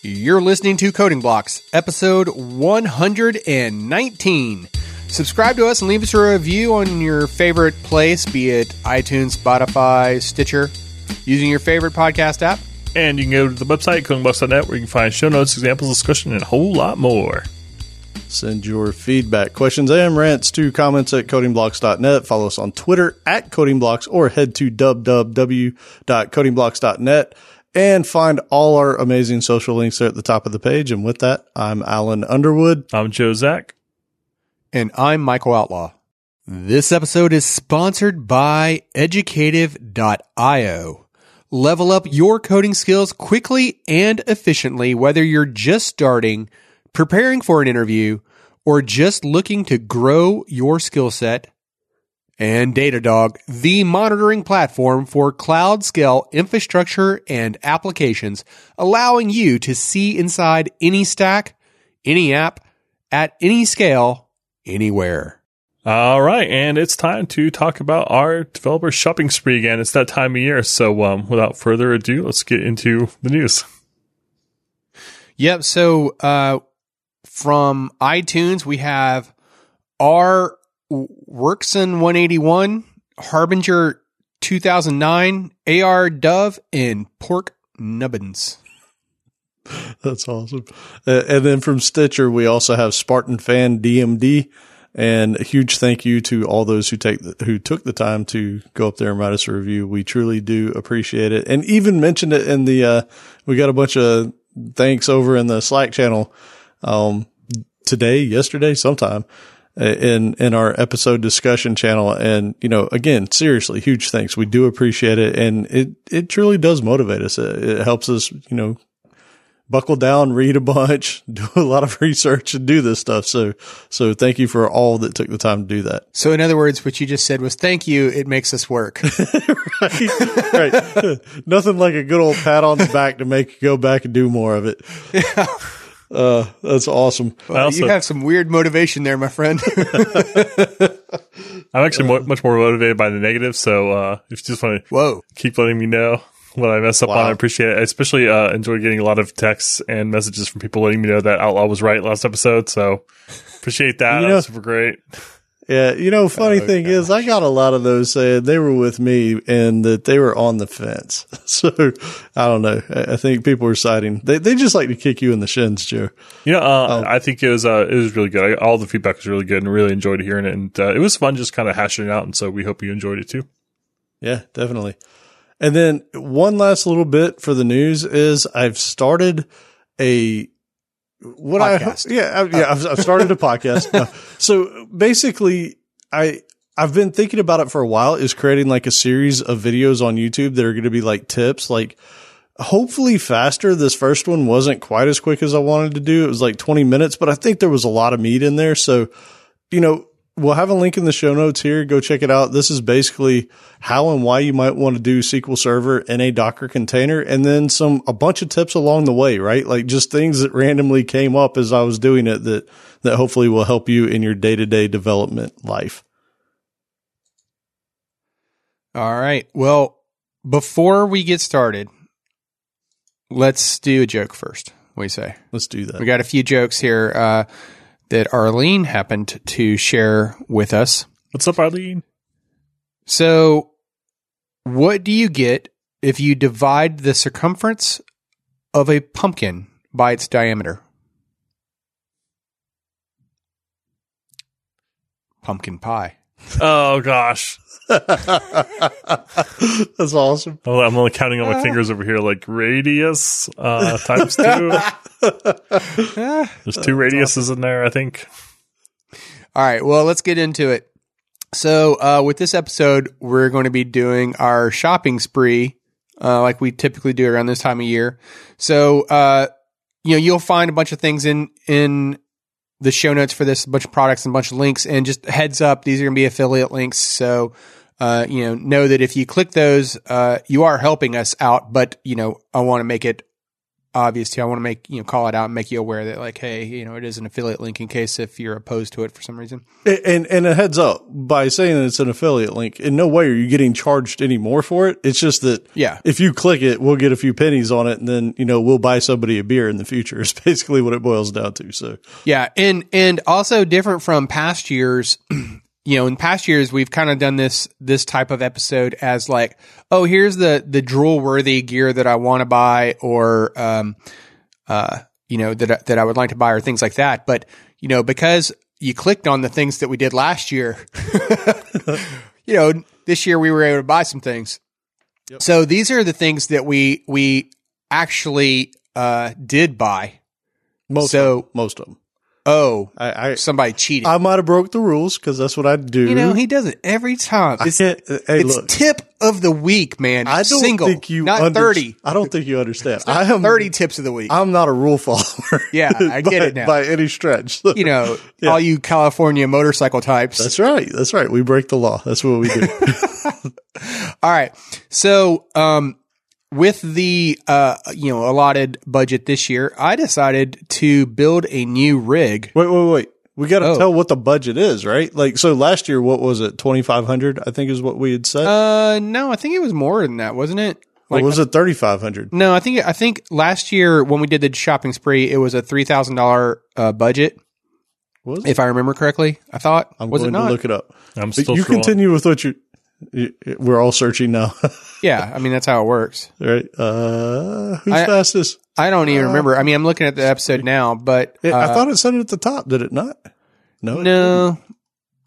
You're listening to Coding Blocks, episode 119. Subscribe to us and leave us a review on your favorite place, be it iTunes, Spotify, Stitcher, using your favorite podcast app. And you can go to the website, codingblocks.net, where you can find show notes, examples, discussion, and a whole lot more. Send your feedback, questions, and rants to comments at codingblocks.net. Follow us on Twitter at codingblocks or head to www.codingblocks.net and find all our amazing social links there at the top of the page. And with that, I'm Alan Underwood. I'm Joe Zack. And I'm Michael Outlaw. This episode is sponsored by educative.io. Level up your coding skills quickly and efficiently, whether you're just starting, preparing for an interview, or just looking to grow your skill set. And Datadog, the monitoring platform for cloud scale infrastructure and applications, allowing you to see inside any stack, any app, at any scale, anywhere. All right, and it's time to talk about our developer shopping spree again. It's that time of year, so um, without further ado, let's get into the news. Yep. So uh, from iTunes, we have R Workson 181, Harbinger 2009, AR Dove, and Pork Nubbins. That's awesome. Uh, and then from Stitcher, we also have Spartan Fan DMD. And a huge thank you to all those who take the, who took the time to go up there and write us a review. We truly do appreciate it, and even mentioned it in the. Uh, we got a bunch of thanks over in the Slack channel um, today, yesterday, sometime in in our episode discussion channel. And you know, again, seriously, huge thanks. We do appreciate it, and it it truly does motivate us. It, it helps us, you know, buckle down, read a bunch, do a lot of research and do this stuff. So, so thank you for all that took the time to do that. So in other words, what you just said was thank you. It makes us work. right. right. Nothing like a good old pat on the back to make you go back and do more of it. Yeah. Uh, that's awesome. Well, also, you have some weird motivation there, my friend. I'm actually mo- much more motivated by the negative. So, uh, if you just want to Whoa. keep letting me know when I mess up wow. on. I appreciate it. I especially uh, enjoy getting a lot of texts and messages from people letting me know that Outlaw was right last episode. So appreciate that. You know, super great. Yeah, you know, funny oh, thing gosh. is, I got a lot of those saying they were with me and that they were on the fence. So I don't know. I think people are citing they they just like to kick you in the shins, Joe. You know, uh, um, I think it was uh, it was really good. I, all the feedback was really good and really enjoyed hearing it, and uh, it was fun just kind of hashing it out. And so we hope you enjoyed it too. Yeah, definitely. And then one last little bit for the news is I've started a what podcast. I yeah yeah I've, I've started a podcast. So basically, I I've been thinking about it for a while. Is creating like a series of videos on YouTube that are going to be like tips, like hopefully faster. This first one wasn't quite as quick as I wanted to do. It was like 20 minutes, but I think there was a lot of meat in there. So, you know, we'll have a link in the show notes here. Go check it out. This is basically how and why you might want to do SQL Server in a Docker container, and then some a bunch of tips along the way, right? Like just things that randomly came up as I was doing it that that hopefully will help you in your day to day development life. All right. Well, before we get started, let's do a joke first. What do you say? Let's do that. We got a few jokes here. Uh, that Arlene happened to share with us. What's up, Arlene? So, what do you get if you divide the circumference of a pumpkin by its diameter? Pumpkin pie. Oh gosh. That's awesome. Oh, I'm only counting on my fingers over here, like radius uh, times two. There's two radiuses awesome. in there, I think. All right. Well, let's get into it. So, uh, with this episode, we're going to be doing our shopping spree, uh, like we typically do around this time of year. So, uh, you know, you'll find a bunch of things in in the show notes for this, a bunch of products and a bunch of links. And just heads up, these are going to be affiliate links. So, uh, you know, know that if you click those, uh, you are helping us out. But, you know, I want to make it obvious too. I want to make you know call it out and make you aware that like, hey, you know, it is an affiliate link in case if you're opposed to it for some reason. And and a heads up by saying that it's an affiliate link, in no way are you getting charged any more for it. It's just that yeah, if you click it, we'll get a few pennies on it, and then you know we'll buy somebody a beer in the future. Is basically what it boils down to. So yeah, and and also different from past years. you know, in past years we've kind of done this this type of episode as like, oh, here's the the drool worthy gear that I want to buy, or um, uh, you know that that I would like to buy, or things like that. But you know, because you clicked on the things that we did last year, you know, this year we were able to buy some things. Yep. So these are the things that we we actually uh, did buy. Most so of them, most of them. Oh, I, I somebody cheated. I might have broke the rules because that's what I do. You know, he does it every time. It's, hey, it's look, tip of the week, man. I don't Single, think you not under, thirty. I don't think you understand. I am thirty tips of the week. I'm not a rule follower. Yeah, I get by, it now by any stretch. you know, yeah. all you California motorcycle types. That's right. That's right. We break the law. That's what we do. all right. So, um, with the uh, you know allotted budget this year, I decided to build a new rig. Wait, wait, wait. We got to oh. tell what the budget is, right? Like, so last year, what was it? Twenty five hundred, I think, is what we had said. Uh, no, I think it was more than that, wasn't it? Like, was it thirty five hundred? No, I think I think last year when we did the shopping spree, it was a three thousand uh, budget. Was it? if I remember correctly? I thought I'm was going it not? to look it up. I'm still. You scrolling. continue with what you. We're all searching now. yeah, I mean that's how it works. Right. Uh, who's I, fastest? I don't even uh, remember. I mean, I'm looking at the episode now, but it, uh, I thought it said it at the top. Did it not? No. No.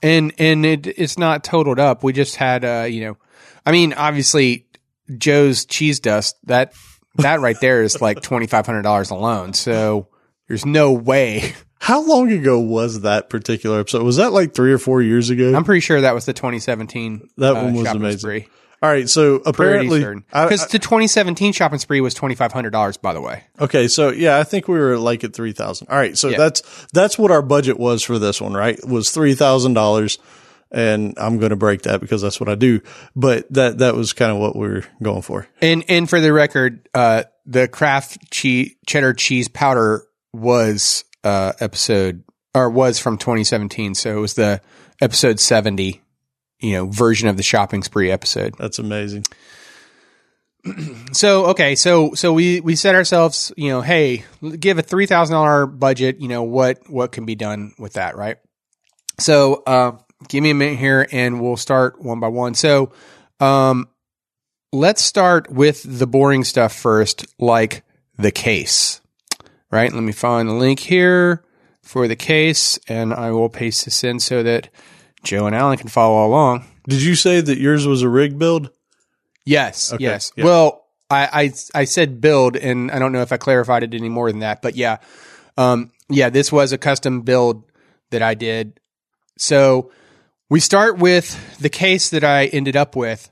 And and it it's not totaled up. We just had uh, you know, I mean, obviously Joe's cheese dust that that right there is like twenty five hundred dollars alone. So there's no way how long ago was that particular episode? Was that like three or four years ago? I'm pretty sure that was the 2017. That uh, one was amazing. Spree. All right, so apparently, because the 2017 shopping spree was twenty five hundred dollars, by the way. Okay, so yeah, I think we were like at three thousand. All right, so yeah. that's that's what our budget was for this one, right? Was three thousand dollars, and I'm going to break that because that's what I do. But that that was kind of what we are going for. And and for the record, uh, the Kraft cheese cheddar cheese powder was uh, episode or was from 2017. So it was the episode 70, you know, version of the shopping spree episode. That's amazing. so okay, so so we we set ourselves, you know, hey, give a three thousand dollar budget. You know what what can be done with that, right? So uh, give me a minute here, and we'll start one by one. So um, let's start with the boring stuff first, like the case right? Let me find the link here for the case, and I will paste this in so that Joe and Alan can follow along. Did you say that yours was a rig build? Yes, okay. yes. Yeah. Well, I, I, I said build, and I don't know if I clarified it any more than that, but yeah, um, yeah, this was a custom build that I did. So we start with the case that I ended up with,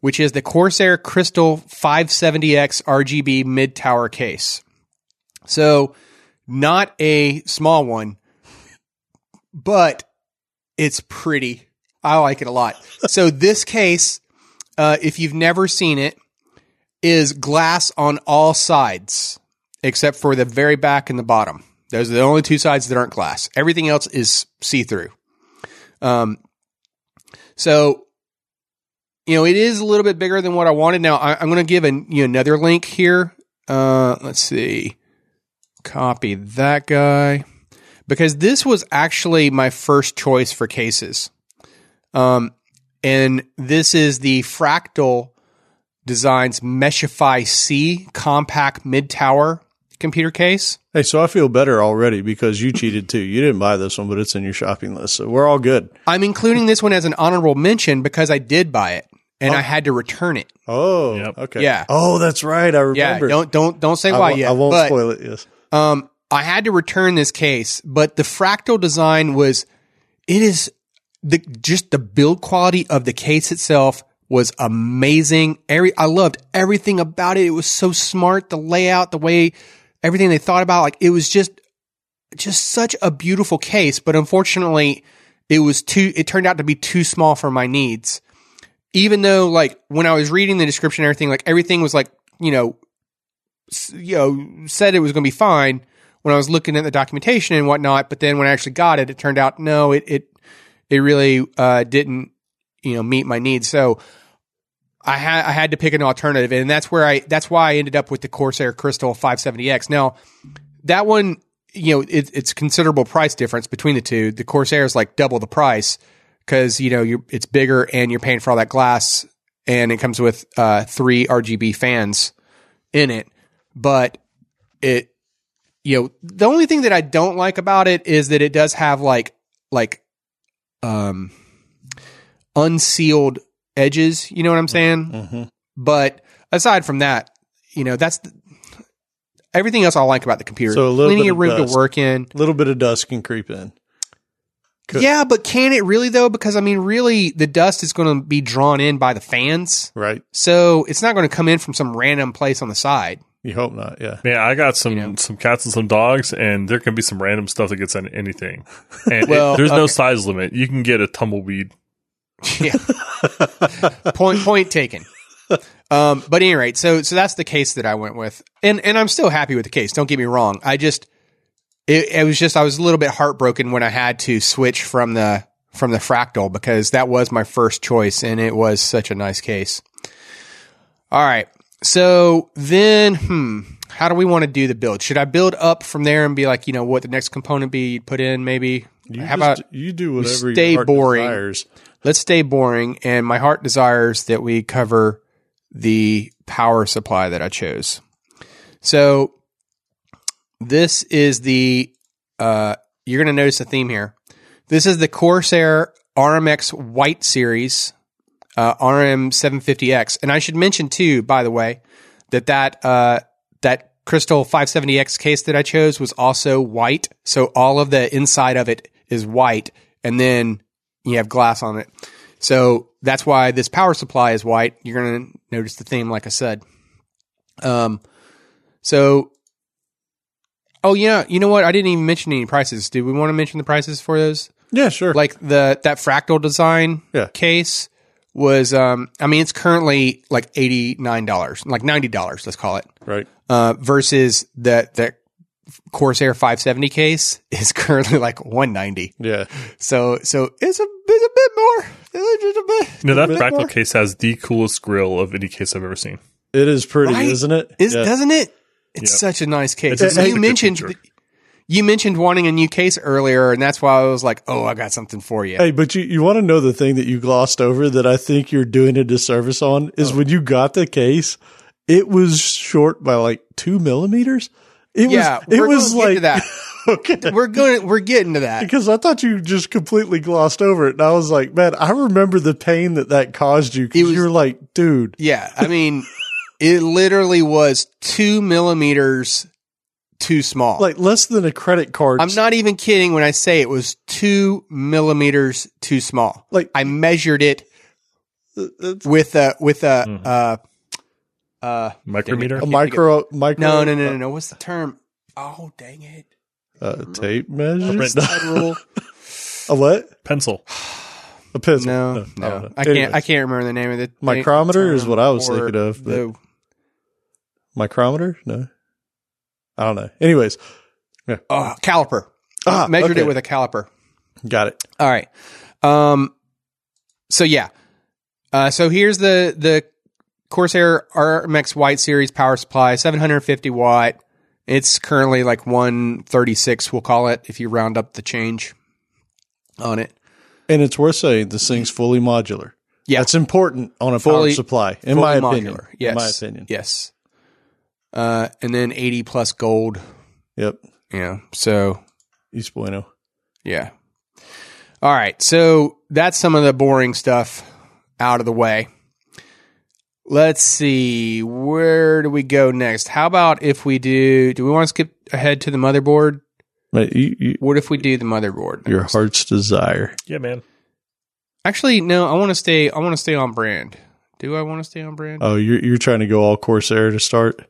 which is the Corsair Crystal 570X RGB mid tower case. So, not a small one, but it's pretty. I like it a lot. so, this case, uh, if you've never seen it, is glass on all sides except for the very back and the bottom. Those are the only two sides that aren't glass. Everything else is see through. Um, so, you know, it is a little bit bigger than what I wanted. Now, I, am going to give an, you know, another link here. Uh, let's see. Copy that guy. Because this was actually my first choice for cases. Um, and this is the Fractal Designs Meshify C compact mid tower computer case. Hey, so I feel better already because you cheated too. You didn't buy this one, but it's in your shopping list. So we're all good. I'm including this one as an honorable mention because I did buy it and oh. I had to return it. Oh, yep. okay. Yeah. Oh, that's right. I remember. Yeah, don't don't don't say why yet. I won't but, spoil it. Yes. Um, I had to return this case, but the fractal design was, it is the, just the build quality of the case itself was amazing. Every, I loved everything about it. It was so smart. The layout, the way everything they thought about, like it was just, just such a beautiful case. But unfortunately, it was too, it turned out to be too small for my needs. Even though like when I was reading the description and everything, like everything was like, you know, you know, said it was going to be fine when I was looking at the documentation and whatnot. But then when I actually got it, it turned out no, it it it really uh, didn't you know meet my needs. So I had I had to pick an alternative, and that's where I that's why I ended up with the Corsair Crystal 570X. Now that one, you know, it, it's considerable price difference between the two. The Corsair is like double the price because you know you it's bigger and you're paying for all that glass, and it comes with uh, three RGB fans in it. But it, you know, the only thing that I don't like about it is that it does have like like um unsealed edges. You know what I'm saying? Mm-hmm. But aside from that, you know, that's the, everything else I like about the computer. So a little Plenty bit of of room dust. to work in. A little bit of dust can creep in. Could- Yeah, but can it really though? Because I mean, really, the dust is going to be drawn in by the fans, Right? so it's not going to come in from some random place on the side. You hope not. Yeah. Man, I got some You know. some cats and some dogs, and there can be some random stuff that gets on anything. And it- Well, there's no size limit. You can get a tumbleweed. Yeah. point point taken. Um, but at any rate, so so that's the case that I went with, and and I'm still happy with the case. Don't get me wrong. I just it, it was just I was a little bit heartbroken when I had to switch from the from the fractal because that was my first choice, and it was such a nice case. All right, so then, hmm, how do we want to do the build? Should I build up from there and be like, you know, what the next component be you'd put in? Maybe You how just- about you do whatever stay your heart boring. desires. let's stay boring. And my heart desires that we cover the power supply that I chose. So this is the, uh, you're going to notice a theme here. This is the Corsair RMX White Series, uh, RM750X. And I should mention too, by the way, that that, uh, that Crystal 570X case that I chose was also white. So all of the inside of it is white. And then you have glass on it. So that's why this power supply is white. You're going to notice the theme, like I said. Um, so, oh yeah, you know what? I didn't even mention any prices. Did we want to mention the prices for those? Yeah, sure. Like the that fractal design Yeah. case was, um, I mean, it's currently like eighty nine dollars, like ninety dollars, let's call it, right. uh, versus that that Corsair 570 case is currently like 190. Yeah. So so it's a it's a bit more. It's just a bit. You know, that bit fractal more. case has the coolest grill of any case I've ever seen. It is pretty, Right? isn't it? Is yeah. doesn't it? It's Yeah. such a nice case. It's a you mentioned picture. You mentioned wanting a new case earlier, and that's why I was like, "Oh, I got something for you." Hey, but you, you want to know the thing that you glossed over that I think you're doing a disservice on is Oh. when you got the case, it was short by like two millimeters. It yeah, was, it we're was like, to that. okay. We're going. We're getting to that. Because I thought you just completely glossed over it. And I was like, man, I remember the pain that that caused you. Cause was- you're like, dude, Yeah, I mean, it literally was two millimeters too small. like less than a credit card. I'm not even kidding when I say it was two millimeters too small. Like- I measured it with a with a Mhm. uh uh Micrometer? a micro, micro, no no no no no what's the term? Oh dang it! uh, tape measure. print. Slide rule. a what? Pencil. A pencil. No, I no, don't know. I can't. I can't remember the name of the Micrometer is what I was thinking of, but- The, Micrometer? No. I don't know. Anyways, oh, caliper. Ah, measured okay. it with a caliper. got it. All right. Um. So yeah. Uh. So here's the the Corsair RMX White Series power supply, 750 watt. It's currently like 136. We'll call it if you round up the change on it. And it's worth saying this thing's fully modular. Yeah. That's important on a Fully- power supply, in my modular. opinion. Yes. In my opinion. Yes. Uh. And then 80 plus gold. Yep. Yeah. So East Bueno. Yeah. All right. So that's some of the boring stuff out of the way. Let's see. Where do we go next? How about if we do, do we want to skip ahead to the motherboard? Mate, you, you, What if we do the motherboard? your next? heart's desire. Yeah, man. Actually, no, I want to stay, I want to stay on brand. Do I want to stay on brand? Oh, you're, you're trying to go all Corsair to start?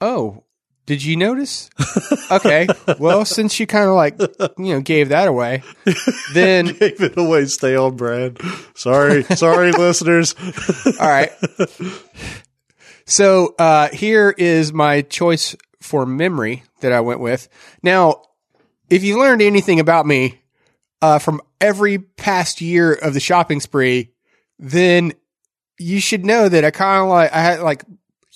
Oh, did you notice? okay. Well, since you kind of like, you know, gave that away, then Gave it away. Stay on brand. Sorry. Sorry, listeners. All right. So uh, here is my choice for memory that I went with. Now, if you learned anything about me uh, from every past year of the shopping spree, then you should know that I kind of like I had like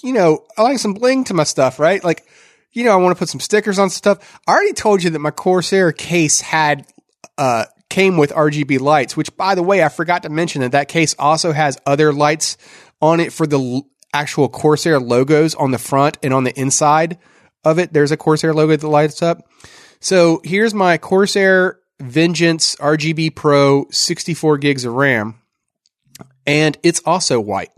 you know I like some bling to my stuff, right? Like you know I want to put some stickers on stuff. I already told you that my Corsair case had uh came with RGB lights, which by the way I forgot to mention that that case also has other lights on it for the l- actual Corsair logos on the front and on the inside of it. There's a Corsair logo that lights up. So here's my Corsair Vengeance RGB Pro 64 gigs of RAM, and it's also white.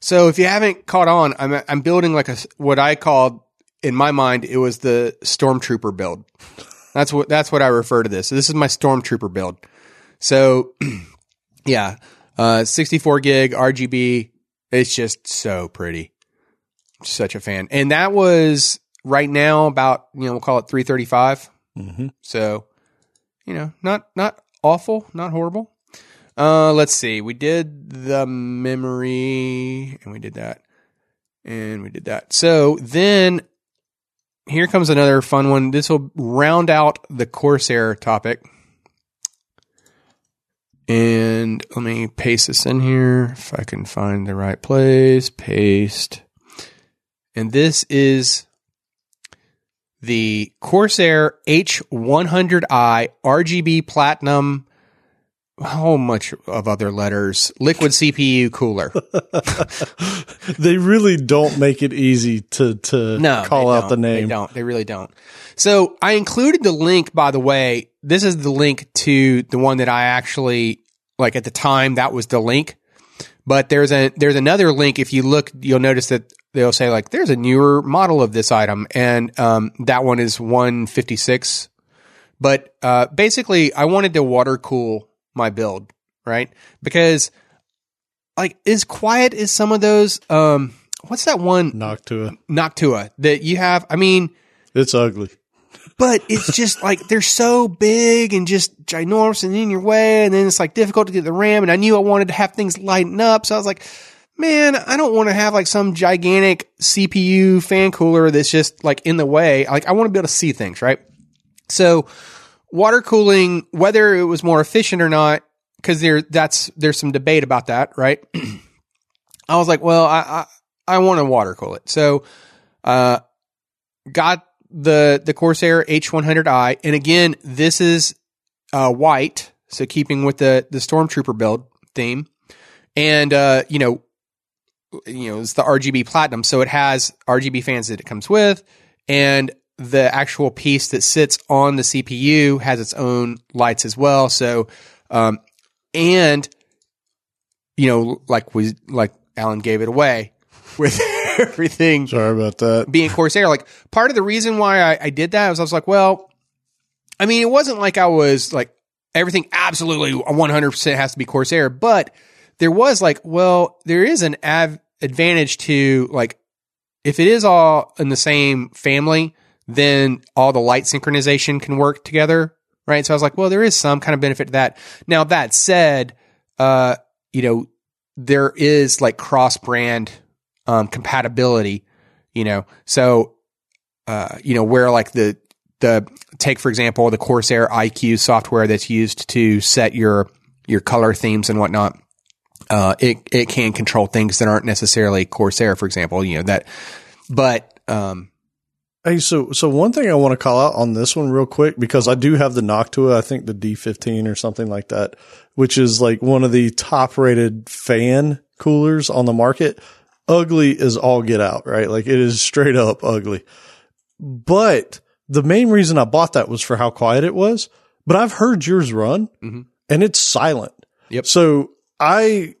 So if you haven't caught on, I'm I'm building like a what I called in my mind it was the Stormtrooper build. That's what that's what I refer to this. So this is my Stormtrooper build. So yeah, uh, 64 gig RGB. It's just so pretty. Such a fan, and that was right now about you know we'll call it 335. Mm-hmm. So, you know, not not awful, not horrible. Uh, let's see. We did the memory, and we did that, and we did that. So then, here comes another fun one. This will round out the Corsair topic. And let me paste this in here if I can find the right place. Paste. And this is the Corsair H100i RGB Platinum. How much of other letters? Liquid CPU cooler. they really don't make it easy to to No, call out the name. They don't. They really don't. So I included the link, by the way. This is the link to the one that I actually like at the time. That was the link. But there's a there's another link. If you look, you'll notice that they'll say like there's a newer model of this item, and um, that one is 156. But uh, basically, I wanted to water cool my build, right? Because like as quiet as some of those, um, what's that one Noctua. Noctua that you have? I mean, It's ugly. but it's just like they're so big and just ginormous and in your way, and then it's like difficult to get the RAM. And I knew I wanted to have things lighten up, so I was like, man, I don't want to have like some gigantic CPU fan cooler that's just like in the way. Like I want to be able to see things, right? So water cooling, whether it was more efficient or not, because there that's there's some debate about that, right? I was like, well, I I, I want to water cool it, so uh, got the the Corsair H100i, and again, this is uh, white, so keeping with the the Stormtrooper build theme, and uh, you know, you know, it's the RGB Platinum, so it has RGB fans that it comes with, and the actual piece that sits on the CPU has its own lights as well. So, um, and you know, like we like Alan gave it away with everything Sorry about that. being Corsair. Like part of the reason why I, I did that was I was like, well, I mean, it wasn't like I was like everything absolutely 100% has to be Corsair, but there was like, well, there is an av- advantage to like, if it is all in the same family, then all the light synchronization can work together. Right. So I was like, well, there is some kind of benefit to that. Now, that said, uh, you know, there is like cross brand um, compatibility, you know, so, uh, you know, where like the, the take, for example, the Corsair iCUE software that's used to set your, your color themes and whatnot. Uh, it, it can control things that aren't necessarily Corsair, for example, you know, that, but, um, Hey, so so one thing I want to call out on this one real quick because I do have the Noctua, I think the D15 or something like that, which is like one of the top rated fan coolers on the market. Ugly is all get out, right? Like it is straight up ugly. But the main reason I bought that was for how quiet it was. But I've heard yours run Mhm. and it's silent. Yep. So I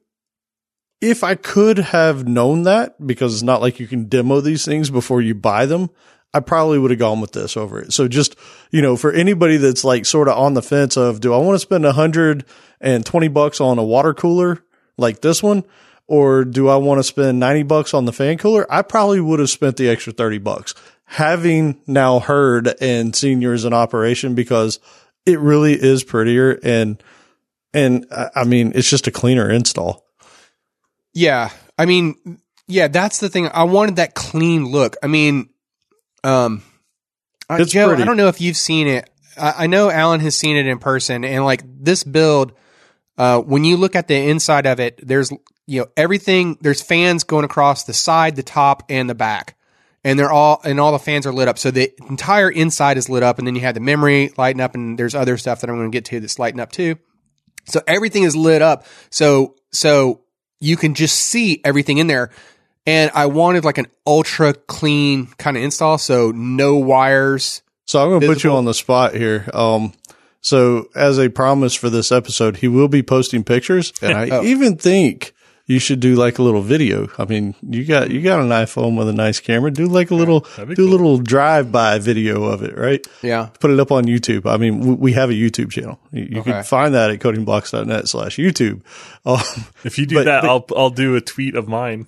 if I could have known that, because it's not like you can demo these things before you buy them, I probably would have gone with this over it. So just, you know, for anybody that's like sort of on the fence of, do I want to spend a hundred and twenty bucks on a water cooler like this one? Or do I want to spend 90 bucks on the fan cooler? I probably would have spent the extra 30 bucks having now heard and seen yours in operation because it really is prettier and, and I mean, it's just a cleaner install. Yeah. I mean, Yeah, that's the thing. I wanted that clean look. I mean, um, uh, Joe, pretty. I don't know if you've seen it. I, I know Alan has seen it in person, and like this build, uh, when you look at the inside of it, there's you know everything. There's fans going across the side, the top, and the back, and they're all and all the fans are lit up. So the entire inside is lit up, and then you have the memory lighting up, and there's other stuff that I'm going to get to that's lighting up too. So everything is lit up. So so you can just see everything in there. And I wanted like an ultra clean kind of install, so no wires. So I'm going to put you on the spot here. Um, so as a promise for this episode, he will be posting pictures, and I Oh. even think you should do like a little video. I mean, you got you got an iPhone with a nice camera. Do like a little do that'd a little drive by video of it, right? Yeah. Put it up on YouTube. I mean, we, we have a YouTube channel. You, you Okay. can find that at codingblocks.net slash YouTube. Um, If you do But- that, but- I'll I'll do a tweet of mine.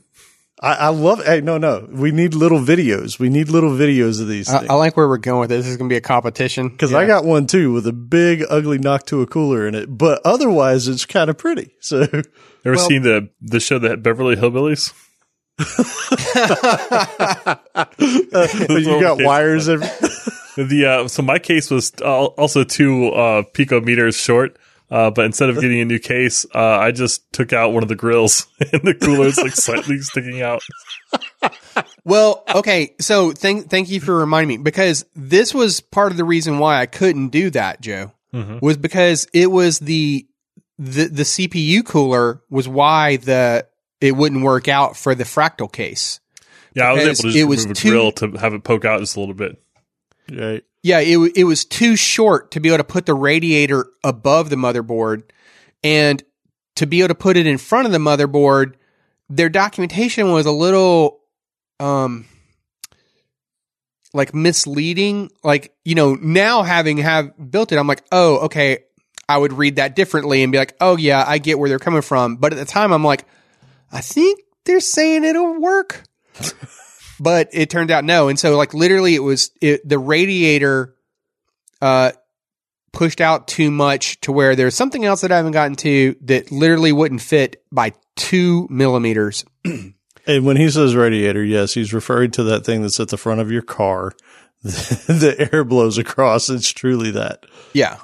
I, I love. Hey, no, no, we need little videos. We need little videos of these I, things. I like where we're going with this. This is going to be a competition. Because I got one too with a big, ugly Noctua cooler in it, but otherwise it's kind of pretty. So Ever Well- seen the the show that Beverly Hillbillies? you got wires. Every- The uh, so my case was also two uh, picometers short, uh, but instead of getting a new case, uh, I just took out one of the grills, and the cooler's like slightly sticking out. Well, okay. So thank thank you for reminding me because this was part of the reason why I couldn't do that, Joe. Mhm. Was because it was the the the CPU cooler was why the it wouldn't work out for the fractal case. Yeah, I was able to just it was remove a too- grill to have it poke out just a little bit. right. Yeah, it it was too short to be able to put the radiator above the motherboard, and to be able to put it in front of the motherboard. Their documentation was a little, um, like misleading. Like you know, now having have built it, I'm like, oh, okay, I would read that differently and be like, oh yeah, I get where they're coming from. But at the time, I'm like, I think they're saying it'll work but it turned out no. And so like literally it was it, the radiator uh pushed out too much to where there's something else that I haven't gotten to that literally wouldn't fit by two millimeters. And when he says radiator, yes, he's referring to that thing that's at the front of your car. the air blows across. It's truly that. Yeah.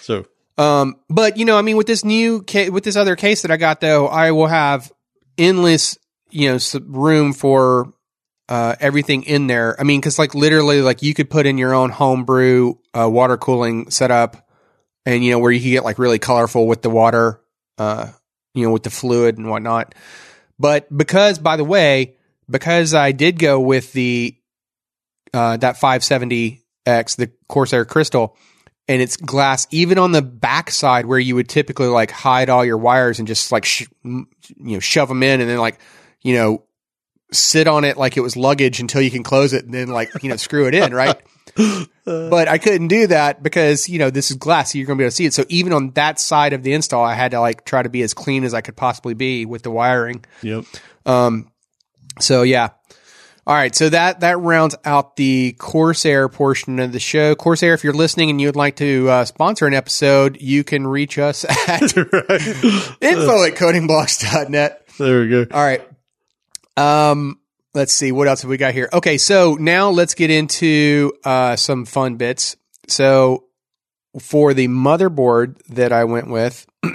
So Um, but you know, I mean, with this new ca- with this other case that I got though, I will have endless, you know, room for uh, everything in there. I mean, because like literally, like you could put in your own homebrew uh, water cooling setup, and you know where you could get like really colorful with the water, uh, you know, with the fluid and whatnot. But because, by the way, because I did go with the uh, that 570X, the Corsair Crystal, and it's glass even on the backside where you would typically like hide all your wires and just like sh- you know shove them in and then like you know sit on it like it was luggage until you can close it and then like you know screw it in right but I couldn't do that because you know this is glass so you're going to be able to see it so even on that side of the install I had to like try to be as clean as I could possibly be with the wiring yep. um, so yeah. All right. So that, that rounds out the Corsair portion of the show. Corsair, if you're listening and you would like to uh, sponsor an episode, you can reach us at info at codingblocks.net. There we go. All right. Um, let's see. What else have we got here? Okay. So now let's get into, uh, some fun bits. So for the motherboard that I went with,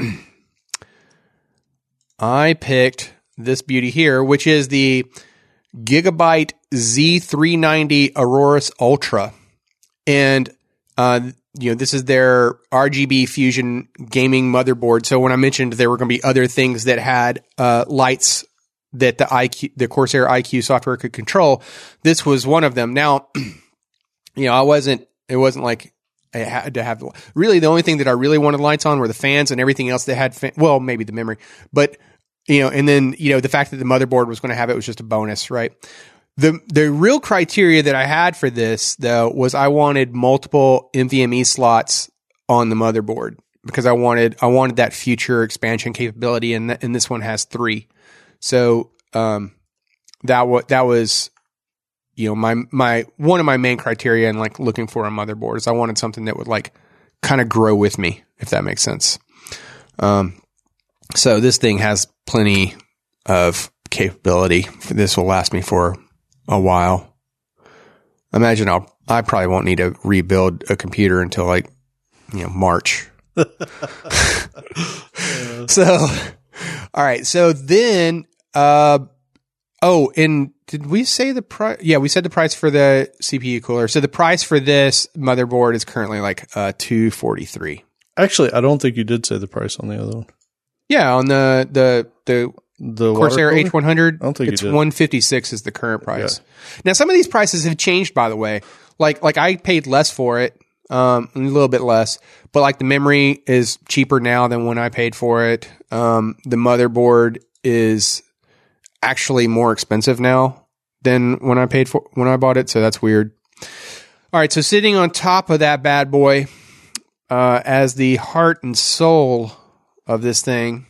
I picked this beauty here, which is the Gigabyte Z390 Aorus Ultra. And, uh, you know, this is their RGB Fusion gaming motherboard. So when I mentioned there were going to be other things that had, uh, lights that the iCUE, the Corsair iCUE software could control, this was one of them. Now, you know, I wasn't, it wasn't like I had to have, the, really the only thing that I really wanted lights on were the fans and everything else that had, fan, well, maybe the memory, but you know, and then, you know, the fact that the motherboard was going to have it was just a bonus, right? The, the real criteria that I had for this though was I wanted multiple NVMe slots on the motherboard because I wanted, I wanted that future expansion capability and, th- and this one has three. So, um, that was, that was, you know, my, my, one of my main criteria in like looking for a motherboard is I wanted something that would like kind of grow with me, if that makes sense. Um, so this thing has plenty of capability. This will last me for a while. Imagine I'll I probably won't need to rebuild a computer until like you know March. so, all right. So then, uh, oh, and did we say the price? Yeah, we said the price for the CPU cooler. So the price for this motherboard is currently like uh, two forty three. Actually, I don't think you did say the price on the other one. Yeah, on the the the The Corsair? H one hundred. I don't think it's one fifty six is the current price. Now some of these prices have changed, by the way. Like like I paid less for it, um, a little bit less, but like the memory is cheaper now than when I paid for it. Um, the motherboard is actually more expensive now than when I paid for when I bought it, so that's weird. All right, so sitting on top of that bad boy, uh, as the heart and soul of this thing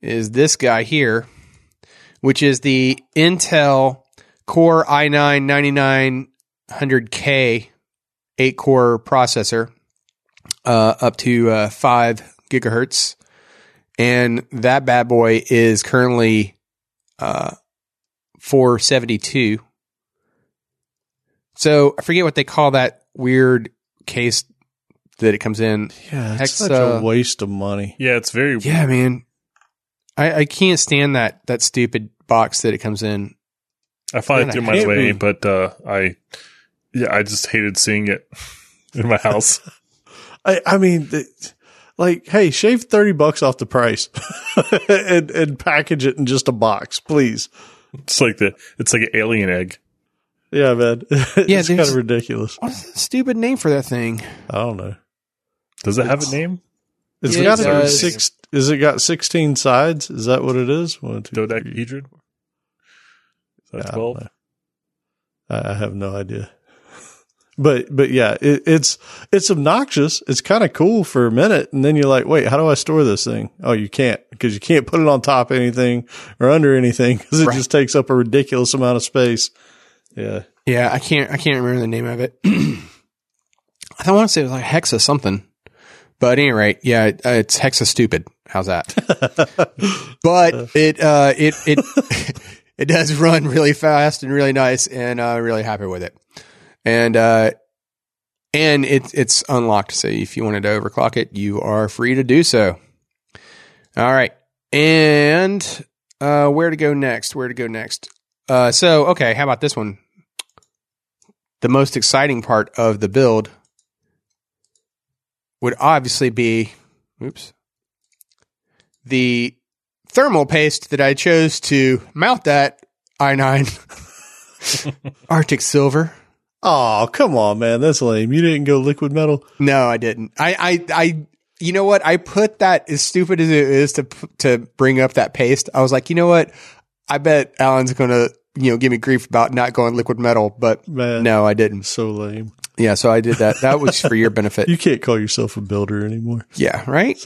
is this guy here, which is the Intel Core i9 9900K 8 core processor, uh, up to uh, 5 gigahertz. And that bad boy is currently uh, 472. So I forget what they call that weird case that it comes in. Yeah, it's Hex, such uh, a waste of money. Yeah, it's very Yeah, man. I, I can't stand that that stupid box that it comes in. I finally Man, I threw mine away, be- but uh, I yeah, I just hated seeing it in my house. I, I mean, th- like, hey, shave thirty bucks off the price and and package it in just a box, please. it's like the it's like an alien egg. Yeah, man. Yeah, it's kind of ridiculous. What's the stupid name for that thing? I don't know. Does it have a name? It's Yeah, got it to be does. six. Is it got sixteen sides? Is that what it is? One, two, three. Dodecahedron? Is Yeah, that I don't twelve? know. I I have no idea. But but yeah, it, it's it's obnoxious. It's kind of cool for a minute, and then you're like, wait, how do I store this thing? Oh, you can't because you can't put it on top of anything or under anything because it Right. just takes up a ridiculous amount of space. Yeah, Yeah, I can't I can't remember the name of it. I don't want to say it was like Hexa something. But at any rate, yeah, it- uh, it's Hexa stupid. How's that? but it uh it it it does run really fast and really nice and uh really happy with it. And uh and it's it's unlocked, so if you wanted to overclock it, you are free to do so. All right. And uh where to go next? Where to go next? Uh so okay, how about this one? The most exciting part of the build would obviously be oops the thermal paste that I chose to mount that i9 Arctic Silver. Oh, come on, man. That's lame. You didn't go liquid metal. No, I didn't. I, I, I, you know what? I put that as stupid as it is to, to bring up that paste. I was like, you know what? I bet Alan's going to, you know, give me grief about not going liquid metal, but Man. no, I didn't. So lame. Yeah. So I did that. That was for your benefit. You can't call yourself a builder anymore. yeah. Right.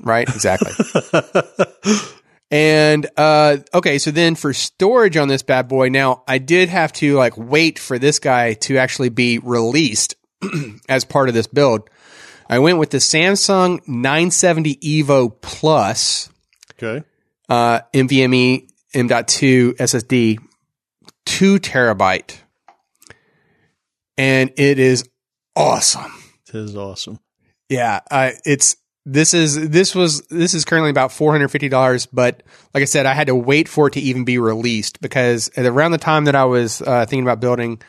Right. Exactly. And uh okay, so then for storage on this bad boy, now I did have to like wait for this guy to actually be released as part of this build. I went with the Samsung 970 Evo Plus okay. uh NVMe M.2 SSD 2 terabyte. And it is awesome. It is awesome. Yeah, uh, it's this is this was this is currently about four hundred fifty dollars, but like I said, I had to wait for it to even be released because around the time that I was uh, thinking about building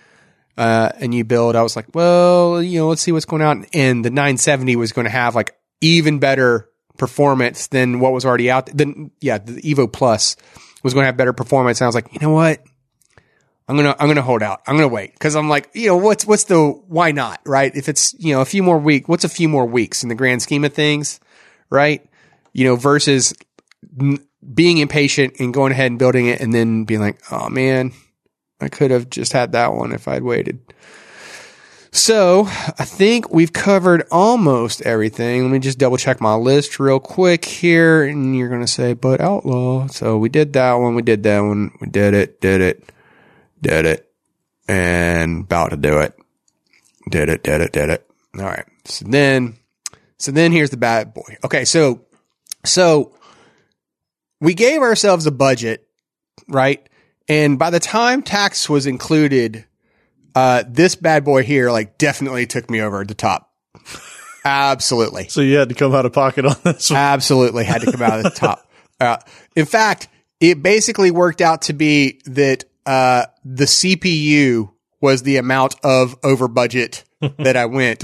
uh, a new build, I was like, well, you know, let's see what's going on, and the nine seventy was going to have like even better performance than what was already out. Then yeah, the Evo Plus was going to have better performance, and I was like, you know what? I'm gonna I'm gonna hold out. I'm gonna wait because I'm like, you know, what's what's the why not, right? If it's you know a few more week, what's a few more weeks in the grand scheme of things, right? You know, versus n- being impatient and going ahead and building it and then being like, oh man, I could have just had that one if I'd waited. So I think we've covered almost everything. Let me just double check my list real quick here, and you're gonna say, but outlaw. So we did that one. We did that one. We did it. Did it did it, and about to do it. Did it, did it, did it. All right. So then, so then here's the bad boy. Okay. So, so we gave ourselves a budget right? And by the time tax was included, uh, this bad boy here, like, definitely took me over at the top. Absolutely. So you had to come out of pocket on this one. Absolutely had to come out of the top. Uh, in fact, it basically worked out to be that uh, the CPU was the amount of over budget that I went,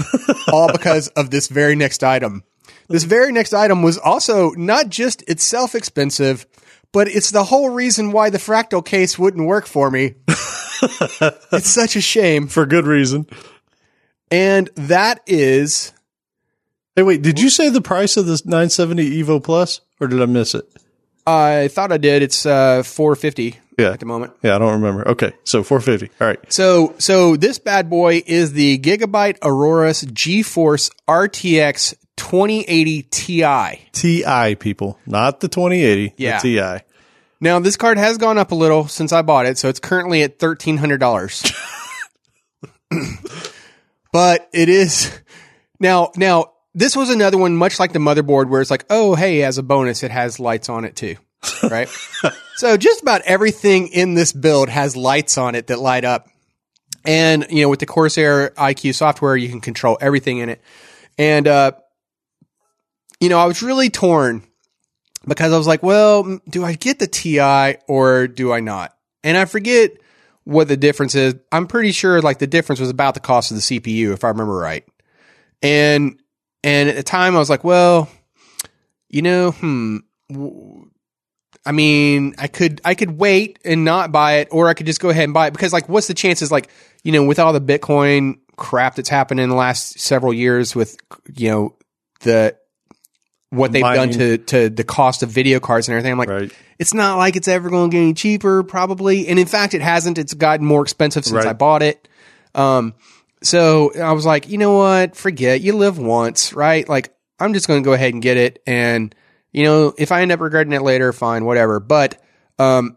all because of this very next item. This very next item was also not just itself expensive, but it's the whole reason why the fractal case wouldn't work for me. it's such a shame. For good reason. And that is Hey, wait, did you say the price of this 970 Evo Plus or did I miss it? I thought I did. It's uh 450 Yeah. at the moment. Yeah, I don't remember. Okay, so 450. All right. So so this bad boy is the Gigabyte Aorus GeForce RTX 2080 Ti. TI people, not the 2080, Yeah. the TI. Now this card has gone up a little since I bought it, so it's currently at thirteen hundred dollars. but it is now now this was another one much like the motherboard where it's like, oh hey, as a bonus, it has lights on it too. Right? so just about everything in this build has lights on it that light up. And you know, with the Corsair iCUE software, you can control everything in it. And uh you know, I was really torn because I was like, well, do I get the TI or do I not? And I forget what the difference is. I'm pretty sure like the difference was about the cost of the CPU, if I remember right. And, and at the time I was like, well, you know, hmm, I mean, I could, I could wait and not buy it, or I could just go ahead and buy it because like, what's the chances? Like, you know, with all the Bitcoin crap that's happened in the last several years with, you know, the, what they've Mining. done to, to the cost of video cards and everything. I'm like, Right. it's not like it's ever going to get any cheaper, probably. And in fact, it hasn't. It's gotten more expensive since Right. I bought it. Um, so I was like, you know what? Forget. You live once, right? Like, I'm just going to go ahead and get it. And, you know, if I end up regretting it later, fine, whatever. But, um,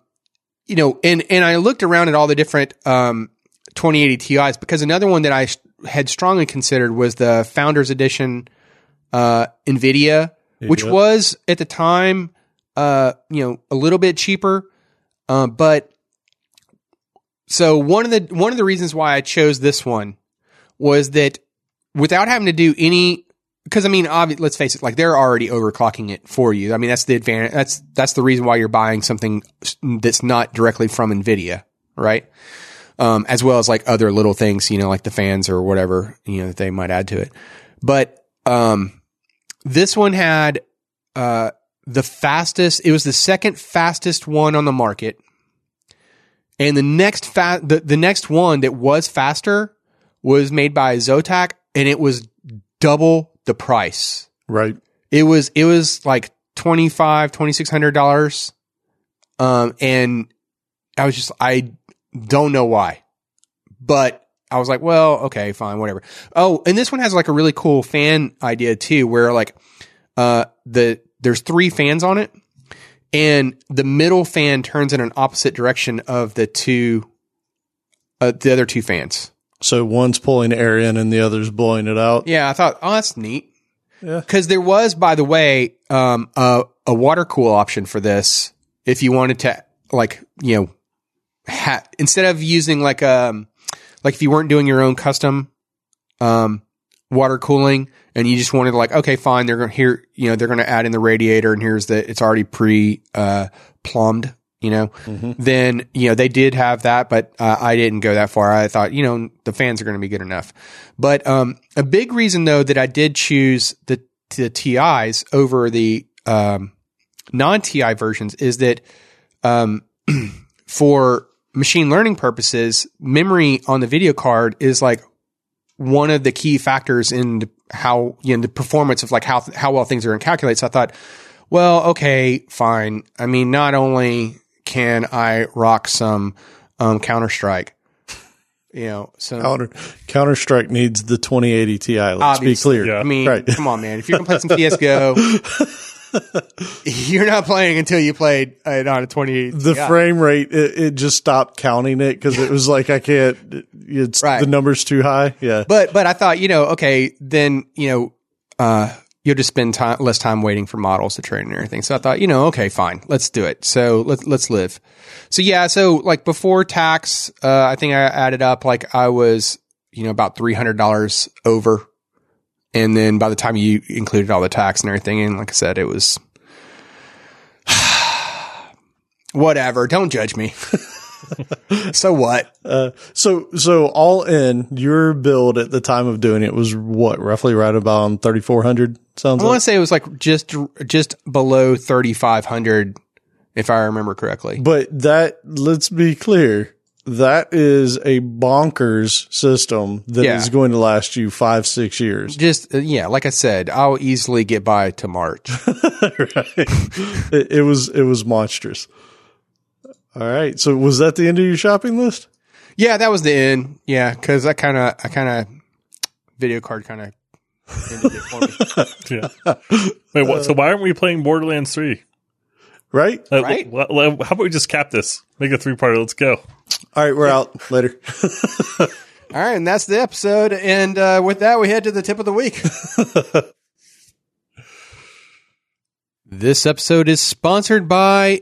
you know, and, and I looked around at all the different, um, 2080 Ti's because another one that I sh- had strongly considered was the Founders Edition, uh, NVIDIA, which Yep. was at the time, uh, you know, a little bit cheaper. Um, but so one of the one of the reasons why I chose this one was that without having to do any because I mean, obvi- let's face it, like they're already overclocking it for you. I mean, that's the advantage. That's that's the reason why you're buying something that's not directly from Nvidia, right? Um, as well as like other little things, you know, like the fans or whatever, you know, that they might add to it. But um, this one had uh, the fastest. It was the second fastest one on the market, and the next fa- the, the next one that was faster was made by Zotac, and it was double the price. Right. It was it was like twenty five twenty six hundred dollars, um, and I was just I don't know why, but I was like, well, okay, fine, whatever. Oh, and this one has like a really cool fan idea too, where like uh the there's three fans on it, and the middle fan turns in an opposite direction of the two, uh, the other two fans. So one's pulling air in and the other's blowing it out. Yeah, I thought, oh, that's neat. Yeah. Because there was, by the way, um, a, a water cool option for this. If you wanted to, like, you know, ha- instead of using like um, like if you weren't doing your own custom, um, water cooling, and you just wanted to like, okay, fine, they're gonna here, you know, they're gonna add in the radiator, and here's the, it's already pre uh, plumbed, you know, then you know they did have that, but uh, I didn't go that far. I thought, you know, the fans are going to be good enough. But um, a big reason though that I did choose the the TIs over the um, non TI versions is that um, for machine learning purposes, memory on the video card is like one of the key factors in how you know the performance of like how how well things are going to calculate. So I thought, well, okay, fine. I mean, not only can I rock some um, Counter Strike, you know, some Counter Counter Strike needs the 2080 Ti. Let's Obviously. be clear. Yeah. I mean, Right. come on, man. If you're gonna play some CS:GO, you're not playing until you played it on a 2080. The frame rate, it, it just stopped counting it because it was like I can't. It's Right. the number's too high. Yeah. But but I thought, you know, okay, then you know, uh, you'll just spend time, less time waiting for models to train and everything. So I thought, you know, okay, fine, let's do it. So let's let's live. So yeah, so like before tax, uh, I think I added up like I was, you know, about three hundred dollars over, and then by the time you included all the tax and everything, and like I said, it was whatever. Don't judge me. so what? Uh, so so all in your build at the time of doing it was what roughly right about thirty four hundred. Sounds. I like? want to say it was like just just below thirty five hundred, if I remember correctly. But that let's be clear. That is a bonkers system that Yeah. is going to last you five, six years. Just uh, yeah, like I said, I'll easily get by to March. It, it was it was monstrous. All right. So was that the end of your shopping list? yeah, that was the end. Yeah, because I kind of I kind of video card kind of ended it for me. Yeah. Wait, what, so why aren't we playing Borderlands 3? Right. Uh, Right. wh- wh- how about we just cap this? Make a three parter. Let's go. All right. We're out later. All right, and that's the episode. And uh, with that, we head to the tip of the week. this episode is sponsored by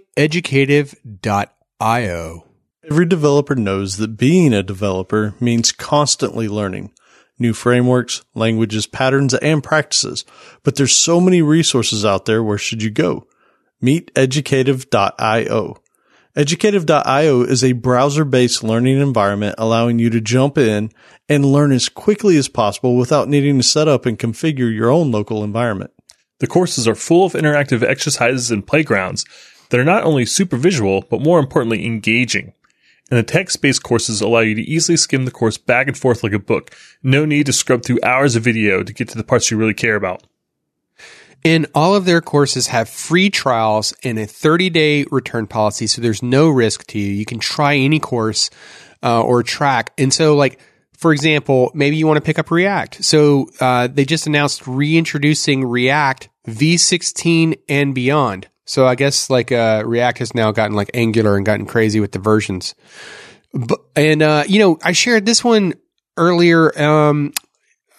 Educative.io. Every developer knows that being a developer means constantly learning new frameworks, languages, patterns, and practices. But there's so many resources out there. Where should you go? Meet educative.io. Educative.io is a browser based learning environment allowing you to jump in and learn as quickly as possible without needing to set up and configure your own local environment. The courses are full of interactive exercises and playgrounds that are not only super visual, but more importantly, engaging. And the text based courses allow you to easily skim the course back and forth like a book. No need to scrub through hours of video to get to the parts you really care about. And all of their courses have free trials and a 30 day return policy. So there's no risk to you. You can try any course uh, or track. And so, like, for example, maybe you want to pick up React. So uh, they just announced reintroducing React V16 and beyond. So I guess like uh, React has now gotten like Angular and gotten crazy with the versions. But, and uh, you know, I shared this one earlier. Um,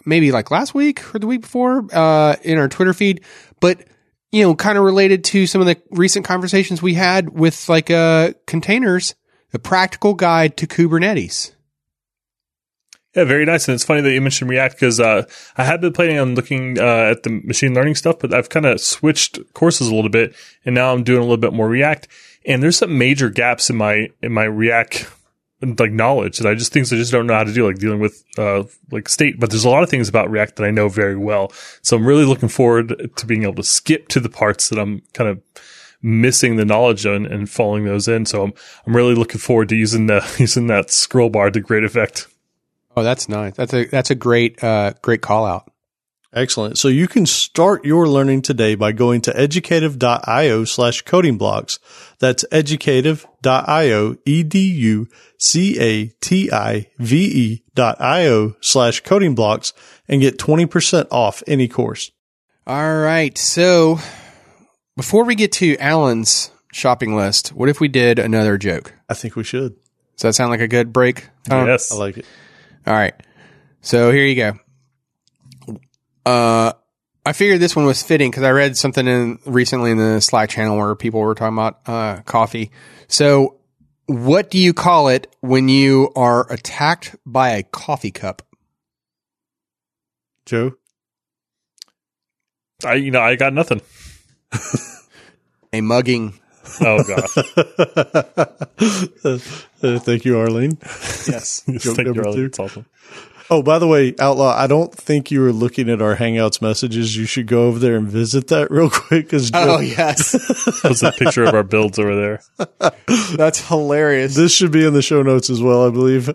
maybe like last week or the week before uh, in our Twitter feed, but you know, kind of related to some of the recent conversations we had with like uh, containers, a practical guide to Kubernetes. Yeah, very nice. And it's funny that you mentioned React because uh, I had been planning on looking uh, at the machine learning stuff, but I've kind of switched courses a little bit, and now I'm doing a little bit more React. And there's some major gaps in my in my React like knowledge that I just things I just don't know how to do, like dealing with uh, like state. But there's a lot of things about React that I know very well. So I'm really looking forward to being able to skip to the parts that I'm kind of missing the knowledge on and following those in. So I'm I'm really looking forward to using the using that scroll bar to great effect. Oh, that's nice. That's a that's a great uh, great call out. Excellent. So you can start your learning today by going to educative.io slash coding blocks. That's educative.io, E-D-U-C-A-T-I-V-E dot I-O slash coding blocks and get 20% off any course. All right. So before we get to Alan's shopping list, what if we did another joke? I think we should. Does that sound like a good break? Tom? yes. I like it. All right. So here you go. Uh, I figured this one was fitting because I read something in recently in the Slack channel where people were talking about uh, coffee. So, what do you call it when you are attacked by a coffee cup? Joe? I you know I got nothing. A mugging. Oh gosh. Uh, thank you, Arlene. Yes. Joke Thank you, number Arlen. two. It's awesome. Oh, by the way, Outlaw, I don't think you were looking at our Hangouts messages. You should go over there and visit that real quick. Cause Oh yes, There's a picture of our builds over there. that's hilarious. this should be in the show notes as well, I believe. Yeah,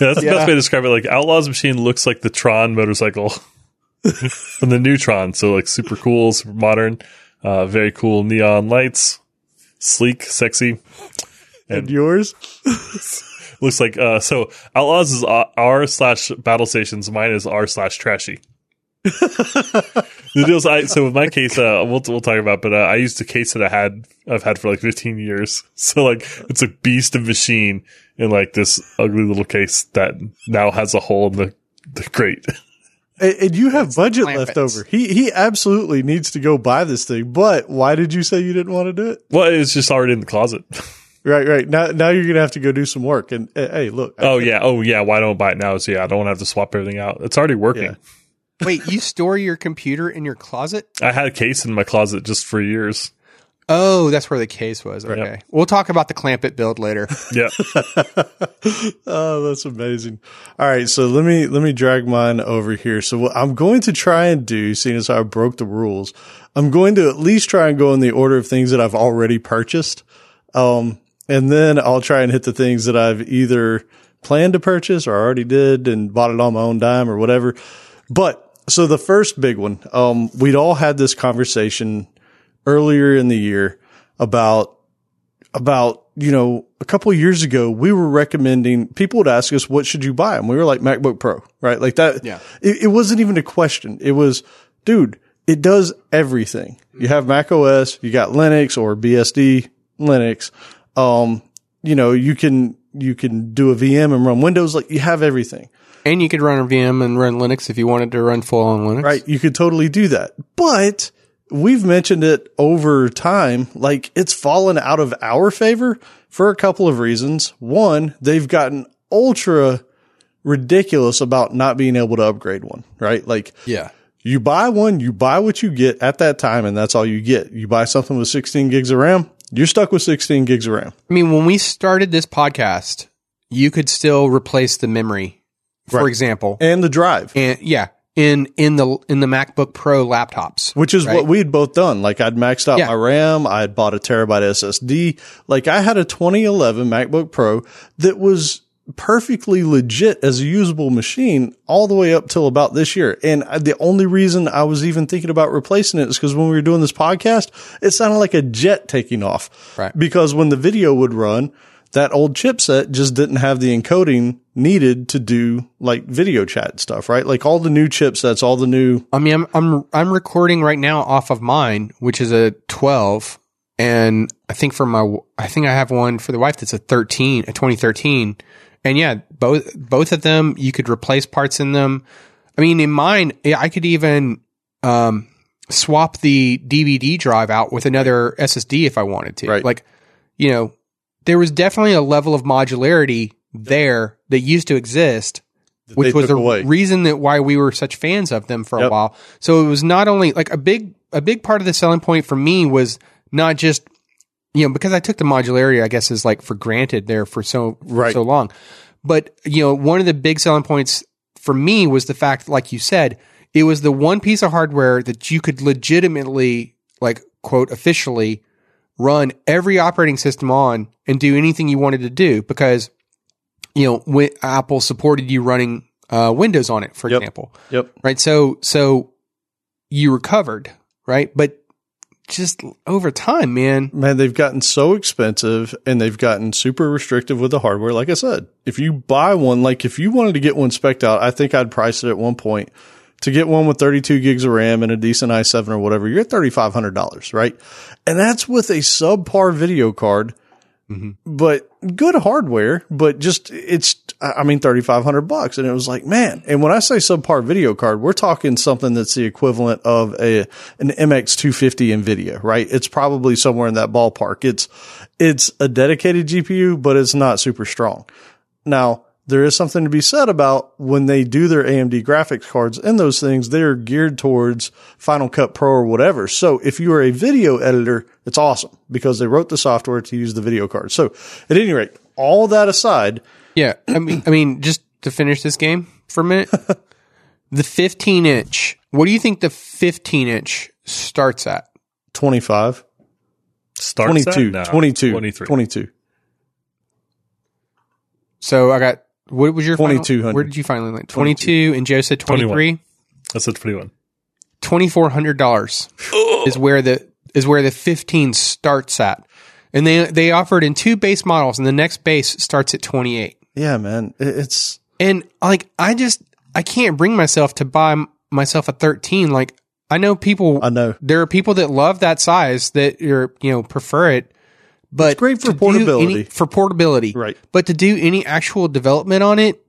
that's the Yeah. best way to describe it. Like Outlaw's machine looks like the Tron motorcycle from the new Tron. So like super cool, super modern, uh, very cool neon lights, sleek, sexy. and yours? Looks like uh, so Outlaws is uh, R slash battle stations. Mine is R slash trashy. the deals I, so with my case, uh, we'll we'll talk about, but uh, I used a case that I had I've had for like 15 years. So like it's a beast of machine in like this ugly little case that now has a hole in the the grate. And, and you have budget left over. He he absolutely needs to go buy this thing. But why did you say you didn't want to do it? Well, it's just already in the closet. Right, right. Now, now you're gonna have to go do some work. And uh, hey, look. Oh yeah, oh yeah. Why don't I buy it now? So yeah, I don't have to swap everything out. It's already working. Yeah. Wait, you store your computer in your closet? I had a case in my closet just for years. Oh, that's where the case was. Okay. We'll talk about the clamp it build later. Yeah. oh, that's amazing. All right, so let me let me drag mine over here. So what I'm going to try and do, seeing as I broke the rules, I'm going to at least try and go in the order of things that I've already purchased. Um, and then I'll try and hit the things that I've either planned to purchase or already did and bought it on my own dime or whatever. But so the first big one, um, we'd all had this conversation earlier in the year about, about, you know, a couple of years ago, we were recommending people would ask us, what should you buy? And we were like MacBook Pro, right? Like that. Yeah. It, it wasn't even a question. It was, dude, it does everything. You have Mac OS, you got Linux or BSD Linux. Um, you know, you can, you can do a VM and run Windows. Like you have everything. and you could run a VM and run Linux if you wanted to run full on Linux. Right. You could totally do that. But we've mentioned it over time. Like it's fallen out of our favor for a couple of reasons. One, they've gotten ultra ridiculous about not being able to upgrade one, right? Like Yeah. you buy one, you buy what you get at that time and that's all you get. You buy something with 16 gigs of RAM, you're stuck with 16 gigs of RAM. I mean, when we started this podcast, you could still replace the memory, for Right. example. And the drive, And yeah, in in the in the MacBook Pro laptops. which is Right. what we'd both done. Like I'd maxed out Yeah. my RAM. I had bought a terabyte SSD. Like I had a 2011 MacBook Pro that was perfectly legit as a usable machine all the way up till about this year. And I- the only reason I was even thinking about replacing it is because when we were doing this podcast, it sounded like a jet taking off. Right. Because when the video would run, that old chipset just didn't have the encoding needed to do like video chat stuff, right? Like all the new chipsets, all the new I mean, I'm I'm I'm recording right now off of mine, which is a 12, and I think for my I think I have one for the wife that's a 13, a 2013, and yeah, both both of them you could replace parts in them. I mean, in mine, yeah, I could even um, swap the DVD drive out with another SSD if I wanted to. Right. Like, you know, there was definitely a level of modularity there that used to exist which was the away. reason that why we were such fans of them for a while. So it was not only like a big a big part of the selling point for me was not just you know because I took the modularity I guess is like for granted there for so Right. so long. But you know one of the big selling points for me was the fact like you said it was the one piece of hardware that you could legitimately like quote officially run every operating system on and do anything you wanted to do because you know when Apple supported you running uh, Windows on it, for Yep. example, Yep. right? So so you recovered, right? But just over time, man, Man, they've gotten so expensive and they've gotten super restrictive with the hardware. Like I said, if you buy one, like if you wanted to get one spec'd out, I think I'd price it at one point to get one with 32 gigs of RAM and a decent i7 or whatever. You're at $3,500, right? And that's with a subpar video card, mm-hmm. but good hardware, but just it's, I mean, 3,500 bucks. And it was like, man. And when I say subpar video card, we're talking something that's the equivalent of a, an MX250 NVIDIA, right? It's probably somewhere in that ballpark. It's, it's a dedicated GPU, but it's not super strong. Now, there is something to be said about when they do their AMD graphics cards and those things, they're geared towards Final Cut Pro or whatever. So if you are a video editor, it's awesome because they wrote the software to use the video card. So at any rate, all that aside, yeah. I mean, I mean, just to finish this game for a minute, the 15 inch. What do you think the 15 inch starts at? 25, Starts 22, at? No, 22, 23. 22. So I got what was your final- 2200. Where did you finally land? 22, and Joe said 23. That's a 21. twenty four hundred dollars is where the is where the fifteen starts at, and they they offered in two base models, and the next base starts at twenty eight. Yeah, man. It's, And like I just I can't bring myself to buy m- myself a thirteen. Like I know people, I know. there are people that love that size that are you know prefer it, but It's great for portability. any- for portability, Right. But to do any actual development on it,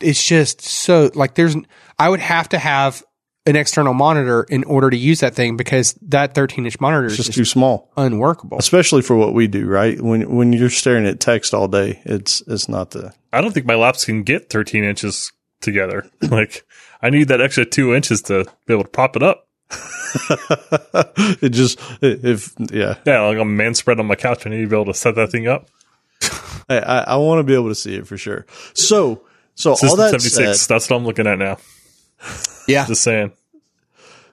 it's just so like there's I would have to have an external monitor in order to use that thing because that 13 inch monitor is Just just too small, unworkable. especially for what we do, right? When when you're staring at text all day, it's it's not the I don't think my laps can get 13 inches together. like I need that extra two inches to be able to prop it up. it just if yeah. Yeah, like a man spread on my couch. I need to be able to set that thing up. I I, I want to be able to see it for sure. So so all that 76. said, That's what I'm looking at now. Yeah. Just saying.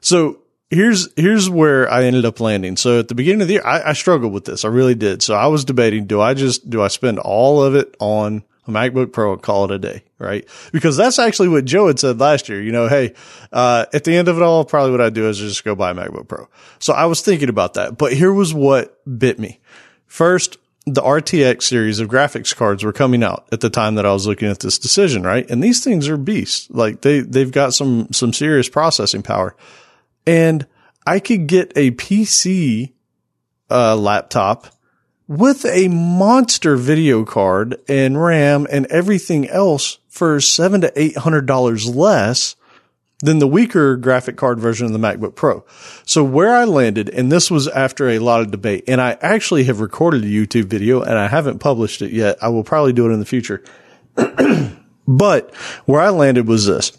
So here's here's where I ended up landing. So at the beginning of the year, I, I struggled with this. I really did. So I was debating: do I just do I spend all of it on a MacBook Pro and call it a day, right? Because that's actually what Joe had said last year. You know, hey, uh, at the end of it all, probably what I'd do is just go buy a MacBook Pro. So I was thinking about that, but here was what bit me. First, the RTX series of graphics cards were coming out at the time that I was looking at this decision, right? And these things are beasts. Like they, they've got some, some serious processing power and I could get a PC, uh, laptop with a monster video card and RAM and everything else for seven to eight hundred dollars less than the weaker graphic card version of the MacBook Pro. So where I landed, and this was after a lot of debate, and I actually have recorded a YouTube video and I haven't published it yet. I will probably do it in the future. but where I landed was this.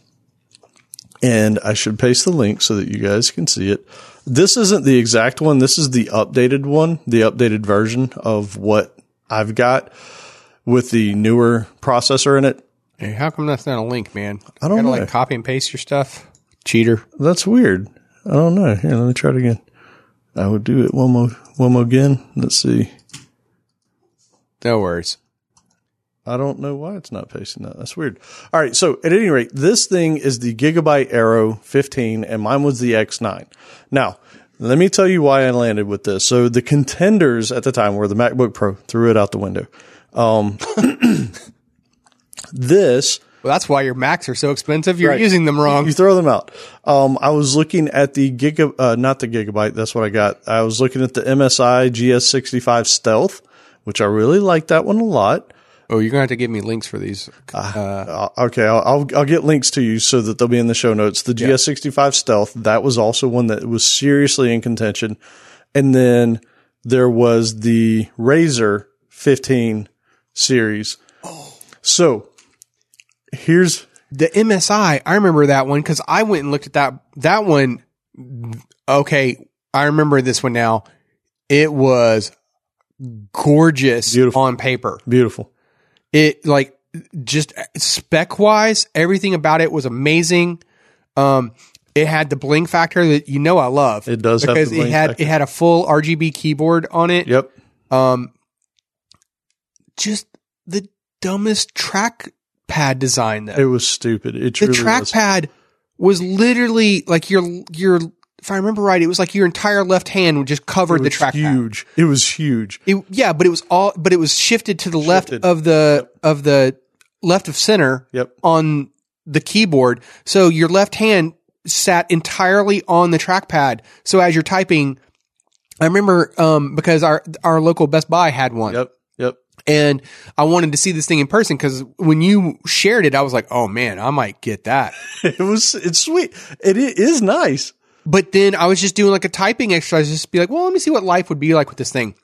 And I should paste the link so that you guys can see it. This isn't the exact one. This is the updated one, the updated version of what I've got with the newer processor in it. Hey, how come that's not a link, man? I don't Gotta, know. like copy and paste your stuff. Cheater. That's weird. I don't know. Here, let me try it again. I would do it one more, one more again. Let's see. No worries. I don't know why it's not pasting that. That's weird. All right. So at any rate, this thing is the Gigabyte Aero 15 and mine was the X9. Now, let me tell you why I landed with this. So the contenders at the time were the MacBook Pro, threw it out the window. Um, this, Well, that's why your Macs are so expensive. You're Right. using them wrong. you throw them out. Um, I was looking at the Giga, uh, not the Gigabyte. That's what I got. I was looking at the MSI GS65 Stealth, which I really like that one a lot. Oh, you're gonna have to give me links for these. Uh, okay, I'll, I'll I'll get links to you so that they'll be in the show notes. The GS65 Stealth that was also one that was seriously in contention, and then there was the Razer 15 series. Oh. So here's The MSI, I remember that one because I went and looked at that. That one, okay, I remember this one now. It was gorgeous Beautiful. on paper. beautiful. It like just spec wise, everything about it was amazing. Um, it had the bling factor that you know I love. It does have because it had factor. it had a full RGB keyboard on it. Yep. Um, just the dumbest trackpad design though. It was stupid. It the truly was. trackpad was literally like your your. If I remember right, it was like your entire left hand would just covered the was trackpad. huge. It was huge. It, yeah, but it was all, but it was shifted to the left of the of the left of center Yep. on the keyboard. So your left hand sat entirely on the trackpad. So as you're typing, I remember um, because our our local Best Buy had one, Yep. Yep. and I wanted to see this thing in person because when you shared it, I was like, oh man, I might get that. It was. It's sweet. It, it is nice. But then I was just doing like a typing exercise, just to be like, well, let me see what life would be like with this thing.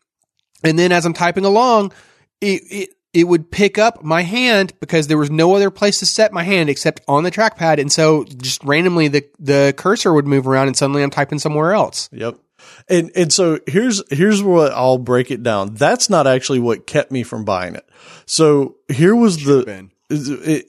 And then as I'm typing along, it, it, it would pick up my hand because there was no other place to set my hand except on the trackpad. And so just randomly the, the cursor would move around and suddenly I'm typing somewhere else. Yep. And and so here's here's what I'll break it down. That's not actually what kept me from buying it. So here was the been. it,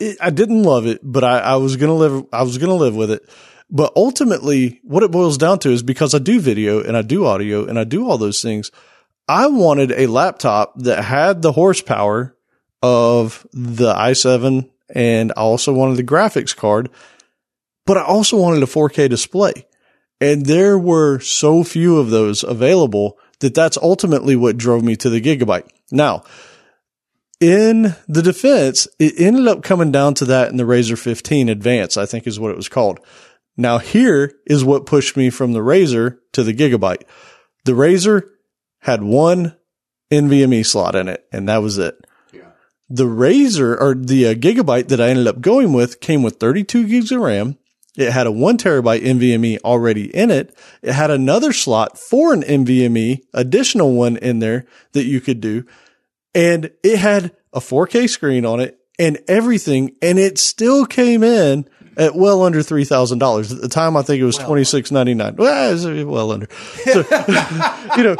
it, I didn't love it, but I, I was gonna live I was gonna live with it. But ultimately, what it boils down to is because I do video and I do audio and I do all those things, I wanted a laptop that had the horsepower of the i7 and I also wanted the graphics card, but I also wanted a 4K display. And there were so few of those available that that's ultimately what drove me to the gigabyte. Now, in the defense, it ended up coming down to that in the Razer 15 Advance, I think is what it was called. Now here is what pushed me from the Razer to the Gigabyte. The Razer had one NVMe slot in it and that was it. The Razer or the uh, Gigabyte that I ended up going with came with 32 gigs of RAM. It had a one terabyte NVMe already in it. It had another slot for an NVMe, additional one in there that you could do. And it had a 4K screen on it and everything. And it still came in at well under three thousand dollars. At the time, I think it was twenty six ninety nine. Well, well under. So, you know,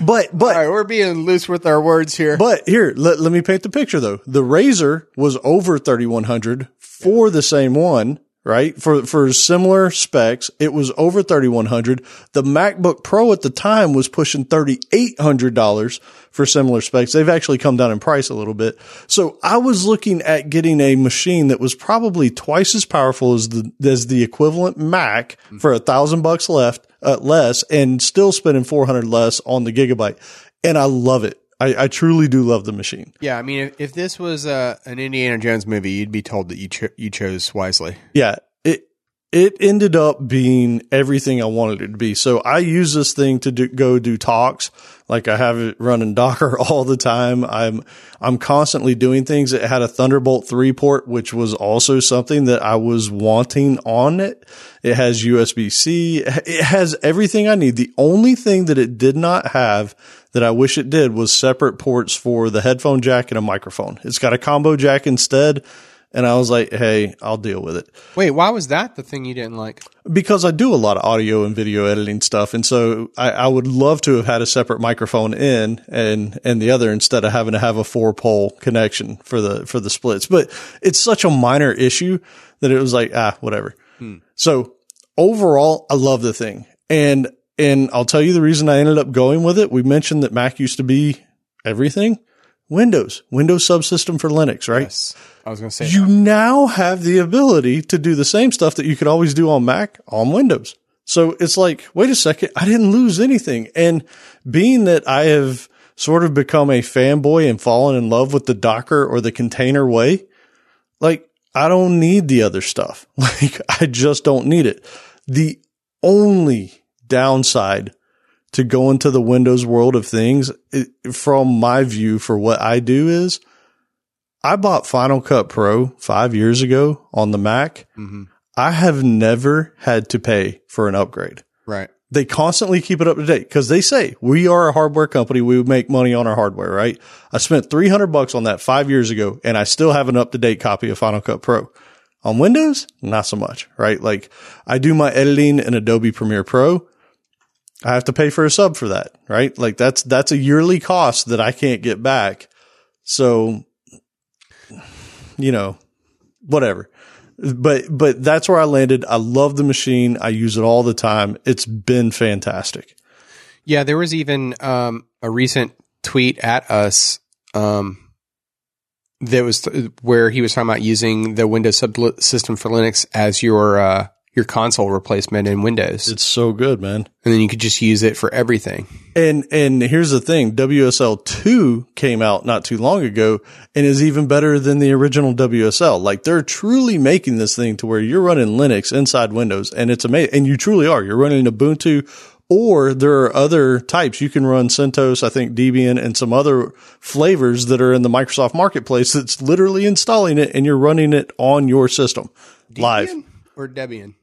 but but All right, we're being loose with our words here. but here, let, let me paint the picture though. The Razer was over 3100 for the same one, right? For, for similar specs, it was over 3100. The MacBook Pro at the time was pushing $3,800 for similar specs. They've actually come down in price a little bit. So I was looking at getting a machine that was probably twice as powerful as the, as the equivalent Mac for a thousand bucks left, uh, less and still spending 400 less on the gigabyte. And I love it. I, I truly do love the machine. yeah, I mean, if, if this was uh, an Indiana Jones movie, you'd be told that you cho- you chose wisely. Yeah, it it ended up being everything I wanted it to be. So I use this thing to do, go do talks. Like I have it running Docker all the time. I'm I'm constantly doing things. It had a Thunderbolt 3 port, which was also something that I was wanting on it. It has USB C. It has everything I need. The only thing that it did not have that I wish it did was separate ports for the headphone jack and a microphone. It's got a combo jack instead. And I was like, Hey, I'll deal with it Wait, why was that the thing you didn't like? because I do a lot of audio and video editing stuff. And so I, I would love to have had a separate microphone in and, and the other instead of having to have a four pole connection for the, for the splits. But it's such a minor issue that it was like, ah, whatever. So overall, I love the thing. And, and I'll tell you the reason I ended up going with it. We mentioned that Mac used to be everything. Windows, Windows subsystem for Linux, right? Yes, I was going to say you now have the ability to do the same stuff that you could always do on Mac on Windows. So it's like, wait a second, I didn't lose anything. And being that I have sort of become a fanboy and fallen in love with the Docker or the container way, like I don't need the other stuff. Like I just don't need it. The only downside to go into the Windows world of things it, from my view for what I do is I bought Final Cut Pro five years ago on the Mac. Mhm. I have never had to pay for an upgrade. right. They constantly keep it up to date because they say we are a hardware company. We make money on our hardware, right? I spent 300 bucks on that five years ago and I still have an up to date copy of Final Cut Pro. On Windows, not so much, right? Like I do my editing in Adobe Premiere Pro. I have to pay for a sub for that, right? Like that's, that's a yearly cost that I can't get back. So, you know, whatever. But, but that's where I landed. I love the machine. I use it all the time. It's been fantastic. Yeah, there was even um, a recent tweet at us um, that was th- where he was talking about using the Windows subsystem for Linux as your uh, your console replacement in Windows, It's so good, man. and then you could just use it for everything. And and here's the thing, WSL two came out not too long ago and is even better than the original WSL. Like they're truly making this thing to where you're running Linux inside Windows and it's amazing. And you truly are. You're running Ubuntu or there are other types. You can run CentOS, I think Debian and some other flavors that are in the Microsoft marketplace that's literally installing it and you're running it on your system live. Or Debian?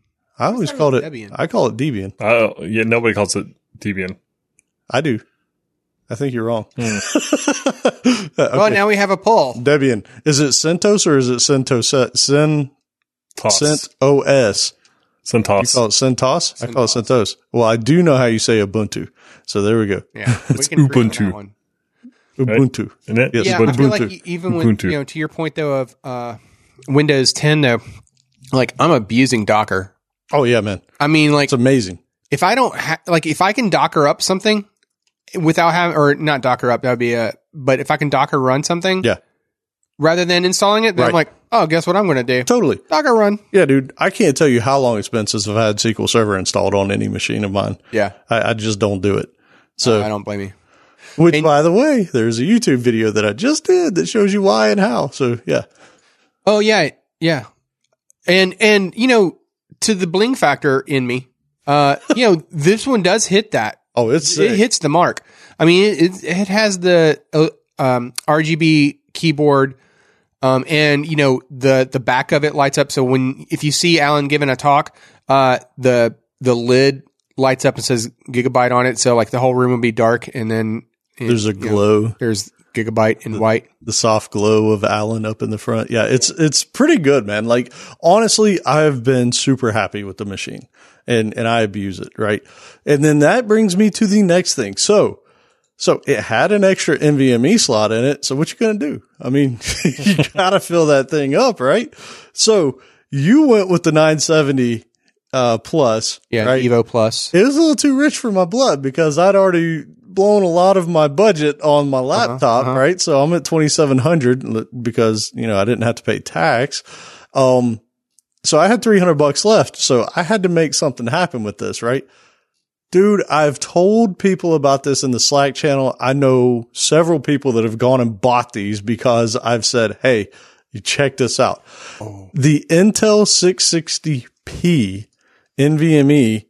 I always thought it called it, Debian. I call it Debian. Oh, yeah. Nobody calls it Debian. I do. I think you're wrong. Hmm. Uh, well, now we have a poll. Debian. Is it CentOS or is it CentOS? Cent, uh, Toss. CentOS. You CentOS. call it CentOS? I call it CentOS. Well, I do know how you say Ubuntu. So there we go. Yeah, we can agree Ubuntu. one. Ubuntu. Isn't it? Yes, Yeah, Ubuntu. I feel like even when Ubuntu. you know, to your point though of uh, Windows 10 though, like I'm abusing Docker. Oh yeah, man. I mean, like It's amazing. if I don't ha- like if I can Docker up something without having or not Docker up, that would be a. But if I can Docker run something, Yeah. rather than installing it, then I'm like, oh, guess what I'm going to do? Totally. Docker run. Yeah, dude. I can't tell you how long it's been since I've had SQL Server installed on any machine of mine. Yeah, I, I just don't do it. So, I don't blame you. which and- by the way, there's a YouTube video that I just did that shows you why and how. So yeah. Oh yeah, yeah, and and you know to the bling factor in me, uh, you know this one does hit that. Oh, it's It hits the mark. I mean, it it, it has the uh, um, RGB keyboard. Um, and you know the the back of it lights up. So when if you see Alan giving a talk, uh, the the lid lights up and says gigabyte on it. So like the whole room will be dark, and then There's a you know, glow, there's gigabyte in white. the soft glow of Alan up in the front. Yeah, it's it's pretty good, man. Like honestly, I've been super happy with the machine, and and I abuse it, right? And then that brings me to the next thing. So. So it had an extra NVMe slot in it. So what you gonna do? I mean, you gotta fill that thing up, right? So you went with the 970 uh, plus, Yeah, right? Evo Plus. It was a little too rich for my blood because I'd already blown a lot of my budget on my laptop, uh-huh. right? So I'm at 2700 because, you know, I didn't have to pay tax. Um, so I had 300 bucks left. So I had to make something happen with this, right? Dude, I've told people about this in the Slack channel. I know several people that have gone and bought these because I've said, Hey, you check this out. The Intel 660p NVMe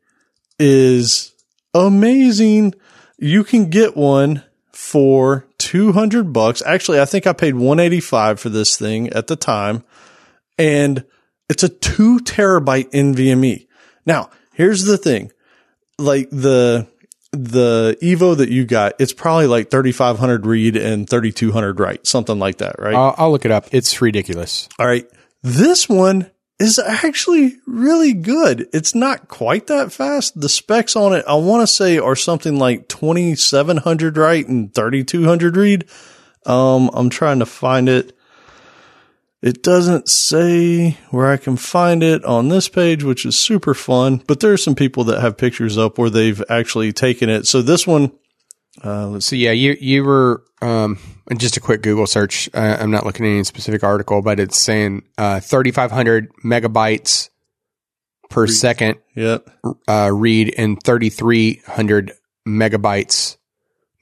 is amazing. You can get one for 200 bucks. Actually, I think I paid 185 for this thing at the time and it's a two terabyte NVMe. Now, here's the thing. Like the, the Evo that you got, it's probably like 3500 read and 3200 write, something like that, right? I'll, I'll look it up. It's ridiculous. All right. This one is actually really good. It's not quite that fast. The specs on it, I want to say are something like 2700 write and 3200 read. Um, I'm trying to find it. It doesn't say where I can find it on this page, which is super fun, but there are some people that have pictures up where they've actually taken it. So this one, uh, let's So yeah, you you were um just a quick Google search. Uh, I'm not looking at any specific article, but it's saying uh 3,500 megabytes per second yep. uh, read and 3,300 megabytes,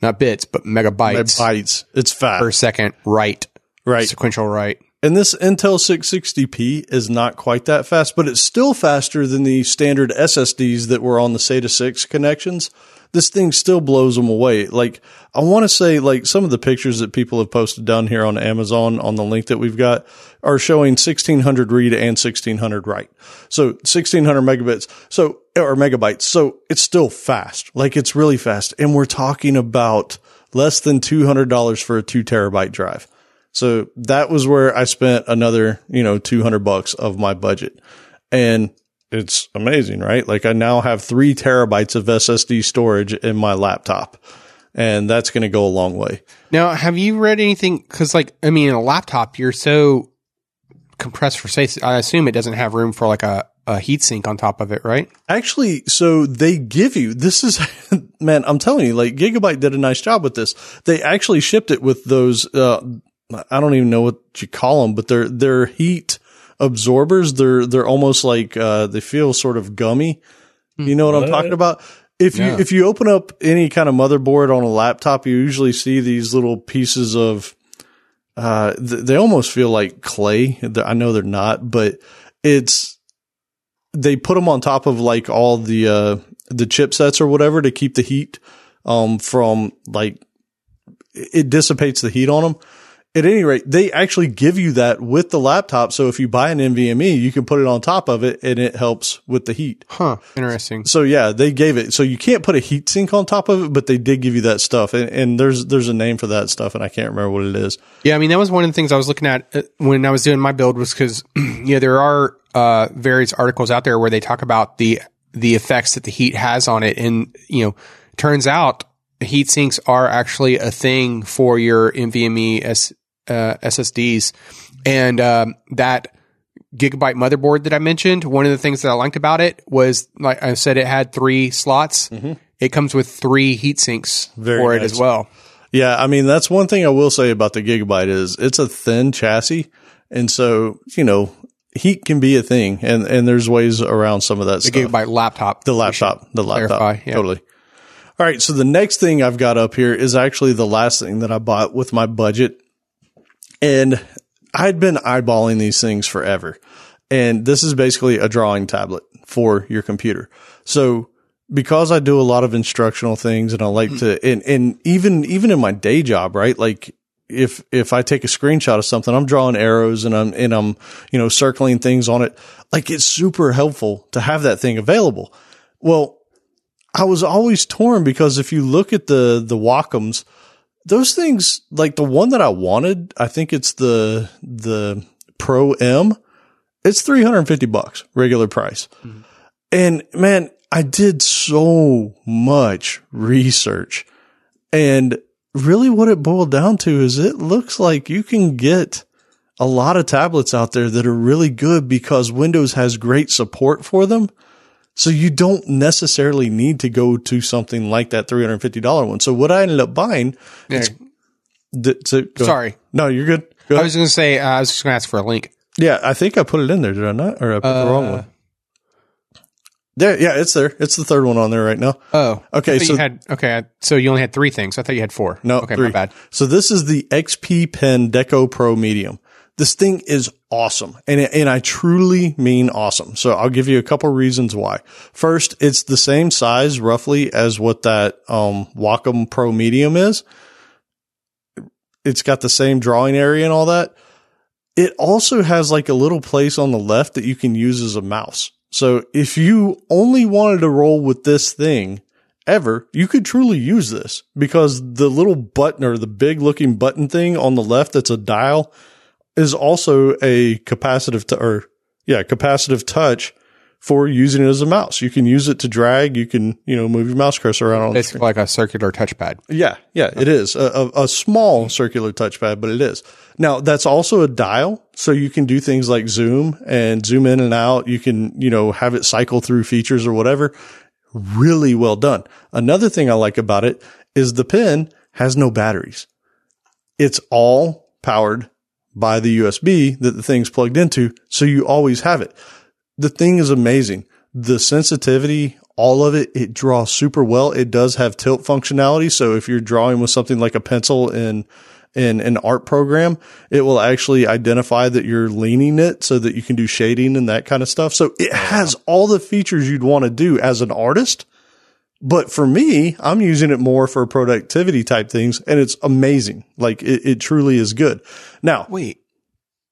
not bits, but megabytes Bytes. It's fast. per second write, right. sequential write. And this Intel 660p is not quite that fast, but it's still faster than the standard SSDs that were on the SATA 6 connections. This thing still blows them away. Like, I want to say, like, some of the pictures that people have posted down here on Amazon on the link that we've got are showing 1600 read and 1600 write. So 1600 megabits. So, or megabytes. So it's still fast. Like, it's really fast. And we're talking about less than $200 for a two terabyte drive. So that was where I spent another, you know, 200 bucks of my budget. And it's amazing, right? Like I now have three terabytes of SSD storage in my laptop and that's going to go a long way. Now, have you read anything? Because, like, I mean, in a laptop, you're so compressed for space. I assume it doesn't have room for like a, a heatsink on top of it, right? Actually, so they give you this is man, I'm telling you, like Gigabyte did a nice job with this. They actually shipped it with those uh I don't even know what you call them, but they're they're heat absorbers. They're they're almost like uh they feel sort of gummy. You know what, I'm talking about? If you if you open up any kind of motherboard on a laptop, you usually see these little pieces of uh th- they almost feel like clay. I know they're not, but it's they put them on top of like all the uh the chipsets or whatever to keep the heat um from like it dissipates the heat on them. At any rate, they actually give you that with the laptop. So if you buy an NVMe, you can put it on top of it and it helps with the heat. Huh. Interesting. So yeah, they gave it. So you can't put a heat sink on top of it, but they did give you that stuff. And, and there's, there's a name for that stuff and I can't remember what it is. Yeah, I mean that was one of the things I was looking at uh, when I was doing my build was because you know there are uh, various articles out there where they talk about the the effects that the heat has on it, and you know, turns out heat sinks are actually a thing for your NVMe S, uh, SSDs, and um, that gigabyte motherboard that I mentioned. One of the things that I liked about it was, like I said, it had three slots. It comes with three heat sinks Very for it as well. Yeah, I mean that's one thing I will say about the Gigabyte is it's a thin chassis, and so you know heat can be a thing, and and there's ways around some of that stuff. The stuff. gigabyte laptop. the laptop, the laptop, clarify, yeah. totally. All right, so the next thing I've got up here is actually the last thing that I bought with my budget, and I'd been eyeballing these things forever, and this is basically a drawing tablet for your computer. So because I do a lot of instructional things and I like to, hmm. and, and even, even in my day job, right? Like if if I take a screenshot of something, I'm drawing arrows and I'm and I'm you know circling things on it. Like it's super helpful to have that thing available. Well, I was always torn because if you look at the the Wacoms, those things like the one that I wanted, I think it's the the Pro M. It's 350 bucks regular price. Mm-hmm. And man, I did so much research and really what it boiled down to is it looks like you can get a lot of tablets out there that are really good because Windows has great support for them. So you don't necessarily need to go to something like that $350 one. So what I ended up buying, yeah. th- so, sorry. No, you're good. Go I was going to say, uh, I was just going to ask for a link. Yeah, I think I put it in there. Did I not? Or I put uh, the wrong uh, one? There, yeah, it's there. It's the third one on there right now. Oh, okay. So you had okay. So you only had three things. I thought you had four. No, okay, three. my bad. So this is the XP Pen Deco Pro Medium. This thing is awesome, and and I truly mean awesome. So I'll give you a couple reasons why. First, it's the same size roughly as what that um, Wacom Pro Medium is. It's got the same drawing area and all that. It also has like a little place on the left that you can use as a mouse. So if you only wanted to roll with this thing ever, you could truly use this because the little button or the big looking button thing on the left that's a dial is also a capacitive t- or yeah, capacitive touch for using it as a mouse. You can use it to drag. You can, you know, move your mouse cursor around. It's like a circular touchpad. Yeah. Yeah, it is a, a, a, small circular touchpad, but it is. Now that's also a dial. So you can do things like zoom and zoom in and out. You can, you know, have it cycle through features or whatever. Really well done. Another thing I like about it is the pen has no batteries. It's all powered by the USB that the thing's plugged into. So you always have it the thing is amazing. The sensitivity, all of it, it draws super well. It does have tilt functionality. So if you're drawing with something like a pencil in, in an art program, it will actually identify that you're leaning it so that you can do shading and that kind of stuff. So it oh, has all the features you'd want to do as an artist. But for me, I'm using it more for productivity type things and it's amazing. Like it, it truly is good. Now, wait,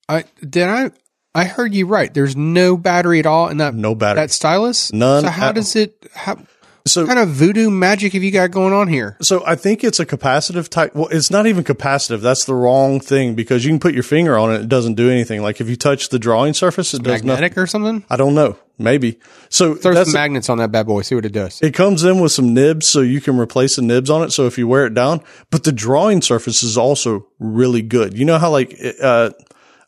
I did I I heard you right. There's no battery at all in that no battery that stylus. None. So how does it? How, so kind of voodoo magic have you got going on here? So I think it's a capacitive type. Well, it's not even capacitive. That's the wrong thing because you can put your finger on it. It doesn't do anything. Like if you touch the drawing surface, it does magnetic nothing. or something. I don't know. Maybe. So throw some magnets on that bad boy. See what it does. It comes in with some nibs, so you can replace the nibs on it. So if you wear it down, but the drawing surface is also really good. You know how like uh,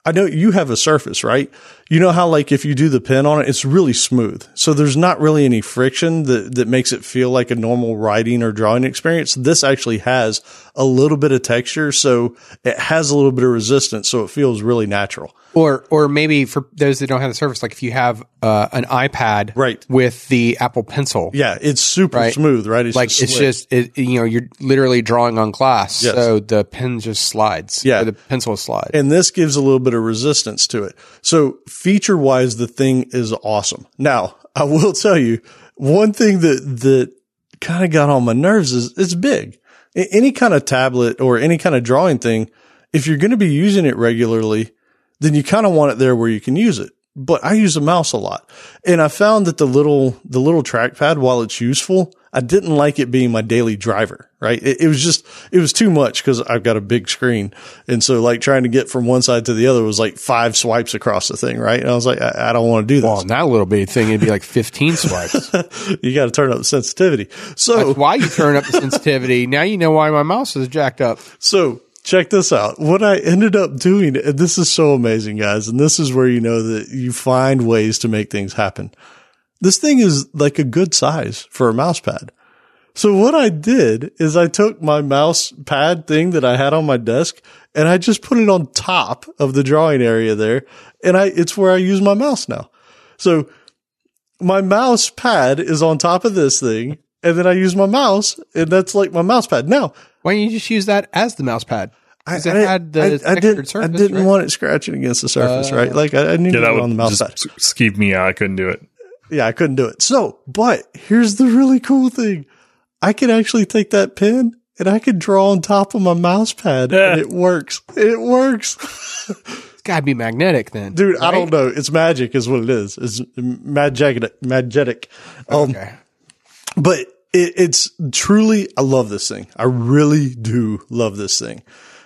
I know you have a surface, right? You know how like if you do the pen on it, it's really smooth. So there's not really any friction that, that makes it feel like a normal writing or drawing experience. This actually has a little bit of texture. So it has a little bit of resistance. So it feels really natural. Or, or maybe for those that don't have the Surface, like if you have uh, an iPad, right. with the Apple Pencil, yeah, it's super right? smooth, right? It's like just it's just it, you know you're literally drawing on glass, yes. so the pen just slides, yeah, the pencil slides, and this gives a little bit of resistance to it. So feature wise, the thing is awesome. Now, I will tell you one thing that that kind of got on my nerves is it's big. Any kind of tablet or any kind of drawing thing, if you're going to be using it regularly then you kind of want it there where you can use it. But I use a mouse a lot and I found that the little, the little trackpad, while it's useful, I didn't like it being my daily driver, right? It, it was just, it was too much because I've got a big screen. And so like trying to get from one side to the other was like five swipes across the thing, right? And I was like, I, I don't want to do that. Well, that little bitty thing, it'd be like 15 swipes. you got to turn up the sensitivity. So that's why you turn up the sensitivity. Now you know why my mouse is jacked up. So check this out. What I ended up doing, and this is so amazing, guys, and this is where you know that you find ways to make things happen. This thing is like a good size for a mouse pad. So what I did is I took my mouse pad thing that I had on my desk and I just put it on top of the drawing area there. And I, it's where I use my mouse now. So my mouse pad is on top of this thing. And then I use my mouse and that's like my mouse pad. Now, why don't you just use that as the mouse pad? I, it had the I, I, did, surface, I didn't right? want it scratching against the surface, uh, right? Like I, I need yeah, it on the mouse pad. Skeeve me out. I couldn't do it. Yeah, I couldn't do it. So, but here's the really cool thing. I can actually take that pen and I can draw on top of my mouse pad and it works. It works. it's gotta be magnetic then. Dude, right? I don't know. It's magic is what it is. It's magic, magic. Um, okay. But it, it's truly, I love this thing. I really do love this thing.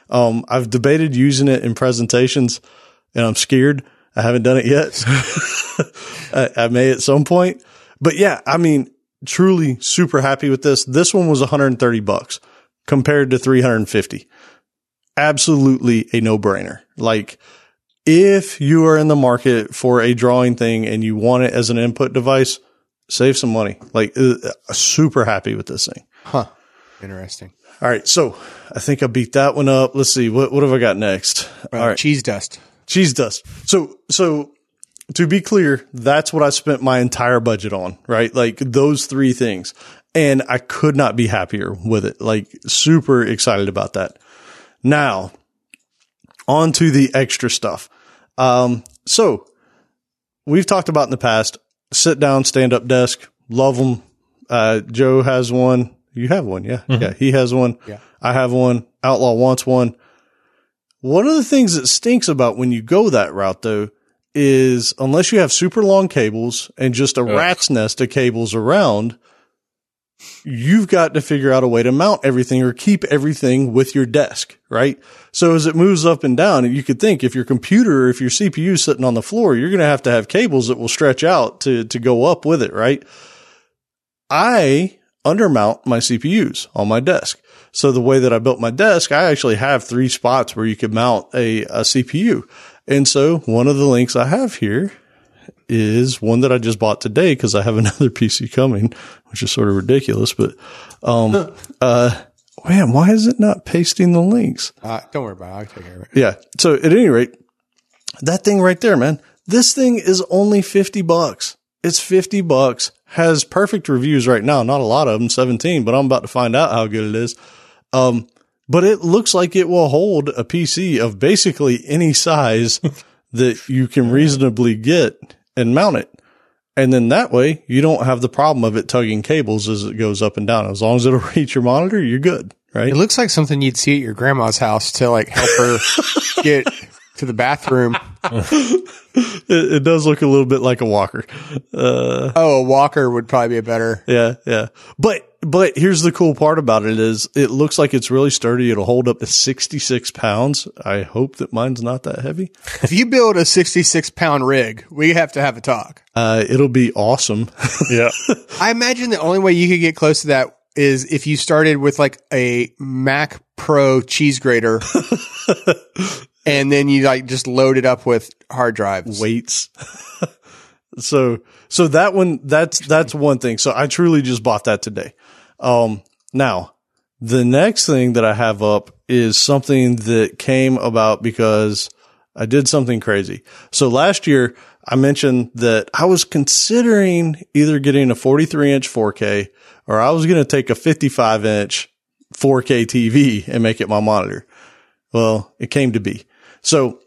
Um, I've debated using it in presentations and I'm scared. I haven't done it yet. I, I may at some point, but yeah, I mean, truly super happy with this. This one was 130 bucks compared to 350. Absolutely a no brainer. Like if you are in the market for a drawing thing and you want it as an input device, save some money. Like uh, super happy with this thing. Huh. Interesting. All right. So I think I beat that one up. Let's see. What, what have I got next? Uh, All right. Cheese dust. Cheese dust. So, so to be clear, that's what I spent my entire budget on, right? Like those three things. And I could not be happier with it. Like super excited about that. Now on to the extra stuff. Um, so we've talked about in the past, sit down, stand up desk, love them. Uh, Joe has one. You have one. Yeah. Mm-hmm. Yeah. He has one. Yeah. I have one. Outlaw wants one. One of the things that stinks about when you go that route though is unless you have super long cables and just a Ugh. rat's nest of cables around, you've got to figure out a way to mount everything or keep everything with your desk, right? So as it moves up and down, you could think if your computer, if your CPU is sitting on the floor, you're going to have to have cables that will stretch out to, to go up with it, right? I undermount my CPUs on my desk. So the way that I built my desk, I actually have three spots where you could mount a, a CPU. And so one of the links I have here is one that I just bought today because I have another PC coming, which is sort of ridiculous. But, um, uh, man, why is it not pasting the links? Uh, don't worry about it. I'll take care of it. Yeah. So at any rate, that thing right there, man, this thing is only 50 bucks. It's 50 bucks, has perfect reviews right now. Not a lot of them, 17, but I'm about to find out how good it is. Um, but it looks like it will hold a PC of basically any size that you can reasonably get and mount it. And then that way you don't have the problem of it tugging cables as it goes up and down. As long as it'll reach your monitor, you're good, right? It looks like something you'd see at your grandma's house to like help her get to the bathroom. It, it, does look a little bit like a walker. Uh, oh, a walker would probably be a better. Yeah, yeah. But but here's the cool part about it is it looks like it's really sturdy. It'll hold up to 66 pounds. I hope that mine's not that heavy. If you build a 66 pound rig, we have to have a talk. Uh, it'll be awesome. yeah. I imagine the only way you could get close to that is if you started with like a Mac Pro cheese grater and then you like just load it up with hard drives. Weights. so, so that one, that's, that's one thing. So I truly just bought that today. Um, now the next thing that I have up is something that came about because I did something crazy. So last year I mentioned that I was considering either getting a 43 inch 4K or I was going to take a 55 inch 4K TV and make it my monitor. Well, it came to be. So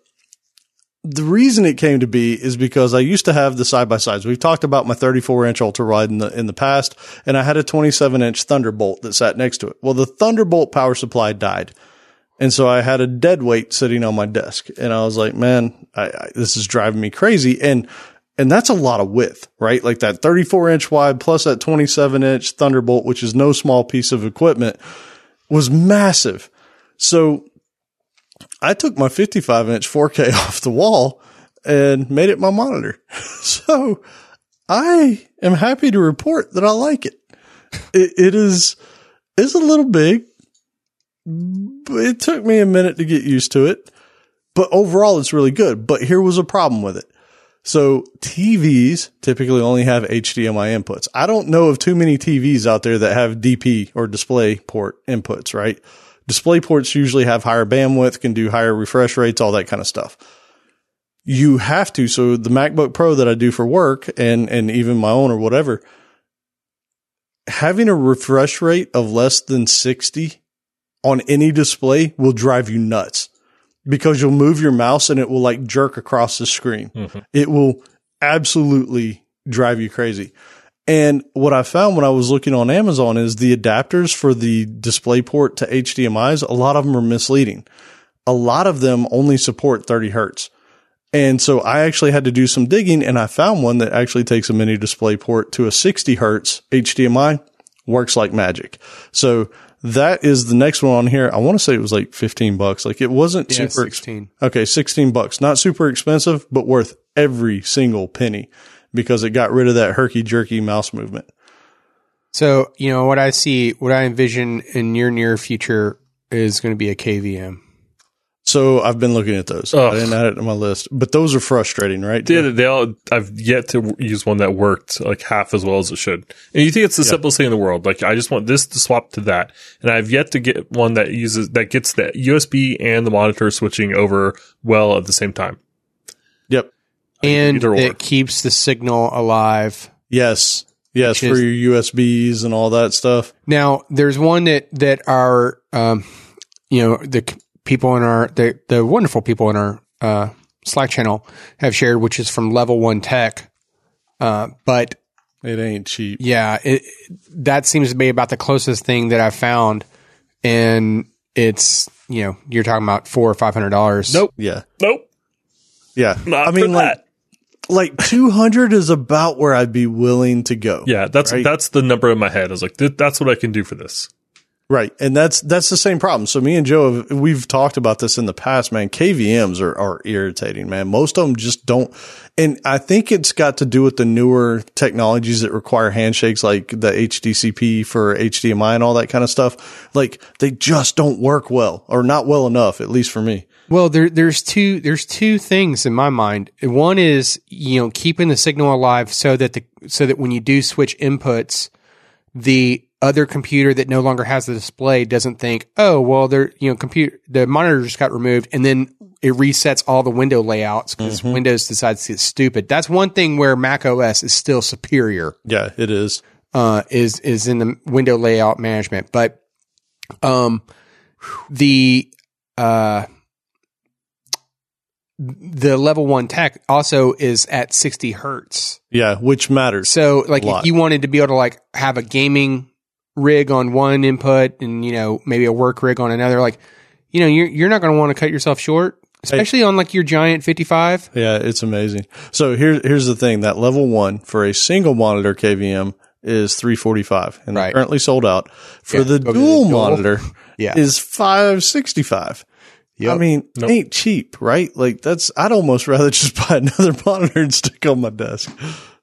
the reason it came to be is because I used to have the side by sides. We've talked about my 34 inch ultra wide in the in the past, and I had a 27 inch Thunderbolt that sat next to it. Well, the Thunderbolt power supply died, and so I had a dead weight sitting on my desk, and I was like, man, I, I, this is driving me crazy, and and that's a lot of width, right? Like that 34 inch wide plus that 27 inch Thunderbolt, which is no small piece of equipment, was massive. So I took my 55 inch 4K off the wall and made it my monitor. So I am happy to report that I like it. It, it is, it's a little big, it took me a minute to get used to it. But overall, it's really good. But here was a problem with it. So TVs typically only have HDMI inputs. I don't know of too many TVs out there that have DP or display port inputs, right? Display ports usually have higher bandwidth, can do higher refresh rates, all that kind of stuff. You have to. So the MacBook Pro that I do for work and, and even my own or whatever, having a refresh rate of less than 60 on any display will drive you nuts because you'll move your mouse and it will like jerk across the screen. Mm-hmm. It will absolutely drive you crazy. And what I found when I was looking on Amazon is the adapters for the DisplayPort to HDMIs, a lot of them are misleading. A lot of them only support 30 hertz. And so I actually had to do some digging and I found one that actually takes a mini DisplayPort to a 60 hertz HDMI, works like magic. So that is the next one on here. I want to say it was like 15 bucks. Like it wasn't Yeah, super. 16. Okay. 16 bucks. Not super expensive, but worth every single penny because it got rid of that herky jerky mouse movement. So, you know, what I see, what I envision in near near future is going to be a KVM. So I've been looking at those. Ugh. I didn't add it to my list, but those are frustrating, right? Yeah, they all. I've yet to use one that worked like half as well as it should. And you think it's the simplest thing in the world? Like I just want this to swap to that, and I've yet to get one that uses that gets the USB and the monitor switching over well at the same time. Yep. And either or. it keeps the signal alive. Yes. Yes. For is- your USBs and all that stuff. Now, there's one that that our, um, you know, the people in our the the wonderful people in our uh, Slack channel have shared, which is from Level One Tech. Uh, but It ain't cheap. yeah, it, that seems to be about the closest thing that I've found, and it's you know you're talking about four or five hundred dollars. Nope. Yeah. Nope. Yeah. Not I mean, for like, that. Like 200 is about where I'd be willing to go. Yeah, that's Right. that's the number in my head. I was like, "Th- that's what I can do for this. Right. And that's, that's the same problem. So me and Joe, have, we've talked about this in the past, man. KVMs are, are irritating, man. Most of them just don't. And I think it's got to do with the newer technologies that require handshakes, like the HDCP for HDMI and all that kind of stuff. Like they just don't work well or not well enough, at least for me. Well, there, there's two there's two things in my mind. One is you know keeping the signal alive so that the so that when you do switch inputs, the other computer that no longer has the display doesn't think, oh well, there you know computer the monitor just got removed, and then it resets all the window layouts because Windows decides it's stupid. That's one thing where Mac OS is still superior Yeah, it is. uh, is is in the window layout management. But um, the uh, the level one tech also is at sixty hertz. Yeah, which matters. So like if you wanted to be able to like have a gaming rig on one input and you know maybe a work rig on another, like you know you're you're not going to want to cut yourself short, especially on like your giant fifty five. Yeah, it's amazing. So here, here's the thing: that level one for a single monitor KVM is 345, and Right. currently sold out. For Yeah, the the dual dual. monitor, Yeah. is 565. I mean, Nope. ain't cheap, right? Like that's I'd almost rather just buy another monitor and stick on my desk.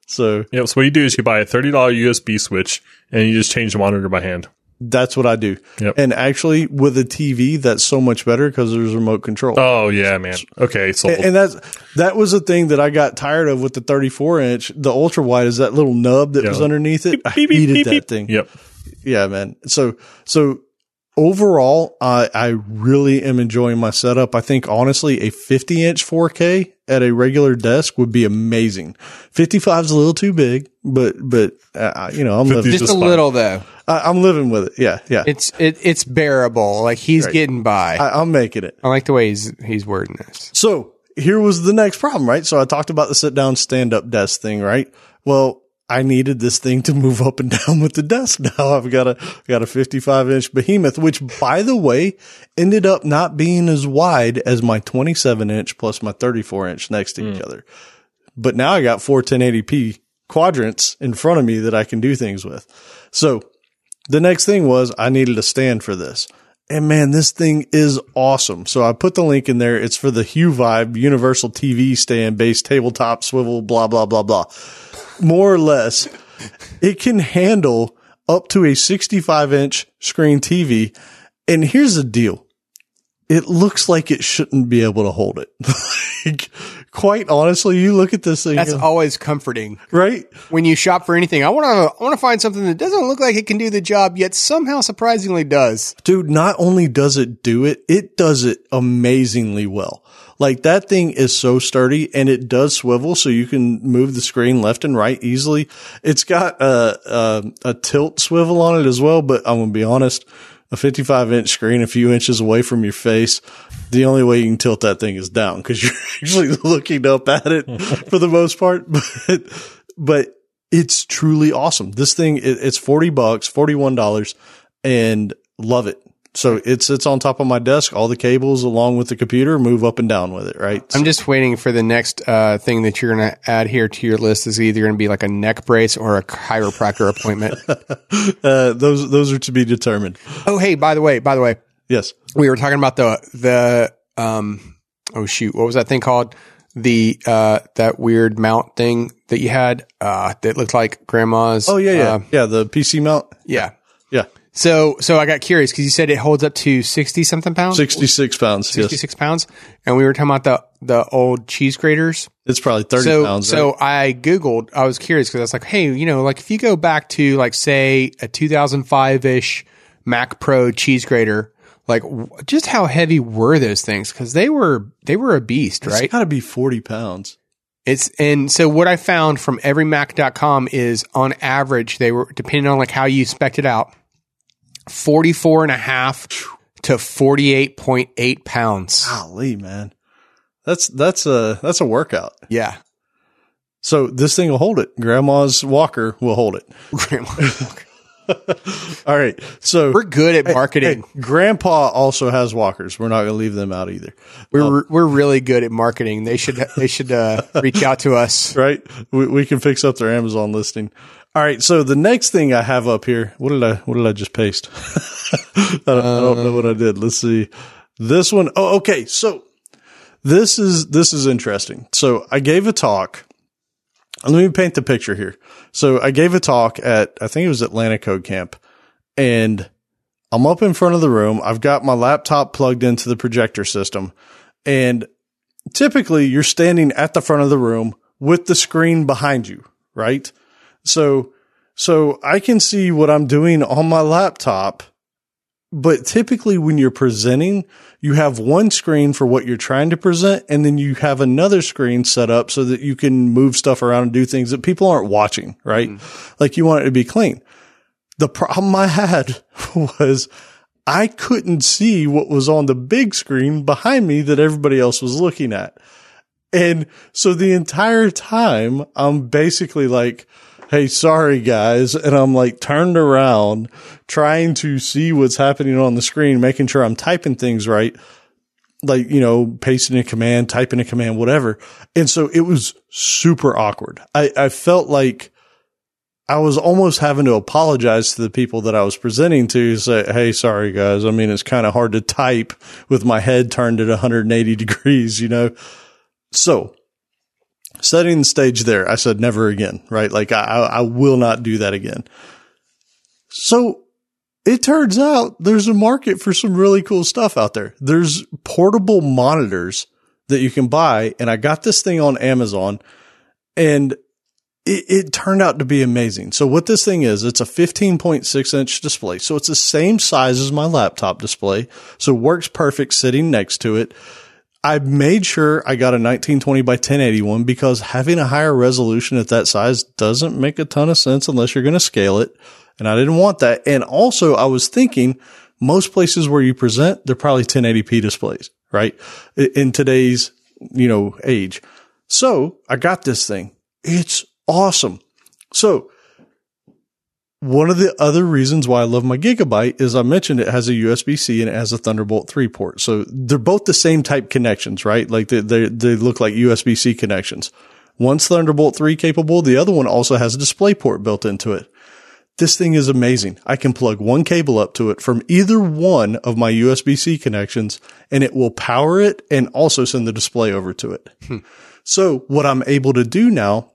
So Yeah. So what you do is you buy a thirty dollar USB switch and you just change the monitor by hand. that's what I do. Yep. And actually, with a TV, that's so much better because there's remote control. Oh yeah, man. Okay, So, And that's that was the thing that I got tired of with the 34 inch. The ultra wide is that little nub that Yeah. was underneath it. I Beep, beep, hated beep, that beep. thing. Yep. Yeah, man. So so overall, I I really am enjoying my setup. I think honestly, a 50 inch 4K at a regular desk would be amazing. 55 is a little too big, but but uh, you know I'm 50 living's Just just a fine. little though. I, I'm living with it. Yeah, yeah. It's it, it's bearable. Like he's Right. getting by. I, I'm making it. I like the way he's he's wording this. So here was the next problem, right? So I talked about the sit down, stand up desk thing, right? Well, I needed this thing to move up and down with the desk. Now I've got a, got a 55 inch behemoth, which by the way, ended up not being as wide as my 27 inch plus my 34 inch next to each hmm. other. But now I got four 1080p quadrants in front of me that I can do things with. So the next thing was I needed a stand for this. And man, this thing is awesome. So I put the link in there. It's for the Hue Vibe Universal TV stand based tabletop swivel, blah, blah, blah, blah. More or less, it can handle up to a 65 inch screen TV. And here's the deal. It looks like it shouldn't be able to hold it. like, quite honestly, you look at this thing, That's always comforting right? when you shop for anything. I want to I want to find something that doesn't look like it can do the job yet somehow surprisingly does. Dude, not only does it do it, it does it amazingly well. Like that thing is so sturdy and it does swivel so you can move the screen left and right easily. It's got a, a, a tilt swivel on it as well, but I'm going to be honest, a 55 inch screen a few inches away from your face, the only way you can tilt that thing is down because you're actually looking up at it for the most part. But, but it's truly awesome. This thing, it, it's 40 bucks, $41 and love it. So it's, it's on top of my desk. All the cables along with the computer move up and down with it. Right. I'm just waiting for the next uh, thing that you're going to add here to your list is either going to be like a neck brace or a chiropractor appointment. uh, those, those are to be determined. Oh, hey, by the way, by the way, Yes. we were talking about the, the, um, oh shoot, what was that thing called? The, uh, that weird mount thing that you had, uh, that looked like grandma's. Oh yeah. Yeah. uh, yeah. The PC mount. yeah. Yeah. So, so I got curious because you said it holds up to 60 something pounds. 66 pounds. Yes. 66 pounds. And we were talking about the, the old cheese graters. It's probably 30 so, pounds. so right? I Googled, I was curious because I was like, hey, you know, like if you go back to like, say, a 2005 ish Mac Pro cheese grater, like w- just how heavy were those things? Cause they were, they were a beast, right? it's gotta be 40 pounds. It's, and so what I found from everymac.com is on average, they were, depending on like how you spec it out, 44 and a half to 48.8 pounds. Golly, man. That's, that's a, that's a workout. Yeah. So this thing will hold it. Grandma's walker will hold it. All right. So We're good at marketing. Hey, grandpa also has walkers. We're not going to leave them out either. We're we're really good at marketing. They should they should uh, reach out to us. Right. We, we can fix up their Amazon listing. All right. So the next thing I have up here, what did I, what did I just paste? I, don't, I don't know what I did. Let's see. This one. Oh, okay. So this is, this is interesting. So I gave a talk. Let me paint the picture here. So I gave a talk at, I think it was Atlanta Code Camp and I'm up in front of the room. I've got my laptop plugged into the projector system and typically you're standing at the front of the room with the screen behind you, right? So, so I can see what I'm doing on my laptop. But typically when you're presenting, you have one screen for what you're trying to present. And then you have another screen set up so that you can move stuff around and do things that people aren't watching, right? Mm-hmm. Like you want it to be clean. The problem I had was I couldn't see what was on the big screen behind me that everybody else was looking at. And so the entire time I'm basically like, Hey, sorry guys. And I'm like turned around trying to see what's happening on the screen, making sure I'm typing things right. Like, you know, pasting a command, typing a command, whatever. And so it was super awkward. I, I felt like I was almost having to apologize to the people that I was presenting to say, Hey, sorry guys. I mean, it's kind of hard to type with my head turned at 180 degrees, you know? So setting the stage there, I said never again, right? Like I, I will not do that again. So it turns out there's a market for some really cool stuff out there. There's portable monitors that you can buy. And I got this thing on Amazon and it, it turned out to be amazing. So what this thing is, it's a 15.6 inch display. So it's the same size as my laptop display. So it works perfect sitting next to it. I made sure I got a 1920 by 1081 because having a higher resolution at that size doesn't make a ton of sense unless you're going to scale it. And I didn't want that. And also I was thinking most places where you present, they're probably 1080p displays, right? In today's, you know, age. So I got this thing. It's awesome. So one of the other reasons why I love my Gigabyte is I mentioned it has a USB C and it has a Thunderbolt 3 port. So they're both the same type connections, right? Like they, they, they look like USB C connections. One's Thunderbolt 3 capable. The other one also has a display port built into it. This thing is amazing. I can plug one cable up to it from either one of my USB C connections and it will power it and also send the display over to it. Hmm. So what I'm able to do now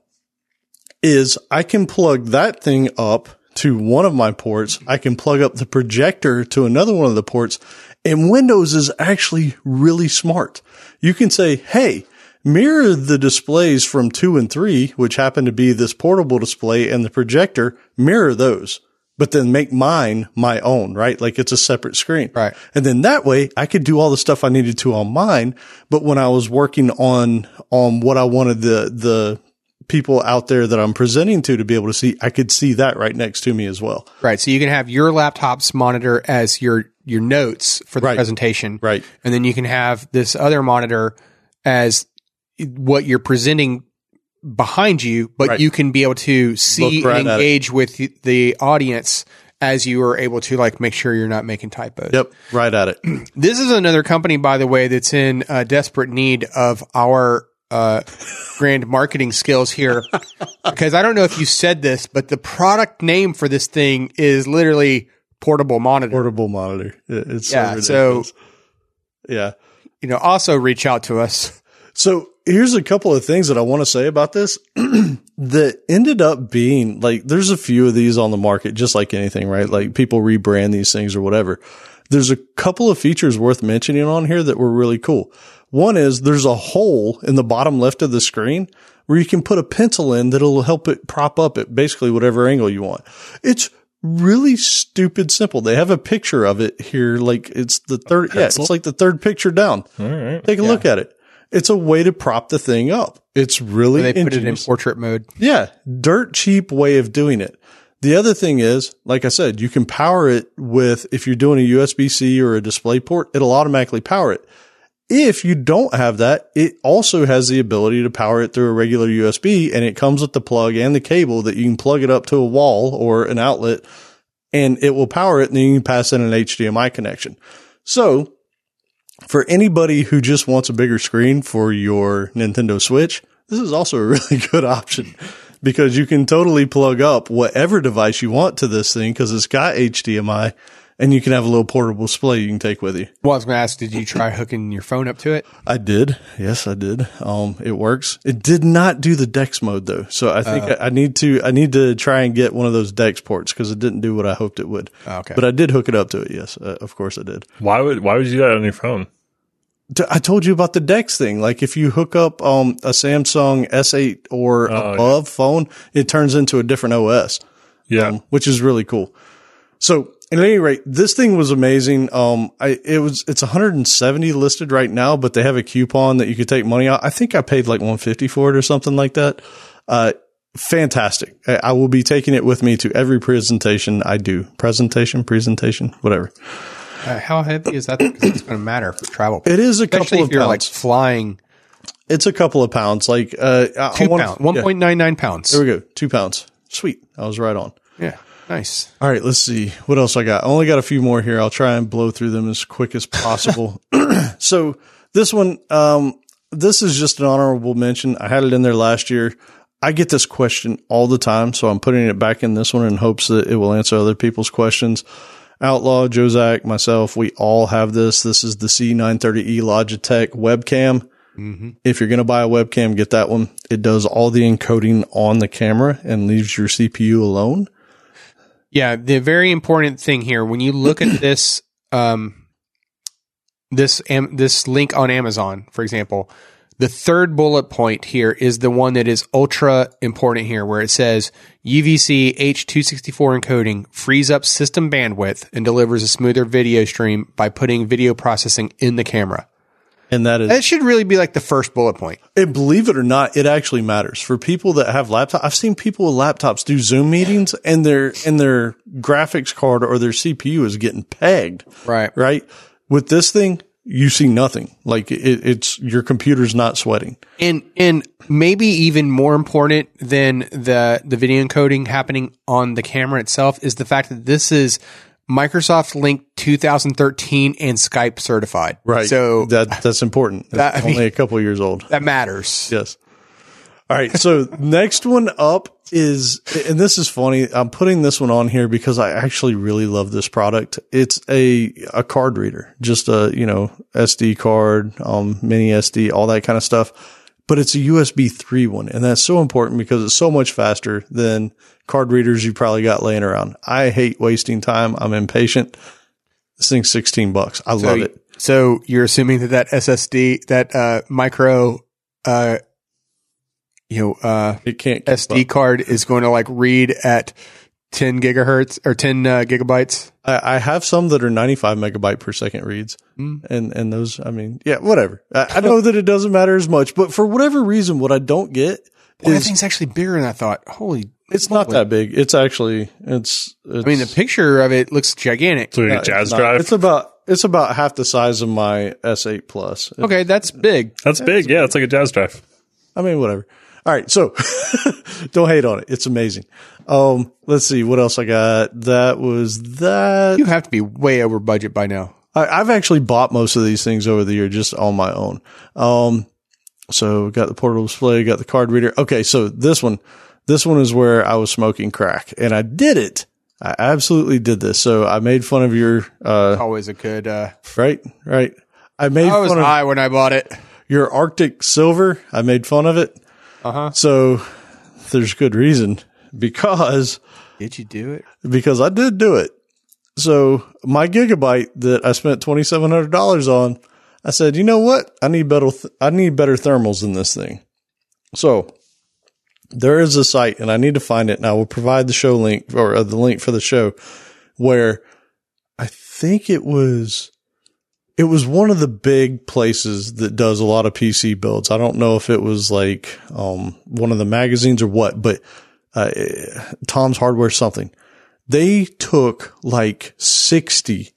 is I can plug that thing up to one of my ports. I can plug up the projector to another one of the ports and Windows is actually really smart. You can say, Hey, mirror the displays from two and three, which happen to be this portable display and the projector, mirror those, but then make mine my own, right? Like it's a separate screen. Right. And then that way I could do all the stuff I needed to on mine. But when I was working on, on what I wanted the, the people out there that I'm presenting to to be able to see, I could see that right next to me as well. Right. So you can have your laptop's monitor as your your notes for the Right. presentation. Right. And then you can have this other monitor as what you're presenting behind you, but Right. you can be able to see right and engage with the- audience as you are able to like make sure you're not making typos. Yep, right at it. This is another company, by the way, that's in uh, desperate need of our uh, grand marketing skills here. because I don't know if you said this, but the product name for this thing is literally portable monitor. Portable monitor. It's Yeah, so so- yeah. You know, also reach out to us. So here's a couple of things that I want to say about this that ended up being like, there's a few of these on the market, just like anything, right? Like people rebrand these things or whatever. There's a couple of features worth mentioning on here that were really cool. One is there's a hole in the bottom left of the screen where you can put a pencil in that'll help it prop up at basically whatever angle you want. It's really stupid simple. They have a picture of it here. Like it's the third, yeah, it's like the third picture down. All right. Take a look at it. It's a way to prop the thing up. It's really They put it in portrait mode. Yeah, dirt cheap way of doing it. The other thing is, like I said, you can power it with, if you're doing a USB C or a display port, it'll automatically power it. If you don't have that, it also has the ability to power it through a regular USB and it comes with the plug and the cable that you can plug it up to a wall or an outlet and it will power it and then you can pass in an HDMI connection. So for anybody who just wants a bigger screen for your Nintendo Switch, this is also a really good option because you can totally plug up whatever device you want to this thing because it's got HDMI and you can have a little portable display you can take with you. Well, I was going to ask, did you try hooking your phone up to it? I did. Yes, I did. Um, it works. It did not do the Dex mode though. So I think I, I need to, I need to try and get one of those Dex ports because it didn't do what I hoped it would. Okay. But I did hook it up to it. Yes. Uh, of course I did. Why would why would you do that on your phone? I told you about the Dex thing. Like if you hook up um, a Samsung S8 or Oh, above phone, it turns into a different OS, Yeah. um, which is really cool. So at any rate, this thing was amazing. Um, I, it was, it's 170 listed right now, but they have a coupon that you could take money out. I think I paid like 150 for it or something like that. Uh, fantastic. I, I will be taking it with me to every presentation I do. Presentation, presentation, whatever. Uh, how heavy is that? Because it's going to matter for travel. It is a Especially couple if of you're like pounds. flying it's a couple of pounds. Like, uh, two pounds, one point nine nine pounds. There we go. Two pounds. Sweet. I was right on. Yeah, nice. All right. Let's see. What else I got? I only got a few more here. I'll try and blow through them as quick as possible. so this one, um, this is just an honorable mention. I had it in there last year. I get this question all the time. So I'm putting it back in this one in hopes that it will answer other people's questions. Outlaw, Joe Zack, myself, we all have this. This is the C930E Logitech webcam. If you're going to buy a webcam, get that one. It does all the encoding on the camera and leaves your CPU alone. Yeah, the very important thing here when you look at this, um, this am, this link on Amazon, for example, the third bullet point here is the one that is ultra important here, where it says UVC H264 encoding frees up system bandwidth and delivers a smoother video stream by putting video processing in the camera. And that is, That should really be like the first bullet point. and believe it or not, it actually matters for people that have laptops. I've seen people with laptops do Zoom meetings and their, and their graphics card or their CPU is getting pegged. Right. Right. With this thing, you see nothing. Like it, it's your computer's not sweating. and and maybe even more important than the the video encoding happening on the camera itself is the fact that this is Microsoft Lync 2013 and Skype certified. Right. So that, that's important. That- I mean- only a couple of years old. that matters. Yes. All right. So next one up is, and this is funny. I'm putting this one on here because I actually really love this product. It's a, a card reader, just a, you know, SD card, um, mini SD, all that kind of stuff. But it's a USB 3 one. And that's so important because it's so much faster than card readers you probably got laying around. I hate wasting time. I'm impatient. This thing's 16 bucks. I So, love it. so you're assuming that that SSD, that uh, micro, uh, you know, uh, It can't SD up. card is going to like read at 10 gigahertz or 10 uh, gigabytes. I, I have some that are 95 megabyte per second reads. Mm. And, and those, I mean, yeah, whatever. I, I know that it doesn't matter as much, but for whatever reason, what I don't get Boy, that is thing's actually bigger than I thought. Holy, it's not that big. It's actually, it's, it's I mean, the picture of it looks gigantic. So like uh, a Jaz it's not- drive. It's about, it's about half the size of my S8 plus. Okay, that's big. That's big. Yeah, it's like a Jaz drive. I mean, whatever. All right. So don't hate on it. It's amazing. Um, let's see what else I got. That was that. You have to be way over budget by now. I, I've actually bought most of these things over the year just on my own. Um, so got the portable display, got the card reader. Okay. So this one, this one is where I was smoking crack and I did it. I absolutely did this. So I made fun of your, uh, Always a good. Uh, right, right. I made I was fun of high when I bought it. your Arctic silver. I made fun of it. Uh huh. So there's good reason because, Did you do it? because I did do it. So my gigabyte that I spent $2,700 on, I said, you know what? I need better, th- I need better thermals in this thing. So there is a site and I need to find it and I will provide the show link or uh, the link for the show where I think it was, it was one of the big places that does a lot of PC builds. I don't know if it was like, um, one of the magazines or what, but, uh, Tom's hardware something. They took like 60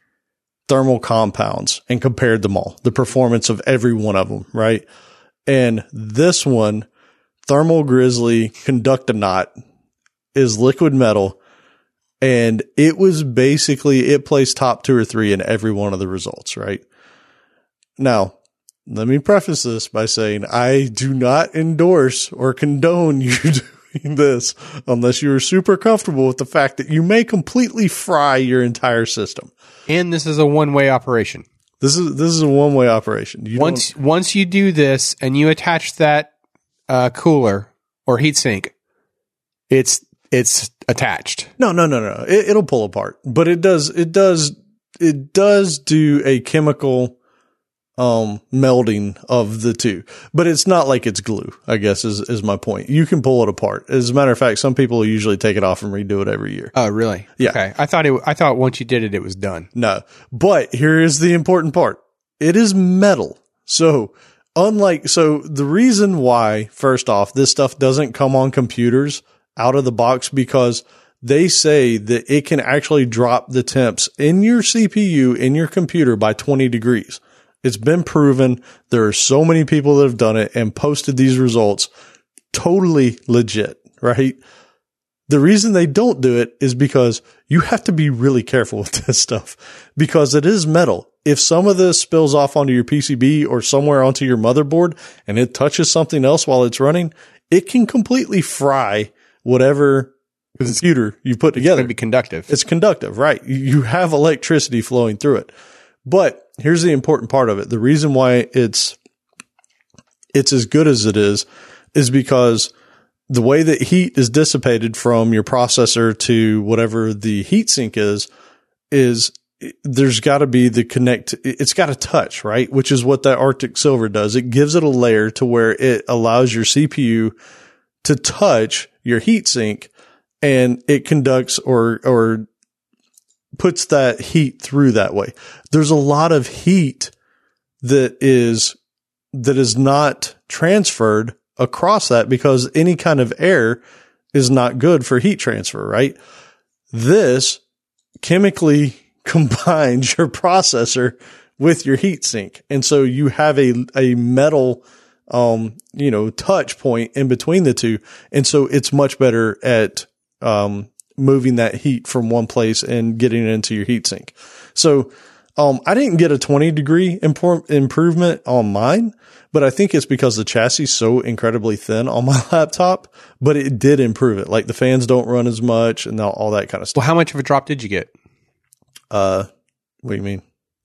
thermal compounds and compared them all, the performance of every one of them, right? And this one, thermal grizzly Conductonaut is liquid metal. And it was basically, it placed top two or three in every one of the results, right? Now, let me preface this by saying I do not endorse or condone you doing this unless you are super comfortable with the fact that you may completely fry your entire system. And this is a one way operation. This is this is a one way operation. You Once once you do this and you attach that uh, cooler or heatsink, it's it's attached. No, no, no, no. It, it'll pull apart, but it does, it does, it does do a chemical, um, melding of the two, but it's not like it's glue, I guess is, is my point. You can pull it apart. As a matter of fact, some people usually take it off and redo it every year. Oh, really? Yeah. Okay. I thought it. I thought once you did it, it was done. No, but here is the important part. It is metal. So unlike, so the reason why, first off, this stuff doesn't come on computers out of the box because they say that it can actually drop the temps in your CPU, in your computer by 20 degrees. It's been proven. There are so many people that have done it and posted these results. Totally legit, right? The reason they don't do it is because you have to be really careful with this stuff because it is metal. If some of this spills off onto your PCB or somewhere onto your motherboard and it touches something else while it's running, it can completely fry whatever computer you put It's together. going to be conductive. It's conductive, right? You have electricity flowing through it. But here's the important part of it. The reason why it's, it's as good as it is, is because the way that heat is dissipated from your processor to whatever the heat sink is, is there's got to be the connect. It's got to touch, right? Which is what that Arctic silver does. It gives it a layer to where it allows your CPU to touch your heat sink and it conducts or, or puts that heat through that way. There's a lot of heat that is, that is not transferred across that because any kind of air is not good for heat transfer, right? This chemically combines your processor with your heat sink. And so you have a, a metal, um, you know, touch point in between the two. And so it's much better at, um, moving that heat from one place and getting it into your heat sink. So, um, I didn't get a 20 degree impor- improvement on mine, but I think it's because the chassis is so incredibly thin on my laptop, but it did improve it. Like the fans don't run as much and all, all that kind of stuff. well, how much of a drop did you get? Uh, what do you mean?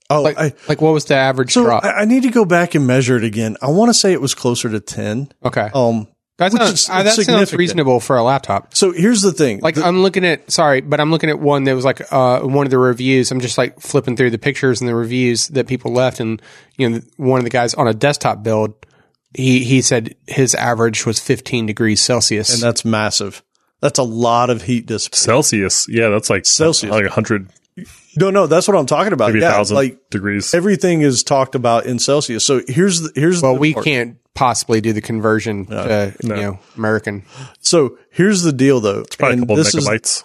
Oh, Like, I, like what was the average so drop? I, I need to go back and measure it again. I want to say it was closer to 10. okay. Um, that which sounds, is uh, that sounds reasonable for a laptop. so here's the thing. Like The- I'm looking at sorry, but I'm looking at one that was like uh one of the reviews. I'm just like flipping through the pictures and the reviews that people left, and you know one of the guys on a desktop build, he he said his average was 15 degrees Celsius. and that's massive. That's a lot of heat dissipation. Celsius. Yeah, that's like Celsius. like 100, No, no, that's what I'm talking about. maybe yeah, 1,000 like degrees. everything is talked about in Celsius. So here's the, here's well, the we part. can't possibly do the conversion to you know American. So here's the deal, though. It's probably a couple of this is- megabytes.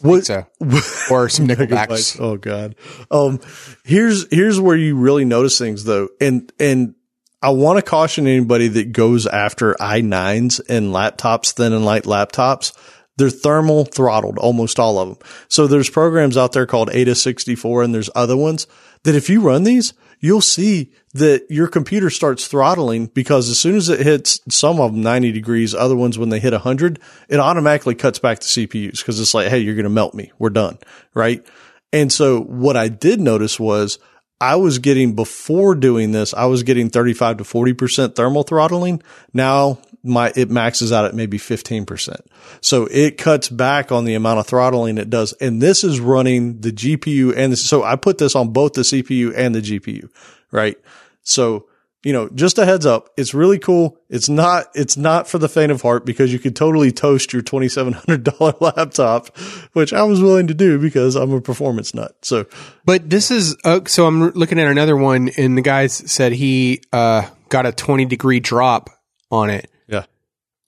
what- So or some nickelbacks. Megabytes. Oh god. Um, here's here's where you really notice things though, and and I want to caution anybody that goes after i9s and laptops, thin and light laptops. They're thermal throttled, almost all of them. So there's programs out there called AIDA 64 and there's other ones that if you run these, you'll see that your computer starts throttling because as soon as it hits some of them 90 degrees, other ones when they hit 100, it automatically cuts back the CPUs because it's like, hey, you're going to melt me. We're done. Right. And so what I did notice was I was getting before doing this, I was getting 35 to 40% thermal throttling. Now my, it maxes out at maybe 15%. So it cuts back on the amount of throttling it does. And this is running the GPU and this, so I put this on both the CPU and the GPU, right? So you know, just a heads up. It's really cool. It's not, it's not for the faint of heart because you could totally toast your $2,700 laptop, which I was willing to do because I'm a performance nut. So, but this is, uh, so I'm looking at another one and the guy said he, uh, got a 20 degree drop on it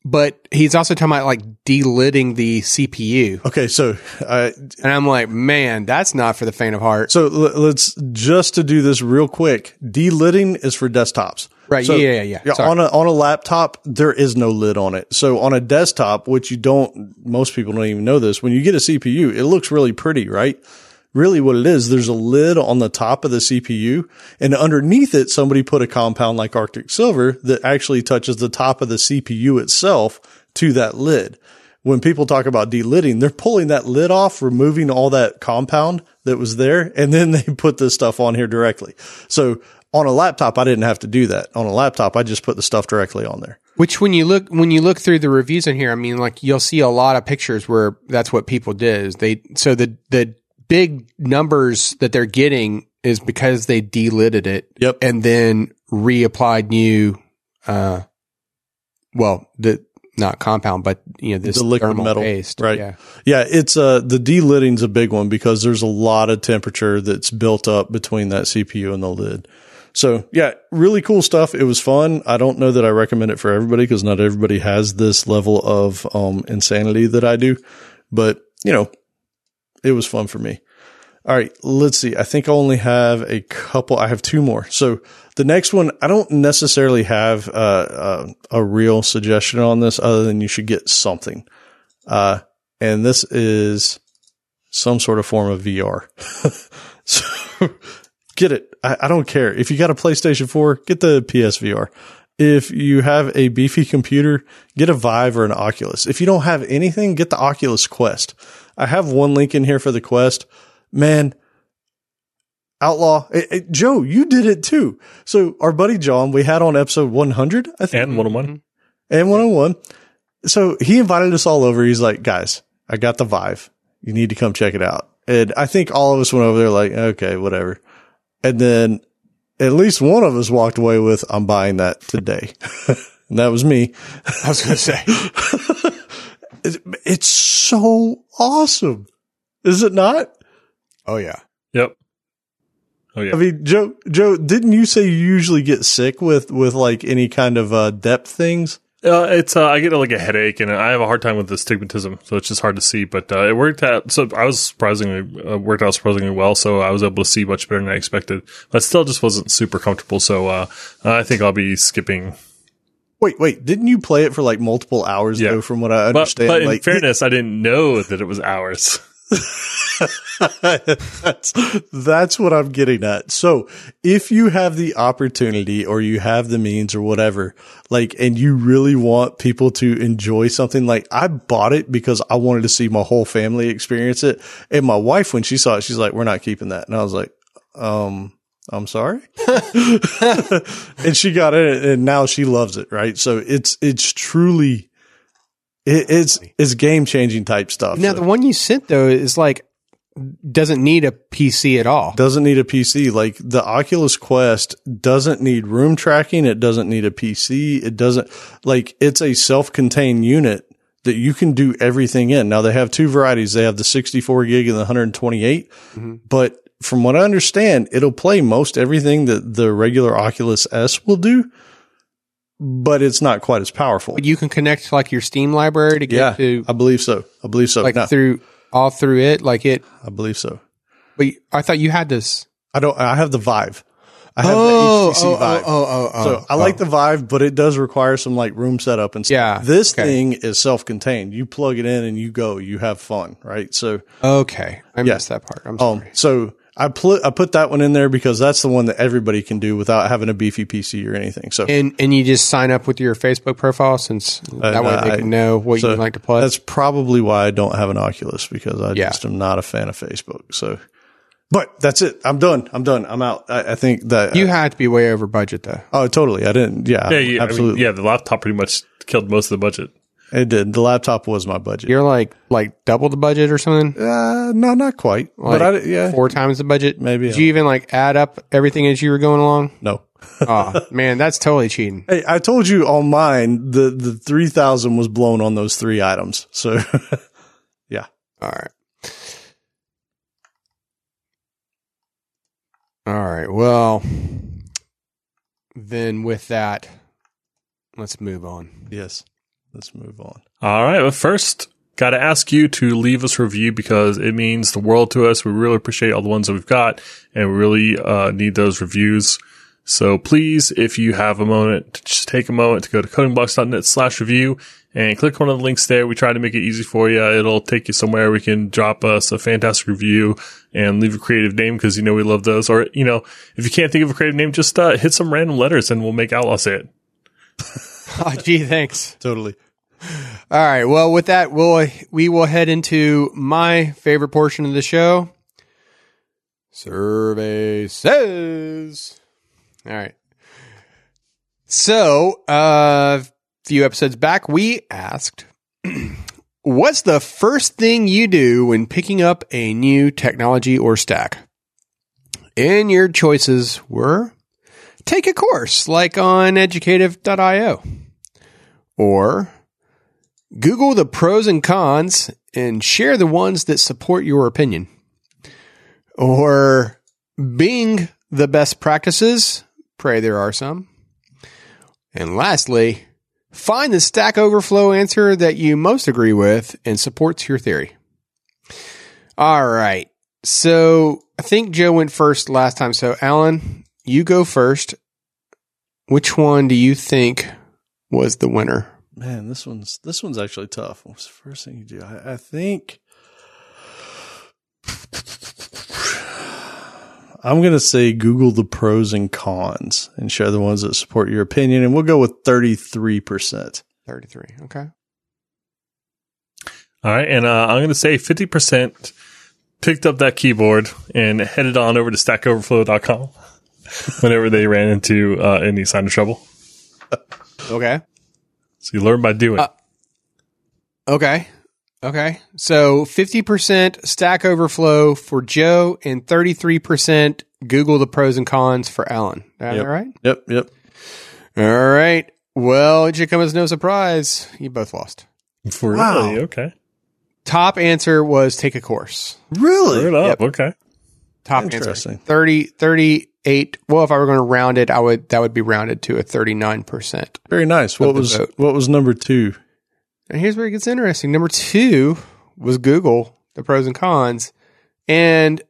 but he's also talking about like delidding the CPU. Okay, so uh, and I'm like, man, that's not for the faint of heart. So l- let's just to do this real quick. Delidding is for desktops. Right. So, yeah, yeah, yeah. yeah on a on a laptop, there is no lid on it. So on a desktop, which you don't, most people don't even know this. When you get a CPU, it looks really pretty, right? Really what it is, there's a lid on the top of the CPU and underneath it, somebody put a compound like Arctic silver that actually touches the top of the CPU itself to that lid. When people talk about delidding, they're pulling that lid off, removing all that compound that was there, and then they put this stuff on here directly. So on a laptop, I didn't have to do that. On a laptop, I just put the stuff directly on there. Which when you look when you look through the reviews in here, I mean, like you'll see a lot of pictures where that's what people did. Is they so the the big numbers that they're getting is because they delidded it. Yep. And then reapplied new, uh, well, the, not compound, but you know, this the liquid metal paste. Right. Yeah. Yeah. It's, uh, the delidding's a big one because there's a lot of temperature that's built up between that CPU and the lid. So yeah, really cool stuff. It was fun. I don't know that I recommend it for everybody because not everybody has this level of, um, insanity that I do, but you know, it was fun for me. All right, let's see. I think I only have a couple. I have two more. So the next one, I don't necessarily have uh, uh, a real suggestion on this, other than you should get something. Uh, and this is some sort of form of VR. so get it. I, I don't care if you got a PlayStation 4, get the PSVR. If you have a beefy computer, get a Vive or an Oculus. If you don't have anything, get the Oculus Quest. I have one link in here for the Quest. Man, Outlaw, it, it, Joe, you did it too. So our buddy John, we had on episode 100, I think. And 101. And 101. So he invited us all over. He's like, guys, I got the Vive. You need to come check it out. And I think all of us went over there like, okay, whatever. And then at least one of us walked away with, I'm buying that today. and that was me. I was going to say, it's so awesome. Is it not? Oh yeah. Yep. Oh yeah. I mean, Joe, Joe, didn't you say you usually get sick with, with like any kind of, uh, depth things? Uh, it's uh, I get like a headache and I have a hard time with astigmatism, so it's just hard to see. But uh, it worked out. So I was surprisingly uh, worked out surprisingly well. So I was able to see much better than I expected. But still, just wasn't super comfortable. So uh, I think I'll be skipping. Wait, wait! Didn't you play it for like multiple hours yeah. though? From what I understand, but, but in like, fairness, I didn't know that it was hours. That's, that's what I'm getting at. So if you have the opportunity or you have the means or whatever, like, and you really want people to enjoy something, like I bought it because I wanted to see my whole family experience it. And my wife, when she saw it, she's like, we're not keeping that. And I was like, um, I'm sorry. and she got it and now she loves it. Right. So it's, it's truly, it, it's it's game changing type stuff. Now so. the one you sent though is like doesn't need a PC at all. Doesn't need a PC. Like the Oculus Quest doesn't need room tracking. It doesn't need a PC. It doesn't like it's a self contained unit that you can do everything in. Now they have two varieties. They have the 64 gig and the 128, mm-hmm. but from what I understand, it'll play most everything that the regular Oculus S will do but it's not quite as powerful. But you can connect like your Steam library to get yeah, to. I believe so. I believe so. Like no. through all through it, like it. I believe so. But I thought you had this. I don't. I have the Vive. I have Oh, the HTC oh, Vive. oh, oh, oh, So I oh. like the Vive, but it does require some like room setup and stuff. Yeah, This okay. thing is self-contained. You plug it in and you go. You have fun, right? So, Okay, I missed that part. I'm um, sorry. so I put I put that one in there because that's the one that everybody can do without having a beefy PC or anything. So and and you just sign up with your Facebook profile since uh, that way they I- can know what so you like to play. That's probably why I don't have an Oculus because I Yeah. just am not a fan of Facebook. So, but that's it. I'm done. I'm done. I'm out. I, I think that uh, You had to be way over budget though. Oh, totally. I didn't. Yeah, Yeah, yeah, absolutely. I mean, yeah. The laptop pretty much killed most of the budget. It did. The laptop was my budget. You're like like double the budget or something. Uh, no, not quite. Like but I, yeah, four times the budget. Maybe, Did you even like add up everything as you were going along? no. Oh man, that's totally cheating. Hey, I told you on mine, the, the 3000 was blown on those three items. So yeah. All right. All right. Well, then with that, let's move on. Yes. Let's move on. All right. But first, got to ask you to leave us a review because it means the world to us. We really appreciate all the ones that we've got and we really uh, need those reviews. So please, if you have a moment, just take a moment to go to codingblocks.net slash review and click one of the links there. We try to make it easy for you. It'll take you somewhere. We can drop us a fantastic review and leave a creative name because you know we love those. Or, you know, if you can't think of a creative name, just uh, hit some random letters and we'll make Outlaw say it. Oh, gee, thanks. Totally. All right. Well, with that, we'll we will head into my favorite portion of the show. Survey says. All right. So, uh, a few episodes back, we asked, "What's the first thing you do when picking up a new technology or stack?" And your choices were: take a course like on educative.io, or Google the pros and cons and share the ones that support your opinion. Or Bing the best practices. Pray there are some. And lastly, find the Stack Overflow answer that you most agree with and supports your theory. All right. So I think Joe went first last time. So Alan, you go first. Which one do you think was the winner? Man, this one's, this one's actually tough. What's the first thing you do? I, I think I'm going to say Google the pros and cons and share the ones that support your opinion. And we'll go with 33%. 33. Okay. All right. And uh, I'm going to say 50% picked up that keyboard and headed on over to stackoverflow.com whenever they ran into uh, any sign of trouble. Okay. So you learn by doing. Uh, Okay. Okay. So 50% Stack Overflow for Joe and 33% Google the pros and cons for Alan. Is that Yep. right? Yep. Yep. All right. Well, it should come as no surprise. You both lost. For wow. really? Okay. Top answer was take a course. Really? Yep. Okay. Top answer. Interesting. 30, 38. Well, if I were going to round it, I would, that would be rounded to a 39%. Very nice. What was, vote. what was number two? And here's where it gets interesting. Number two was Google, the pros and cons. And,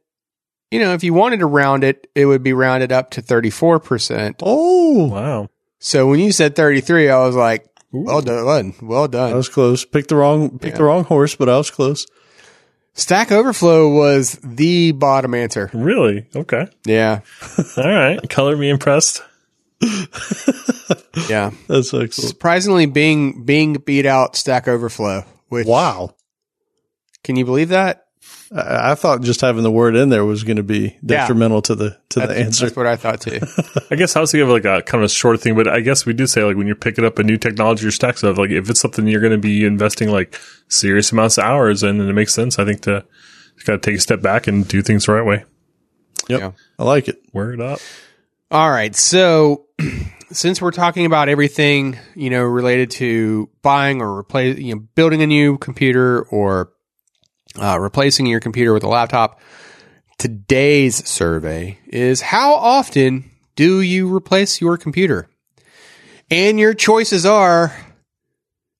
you know, if you wanted to round it, it would be rounded up to 34%. Oh, Wow. So when you said 33, I was like, well done. Well done. I was close. Picked the wrong, picked the wrong horse, but I was close. Stack Overflow was the bottom answer. Really? Okay. Yeah. All right. Color me impressed. Yeah. That's excellent. Surprisingly, Bing, Bing beat out Stack Overflow, which, Wow. can you believe that? I, I thought just having the word in there was going to be detrimental to the to the answer. that's what I thought too. I guess I was thinking of like a kind of a short thing, but I guess we do say like when you're picking up a new technology or stack stuff, like if it's something you're going to be investing like serious amounts of hours in, then it makes sense. I think to kind of take a step back and do things the right way. Yep, Yeah. I like it. Word up. All right. So since we're talking about everything, you know, related to buying or replace, you know, building a new computer or uh, replacing your computer with a laptop, today's survey is how often do you replace your computer? And your choices are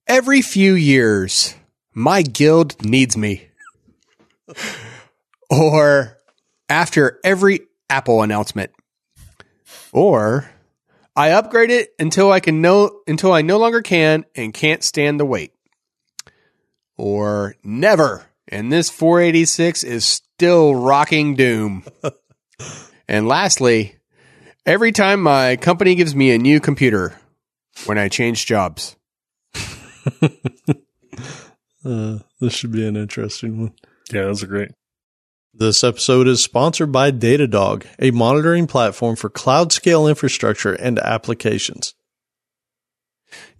every few years. My guild needs me. or after every Apple announcement Or I upgrade it until I can no until I no longer can and can't stand the wait. Or never. And this 486 is still rocking doom. and lastly, every time my company gives me a new computer when I change jobs. uh, this should be an interesting one. Yeah, those are great. This episode is sponsored by Datadog, a monitoring platform for cloud scale infrastructure and applications.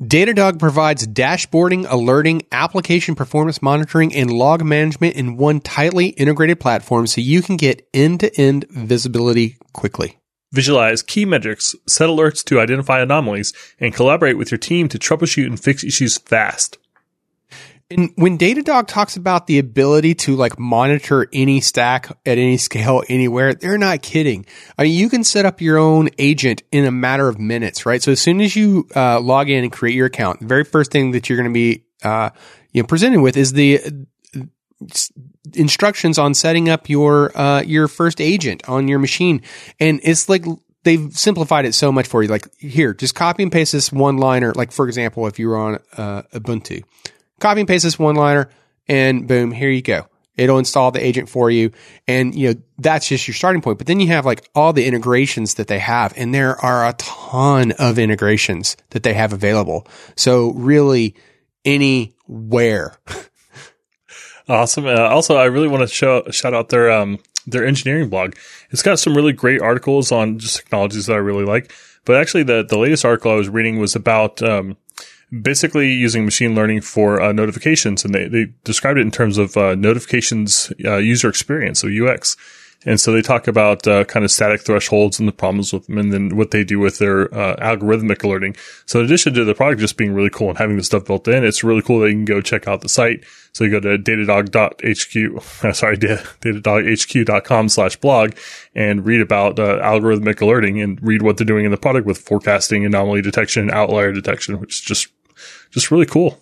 Datadog provides dashboarding, alerting, application performance monitoring, and log management in one tightly integrated platform so you can get end to end visibility quickly. Visualize key metrics, set alerts to identify anomalies, and collaborate with your team to troubleshoot and fix issues fast. And when Datadog talks about the ability to like monitor any stack at any scale anywhere, they're not kidding. I mean, you can set up your own agent in a matter of minutes, right? So as soon as you uh, log in and create your account, the very first thing that you're going to be uh, you know presented with is the instructions on setting up your uh, your first agent on your machine, and it's like they've simplified it so much for you. Like here, just copy and paste this one liner. Like for example, if you were on uh, Ubuntu copy and paste this one liner and boom, here you go. It'll install the agent for you. And, you know, that's just your starting point. But then you have like all the integrations that they have and there are a ton of integrations that they have available. So really anywhere. awesome. Uh, also, I really want to show, shout out their, um, their engineering blog. It's got some really great articles on just technologies that I really like. But actually, the, the latest article I was reading was about, um, basically using machine learning for uh, notifications, and they, they described it in terms of uh, notifications uh, user experience, so UX. And so they talk about uh, kind of static thresholds and the problems with them, and then what they do with their uh, algorithmic alerting. So in addition to the product just being really cool and having the stuff built in, it's really cool that you can go check out the site. So you go to datadog.hq, sorry, datadoghq.com slash blog and read about uh, algorithmic alerting and read what they're doing in the product with forecasting, anomaly detection, outlier detection, which is just just really cool.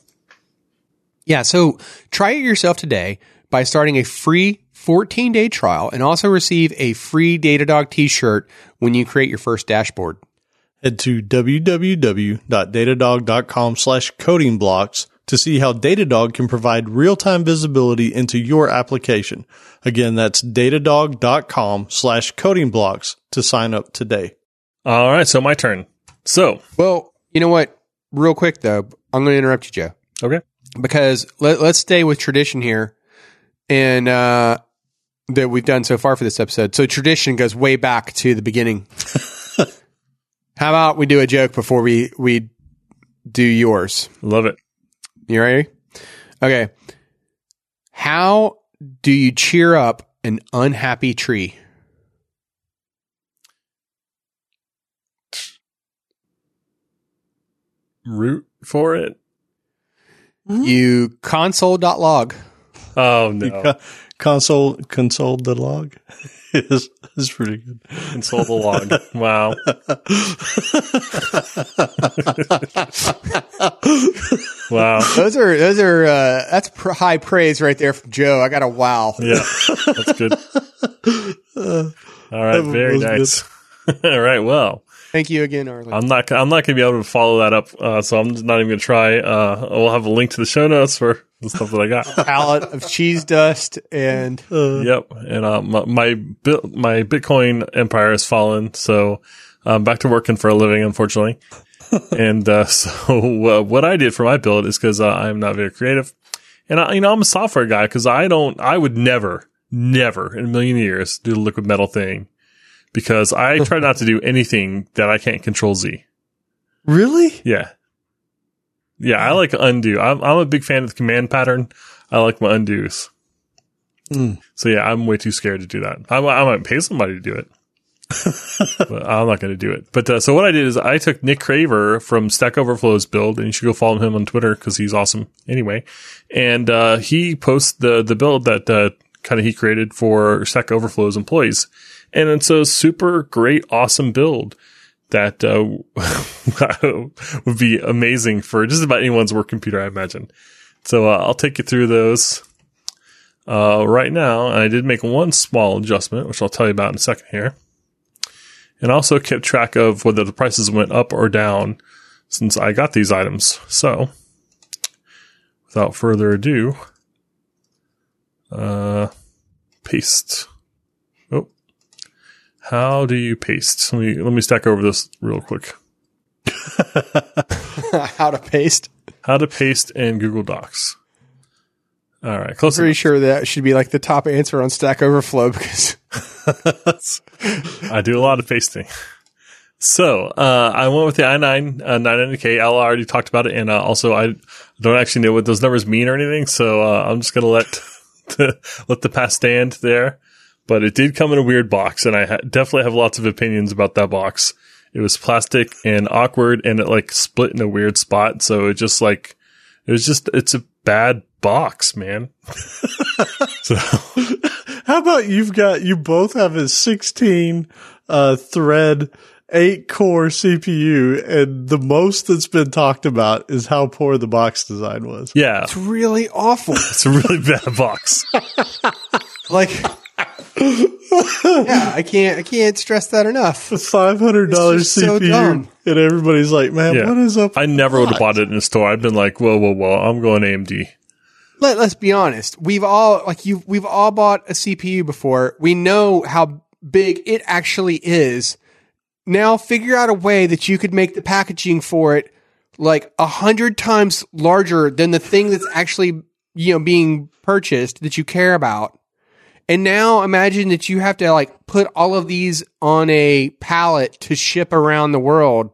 Yeah. So try it yourself today by starting a free 14 day trial and also receive a free Datadog t shirt when you create your first dashboard. Head to www.datadog.com slash coding blocks to see how Datadog can provide real time visibility into your application. Again, that's datadog.com slash coding blocks to sign up today. All right. So my turn. So, well, you know what? Real quick though, I'm going to interrupt you, Joe. Okay. Because let, us stay with tradition here and, uh, that we've done so far for this episode. So tradition goes way back to the beginning. How about we do a joke before we, we do yours? Love it. You ready? Okay. How do you cheer up an unhappy tree? Root for it. You console.log. Oh no. console console the log is is pretty good. Console the log. Wow. wow. Those are those are uh, that's pr- high praise right there from Joe. I got a wow. Yeah, that's good. All right, very nice. All right, well. Thank you again, Alan. I'm not. I'm not going to be able to follow that up, uh, so I'm not even going to try. Uh, we'll have a link to the show notes for the stuff that I got. Pallet of cheese dust and uh, yep, and uh, my my, my Bitcoin empire has fallen, so I'm back to working for a living, unfortunately. and uh, so what I did for my build is because uh, I'm not very creative, and I, you know I'm a software guy because I don't. I would never, never in a million years do the liquid metal thing because I try not to do anything that I can't control Z. Really? Yeah. Yeah, I like undo. I'm, I'm a big fan of the command pattern. I like my undos. Mm. So yeah, I'm way too scared to do that. I, I might pay somebody to do it, but I'm not going to do it. But uh, so what I did is I took Nick Craver from Stack Overflow's build, and you should go follow him on Twitter because he's awesome. Anyway, and uh, he posts the the build that uh, kind of he created for Stack Overflow's employees, and it's a super great, awesome build that uh, would be amazing for just about anyone's work computer, I imagine. So uh, I'll take you through those uh, right now. And I did make one small adjustment, which I'll tell you about in a second here. and also kept track of whether the prices went up or down since I got these items. So, without further ado, uh, paste. How do you paste? Let me let me stack over this real quick. How to paste? How to paste in Google Docs. All right, close. I'm Pretty sure that should be like the top answer on Stack Overflow because I do a lot of pasting. So uh, I went with the i9 uh, 990K. Al already talked about it, and uh, also I don't actually know what those numbers mean or anything. So uh, I'm just gonna let the, let the past stand there. But it did come in a weird box, and I ha- definitely have lots of opinions about that box. It was plastic and awkward, and it like split in a weird spot. So it just like it was just it's a bad box, man. so How about you've got you both have a 16 uh, thread, eight core CPU, and the most that's been talked about is how poor the box design was. yeah, it's really awful. it's a really bad box. like, yeah, I can't, I can't stress that enough. Five hundred dollars It's just so CPU, dumb. and everybody's like, "Man, Yeah. what is up?" I never would have bought it in a store. I've been like, whoa, whoa, whoa, I'm going AMD. Let, let's be honest. We've all like you. We've all bought a CPU before. We know how big it actually is. Now figure out a way that you could make the packaging for it like a hundred times larger than the thing that's actually you know being purchased that you care about. And now imagine that you have to like put all of these on a pallet to ship around the world.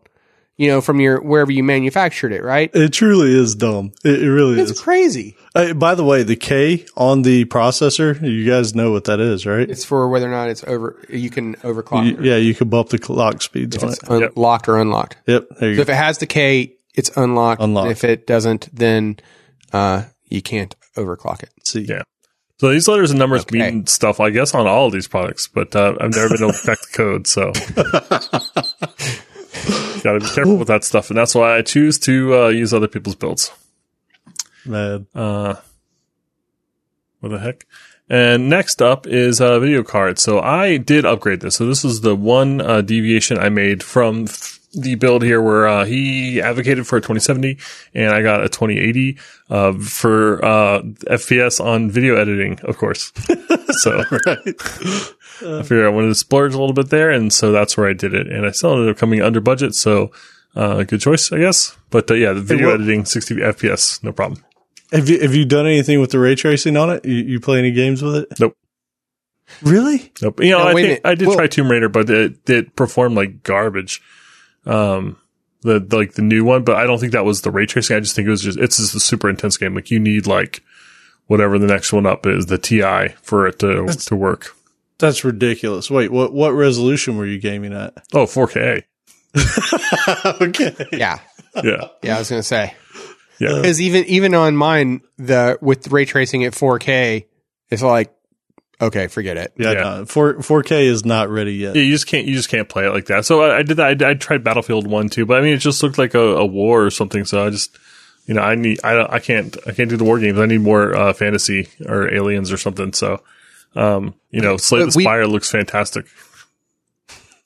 You know, from your wherever you manufactured it, right? It truly is dumb. It, it really It's is. crazy. Uh, by the way, the K on the processor, you guys know what that is, right? It's for whether or not it's over. You can overclock. You- it. yeah, you can bump the clock speeds on it. It's unlocked or unlocked. Yep, there you So if it has the K, it's unlocked. Unlocked. If it doesn't, then uh, you can't overclock it. See, Yeah. So these letters and numbers Okay. mean stuff, I guess, on all of these products, but uh, I've never been able to crack the code, so got to be careful with that stuff, and that's why I choose to uh, use other people's builds. man. Uh, what the heck? And next up is a video card. So I did upgrade this. So this is the one uh, deviation I made from f- the build here where uh, he advocated for a 2070 and I got a 2080 uh, for uh, FPS on video editing, of course. so I figured I wanted to splurge a little bit there, and so that's where I did it. And I still ended up coming under budget, so uh, good choice, I guess. But uh, yeah, the video well- editing 60 FPS, no problem. Have you have you done anything with the ray tracing on it? You, you play any games with it? Nope. Really? Nope. You know, No, I think. I did Well- try Tomb Raider, but it it performed like garbage. Um, the, the like the new one, but I don't think that was the ray tracing. I just think it was just it's just a super intense game. Like you need like whatever the next one up is, the Ti for it to to work. That's ridiculous. Wait, what what resolution were you gaming at? Oh, 4K. okay. Yeah, Yeah, yeah. I was gonna say yeah. because even even on mine, the with ray tracing at 4K, it's like okay, forget it. Yeah, Yeah. no, four four K is not ready yet. Yeah, you just can't you just can't play it like that. So I, I did that. I, I tried Battlefield One too, but I mean it just looked like a, a war or something. So I just you know I need I I can't I can't do the war games. I need more uh, fantasy or aliens or something. So um you know Slay the But we- Spire looks fantastic.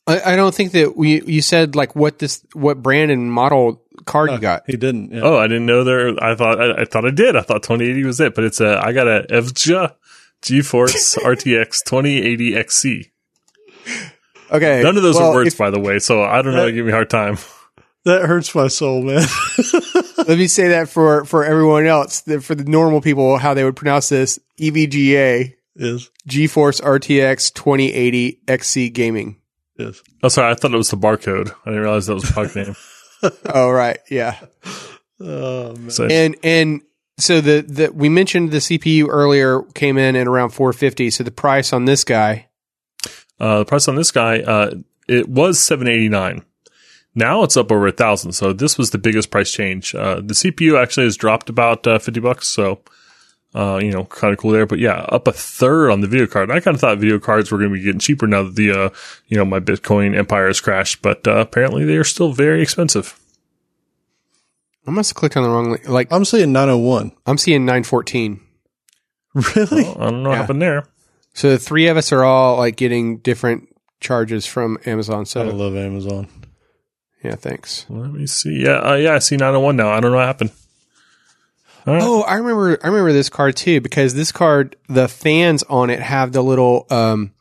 I, I don't think that we you said like what this what brand and model card you got. He didn't. Yeah. Oh, I didn't know there. I thought I, I thought I did. I thought 2080 was it, but it's a I got a EVGA GeForce RTX 2080 XC. Okay, None of those well, are words, if- by the way. So I don't know. Give me a hard time. That hurts my soul, man. let me say that for for everyone else, that for the normal people, how they would pronounce this: E EVGA is GeForce RTX 2080 XC Gaming. is. Oh, sorry. I thought it was the barcode. I didn't realize that was the product name. Oh right, yeah. Oh man. So And and so the the we mentioned the CPU earlier came in at around 450. So the price on this guy, Uh, the price on this guy, uh, it was seven eighty nine. Now it's up over a thousand. So this was the biggest price change. Uh, the CPU actually has dropped about uh, fifty bucks. So, uh, you know, kind of cool there. But yeah, up a third on the video card. I kind of thought video cards were going to be getting cheaper now that the, uh, you know, my Bitcoin empire has crashed. But apparently they are still very expensive. I must have clicked on the wrong. Link. Like I'm seeing 901. I'm seeing 914. Really? Well, I don't know what Yeah. happened there. So the three of us are all like getting different charges from Amazon. So I So love Amazon. yeah, thanks. Let me see. Yeah, uh, yeah, I see 901 now. I don't know what happened. All right. Oh, I remember. I remember this card too because this card, the fans on it have the little um,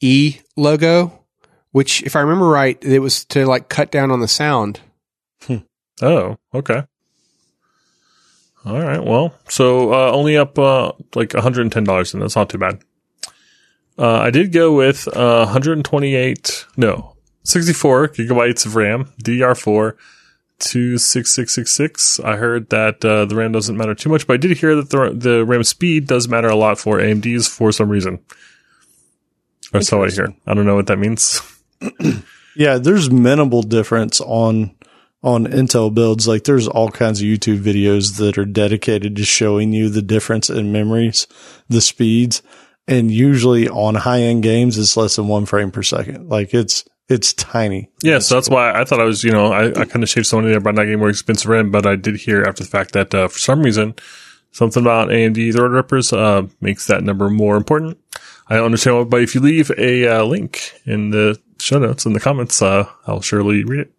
E logo, which, if I remember right, it was to like cut down on the sound. Oh, okay. All right. Well, so uh, only up uh, like $110, and that's not too bad. Uh, I did go with uh, 128, no, 64 gigabytes of RAM, DDR4, 26666. I heard that uh, the RAM doesn't matter too much, but I did hear that the, the RAM speed does matter a lot for AMDs for some reason. Or so I hear. I don't know what that means. Yeah, there's minimal difference on on Intel builds. Like there's all kinds of YouTube videos that are dedicated to showing you the difference in memories, the speeds, and usually on high end games it's less than one frame per second. Like it's it's tiny. Yeah, so that's why I thought I was, you know, I, I kind of shaved some money there by not getting more expensive RAM, but I did hear after the fact that uh, for some reason, something about AMD Threadrippers uh, makes that number more important. I don't understand why, but if you leave a uh, link in the show notes in the comments, uh, I'll surely read it.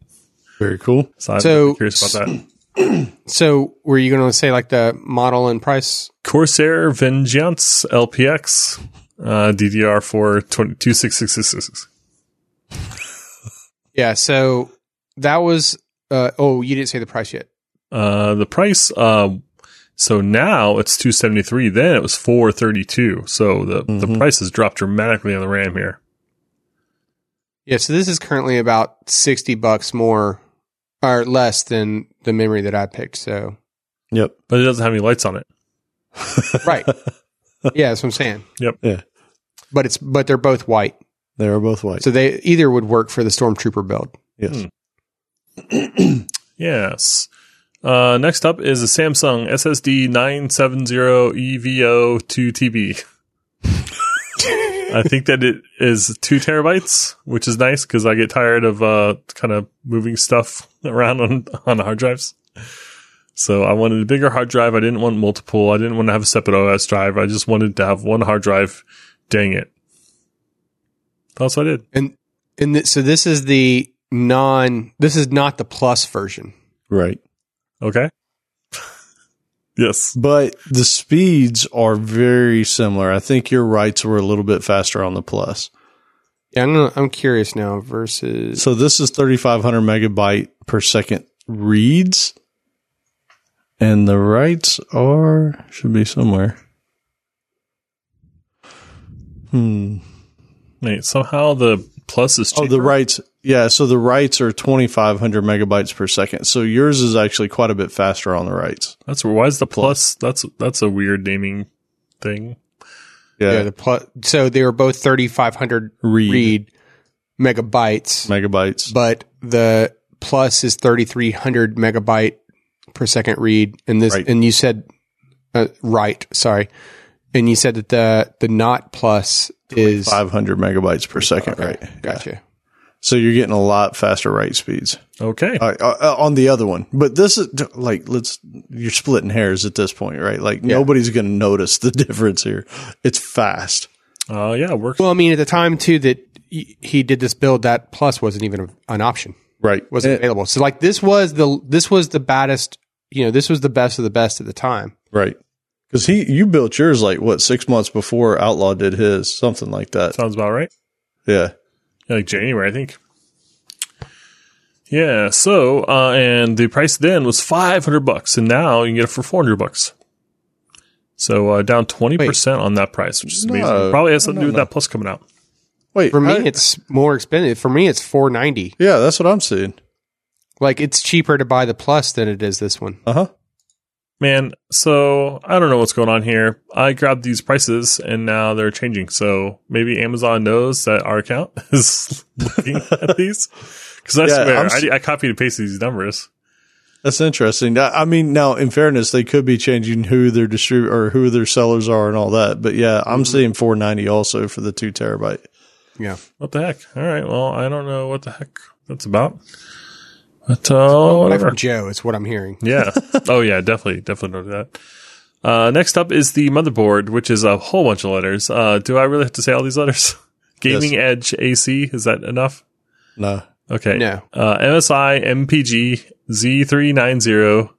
Very cool. So I'm So- curious about that. So, were you going to say like the model and price? Corsair Vengeance LPX uh, DDR4 26666. Yeah. So that was. Uh, oh, you didn't say the price yet. Uh, the price, uh, so now it's 273. Then it was 432. So the, the Mhm. price has dropped dramatically on the RAM here. Yeah. So this is currently about sixty bucks more or less than the memory that I picked. So Yep. But it doesn't have any lights on it. right. yeah, that's what I'm saying. Yep. Yeah. But it's but they're both white, They are both white. so they either would work for the stormtrooper build. yes. Yes. Uh, next up is a Samsung SSD 970 EVO 2TB. I think that it is two terabytes, which is nice because I get tired of uh, kind of moving stuff around on on hard drives. So I wanted a bigger hard drive. I didn't want multiple. I didn't want to have a separate OS drive. I just wanted to have one hard drive. Dang it! That's what I did. And and th- so this is the non. This is not the plus version. Right. Okay. Yes. But the speeds are very similar. I think your writes were a little bit faster on the plus. Yeah, I'm gonna, I'm curious now. Versus So this is 3,500 megabyte per second reads. And the writes are, should be somewhere. Hmm. Wait. Somehow the plus is Oh, the writes. Yeah. So the writes are 2,500 megabytes per second. So yours is actually quite a bit faster on the writes. That's why is the plus? That's that's a weird naming thing. Yeah. yeah, the plus. So they were both 3,500 read, read megabytes, megabytes. but the plus is 3,300 megabyte per second read, and this Right. and you said uh, right. Sorry, and you said that the the not plus is 500 megabytes per second, Okay, right? Yeah. Gotcha. So you're getting a lot faster write speeds. Okay. uh, uh, on the other one. But this is like let's you're splitting hairs at this point, right? Like nobody's going to notice the difference here. It's fast. Uh, yeah, works. Well, I mean, at the time too that he he did this build, that plus wasn't even an option. Right. wasn't available. So like this was the this was the baddest. You know, this was the best of the best at the time. right. Cuz he you built yours like what 6 months before Outlaw did his, something like that. Sounds about right. Yeah. Yeah, like January, I think. Yeah. So, uh, and the price then was five hundred bucks, and now you can get it for four hundred bucks. So uh, down twenty percent on that price, which is amazing. Probably has something to do no, with that plus coming out. Wait. For me, I- it's more expensive. For me, it's four ninety. Yeah, that's what I'm seeing. Like it's cheaper to buy the plus than it is this one. Uh-huh. Man, so I don't know what's going on here. I grabbed these prices and now they're changing. So maybe Amazon knows that our account is looking at these. Because I Yeah, swear, I'm s- I, I copied and pasted these numbers. That's interesting. I I mean, now in fairness, they could be changing who their distrib or who their sellers are and all that. But yeah, I'm mm-hmm. seeing 490 also for the 2 terabyte. Yeah. What the heck? All right. Well, I don't know what the heck that's about. But, uh, whatever. from Joe, it's what I'm hearing. Yeah. Oh, yeah. Definitely. Definitely know that. Uh, next up is the motherboard, which is a whole bunch of letters. Uh, do I really have to say all these letters? Gaming Yes. Edge AC. Is that enough? No. Okay. No. Uh, MSI MPG Z390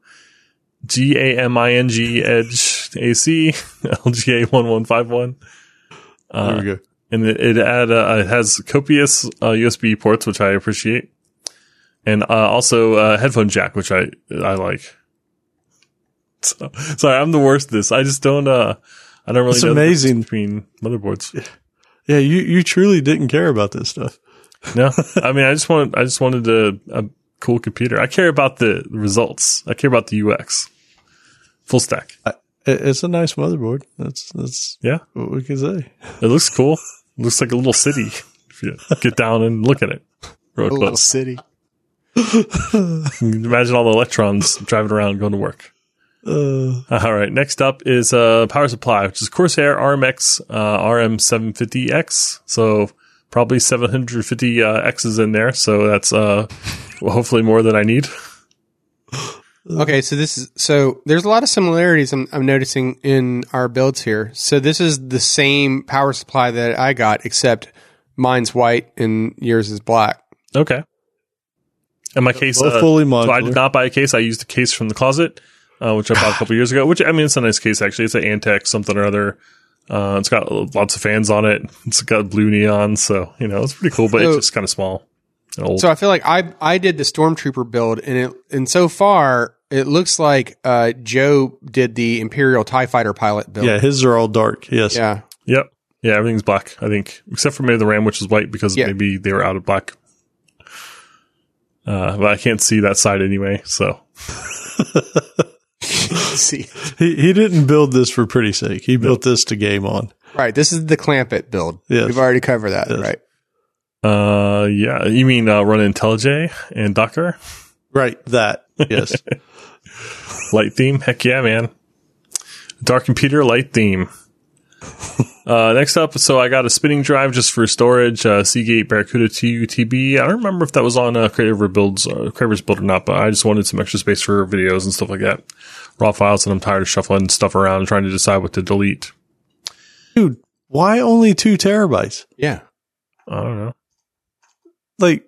GAMING Edge AC LGA 1151. there we go. and it, it add uh, it has copious uh, USB ports, which I appreciate, and uh, also uh, headphone jack, which I I like. So, sorry, I'm the worst at this. I just don't. Uh, I don't really. It's know the difference amazing. between motherboards. Yeah, you, you truly didn't care about this stuff. No, I mean, I just wanted. I just wanted a, a cool computer. I care about the results. I care about the UX. Full stack. It, it's a nice motherboard. That's that's Yeah, what we can say. it looks cool. It looks like a little city. If you get down and look at it, real A little city. Imagine all the electrons driving around going to work. Uh, All right. Next up is uh, power supply, which is Corsair RMX uh, RM750X. So probably 750 uh, X's in there. So that's uh, hopefully more than I need. Okay, so this is so there's a lot of similarities I'm, I'm noticing in our builds here. So this is the same power supply that I got, except mine's white and yours is black. Okay. And my case, both uh, fully so I did not buy a case. I used a case from the closet, uh, which I bought a couple years ago. Which I mean, it's a nice case actually. It's an Antec something or other. Uh, it's got lots of fans on it. It's got blue neon, so you know it's pretty cool. But So- it's just kind of small and old. So I feel like I I did the stormtrooper build, and it and so far it looks like uh, Joe did the Imperial Tie Fighter pilot build. yeah, his are all dark. Yes. yeah. Yep. Yeah, everything's black, I think, except for maybe the RAM, which is white because Yeah. maybe they were out of black. Uh, but I can't see that side anyway, so See, He he didn't build this for pretty sake. He built this to game on. right. This is the clamp it build. Yes. We've already covered that, Yes. right? uh, yeah. You mean uh, run IntelliJ and Docker Right. That. Yes. light theme? Heck yeah, man! Dark computer light theme. Uh, next up, so I got a spinning drive just for storage, uh, Seagate Barracuda 2 TB. I don't remember if that was on uh, Craver Builds, uh, Craver's Build or not, but I just wanted some extra space for videos and stuff like that. Raw files, and I'm tired of shuffling stuff around and trying to decide what to delete. Dude, why only two terabytes? Yeah. I don't know. Like,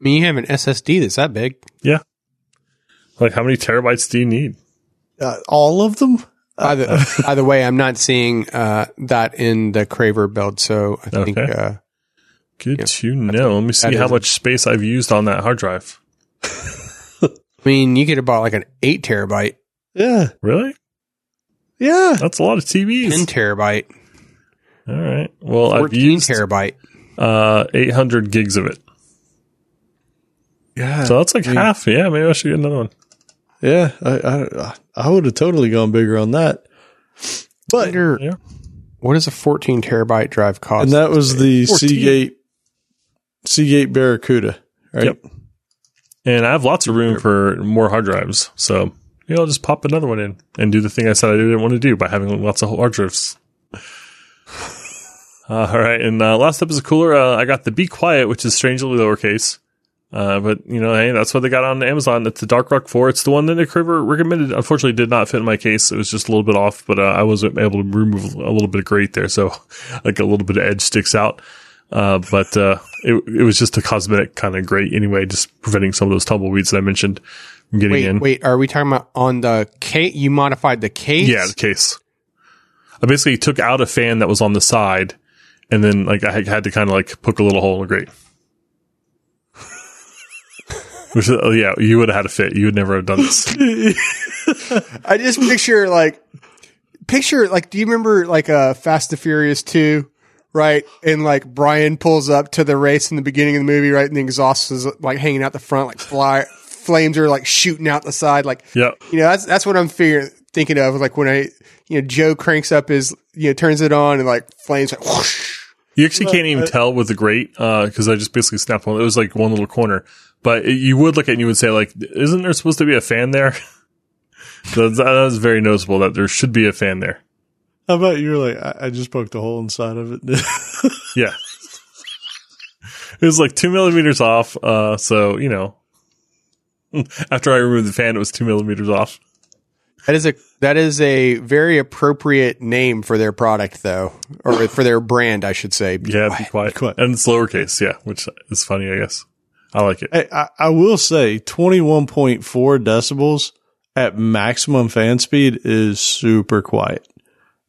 I mean, you have an SSD that's that big. Yeah. Like, how many terabytes do you need? uh, all of them? By the by the way, I'm not seeing uh, that in the Craver build, so I think Okay. uh, Good Yeah. to know. Let me see how much space I've used on that hard drive. I mean, you could have bought like an eight terabyte, Yeah. Really? Yeah. That's a lot of TVs. ten terabyte, All right. Well, I've used terabyte. uh, 800 gigs of it. Yeah. So that's like half. Yeah, maybe I should get another one. Yeah. I, I, I would have totally gone bigger on that. But, Wonder- Yeah. what does a fourteen terabyte drive cost? and that was the 14. Seagate, Seagate Barracuda, right? Yep. And I have lots of room for more hard drives. So, you know, I'll just pop another one in and do the thing I said I didn't want to do by having lots of hard drives. Uh, all right. And uh, last up is a cooler. Uh, I got the Be Quiet, which is strangely lowercase. Uh, but you know, hey, that's what they got on Amazon. It's the Dark Rock 4. It's the one that Nick Craver recommended. Unfortunately, did not fit in my case. It was just a little bit off, but uh, I was able to remove a little bit of grate there. So like a little bit of edge sticks out. Uh, but, uh, it, it was just a cosmetic kind of grate anyway, just preventing some of those tumbleweeds that I mentioned from getting wait, in. wait. Are we talking about on the case? You modified the case? Yeah, the case. I basically took out a fan that was on the side, and then like I had to kind of like poke a little hole in the grate. Which, uh, yeah, you would have had a fit. You would never have done this. I just picture like picture like do you remember like uh Fast and Furious 2 right and like Brian pulls up to the race in the beginning of the movie right and the exhaust is like hanging out the front like fly flames are like shooting out the side like yeah, you know that's that's what I'm figuring thinking of like when I you know Joe cranks up his you know turns it on and like flames like whoosh. You actually can't even tell with the grate because I just basically snapped one. It was like one little corner, but it- you would look at it and you would say like, "Isn't there supposed to be a fan there?" so that was very noticeable that there should be a fan there. How about you were like, I, I just poked a hole inside of it. Yeah. it was like two millimeters off. Uh, so, you know, after I removed the fan, it was two millimeters off. That is a that is a very appropriate name for their product, though, or for their brand, I should say. Be yeah, quiet. be quiet. quiet. And it's lowercase, yeah, which is funny, I guess. I like it. Hey, I, I will say, twenty one point four decibels at maximum fan speed is super quiet.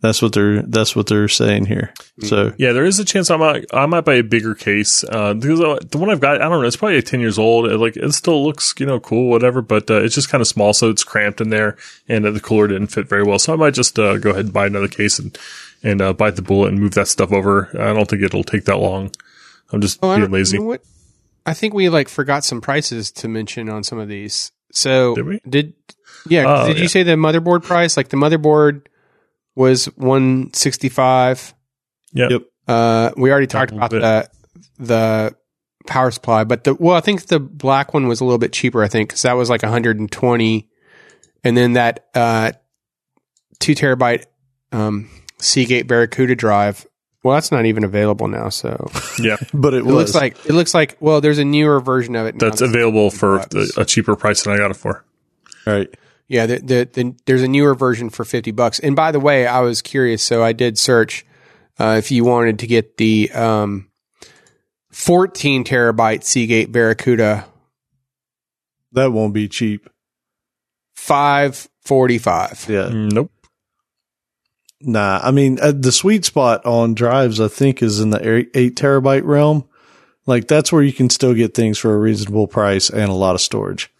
That's what they're that's what they're saying here. So yeah, there is a chance I might I might buy a bigger case uh, because uh, the one I've got I don't know it's probably ten years old. It, like it still looks you know cool whatever, but uh, it's just kind of small, so it's cramped in there, and uh, the cooler didn't fit very well. So I might just uh, go ahead and buy another case and and uh, bite the bullet and move that stuff over. I don't think it'll take that long. I'm just oh, being lazy. You know I think we like forgot some prices to mention on some of these. So did we? Did yeah? Oh, did yeah. you say the motherboard price? Like the motherboard was 165. Yep. yep. Uh, we already talked about the the power supply, but the well, I think the black one was a little bit cheaper. I think because that was like 120, and then that uh, two terabyte um, Seagate Barracuda drive. Well, that's not even available now. So yeah, but it, it looks like it looks like well, there's a newer version of it that's available for the, a cheaper price than I got it for. All right. Yeah, the, the, the, there's a newer version for 50 bucks. And by the way, I was curious, so I did search uh, if you wanted to get the um, 14 terabyte Seagate Barracuda. That won't be cheap. 545. Yeah. Mm, nope. Nah, I mean, uh, the sweet spot on drives, I think, is in the eight, eight terabyte realm. Like, that's where you can still get things for a reasonable price and a lot of storage.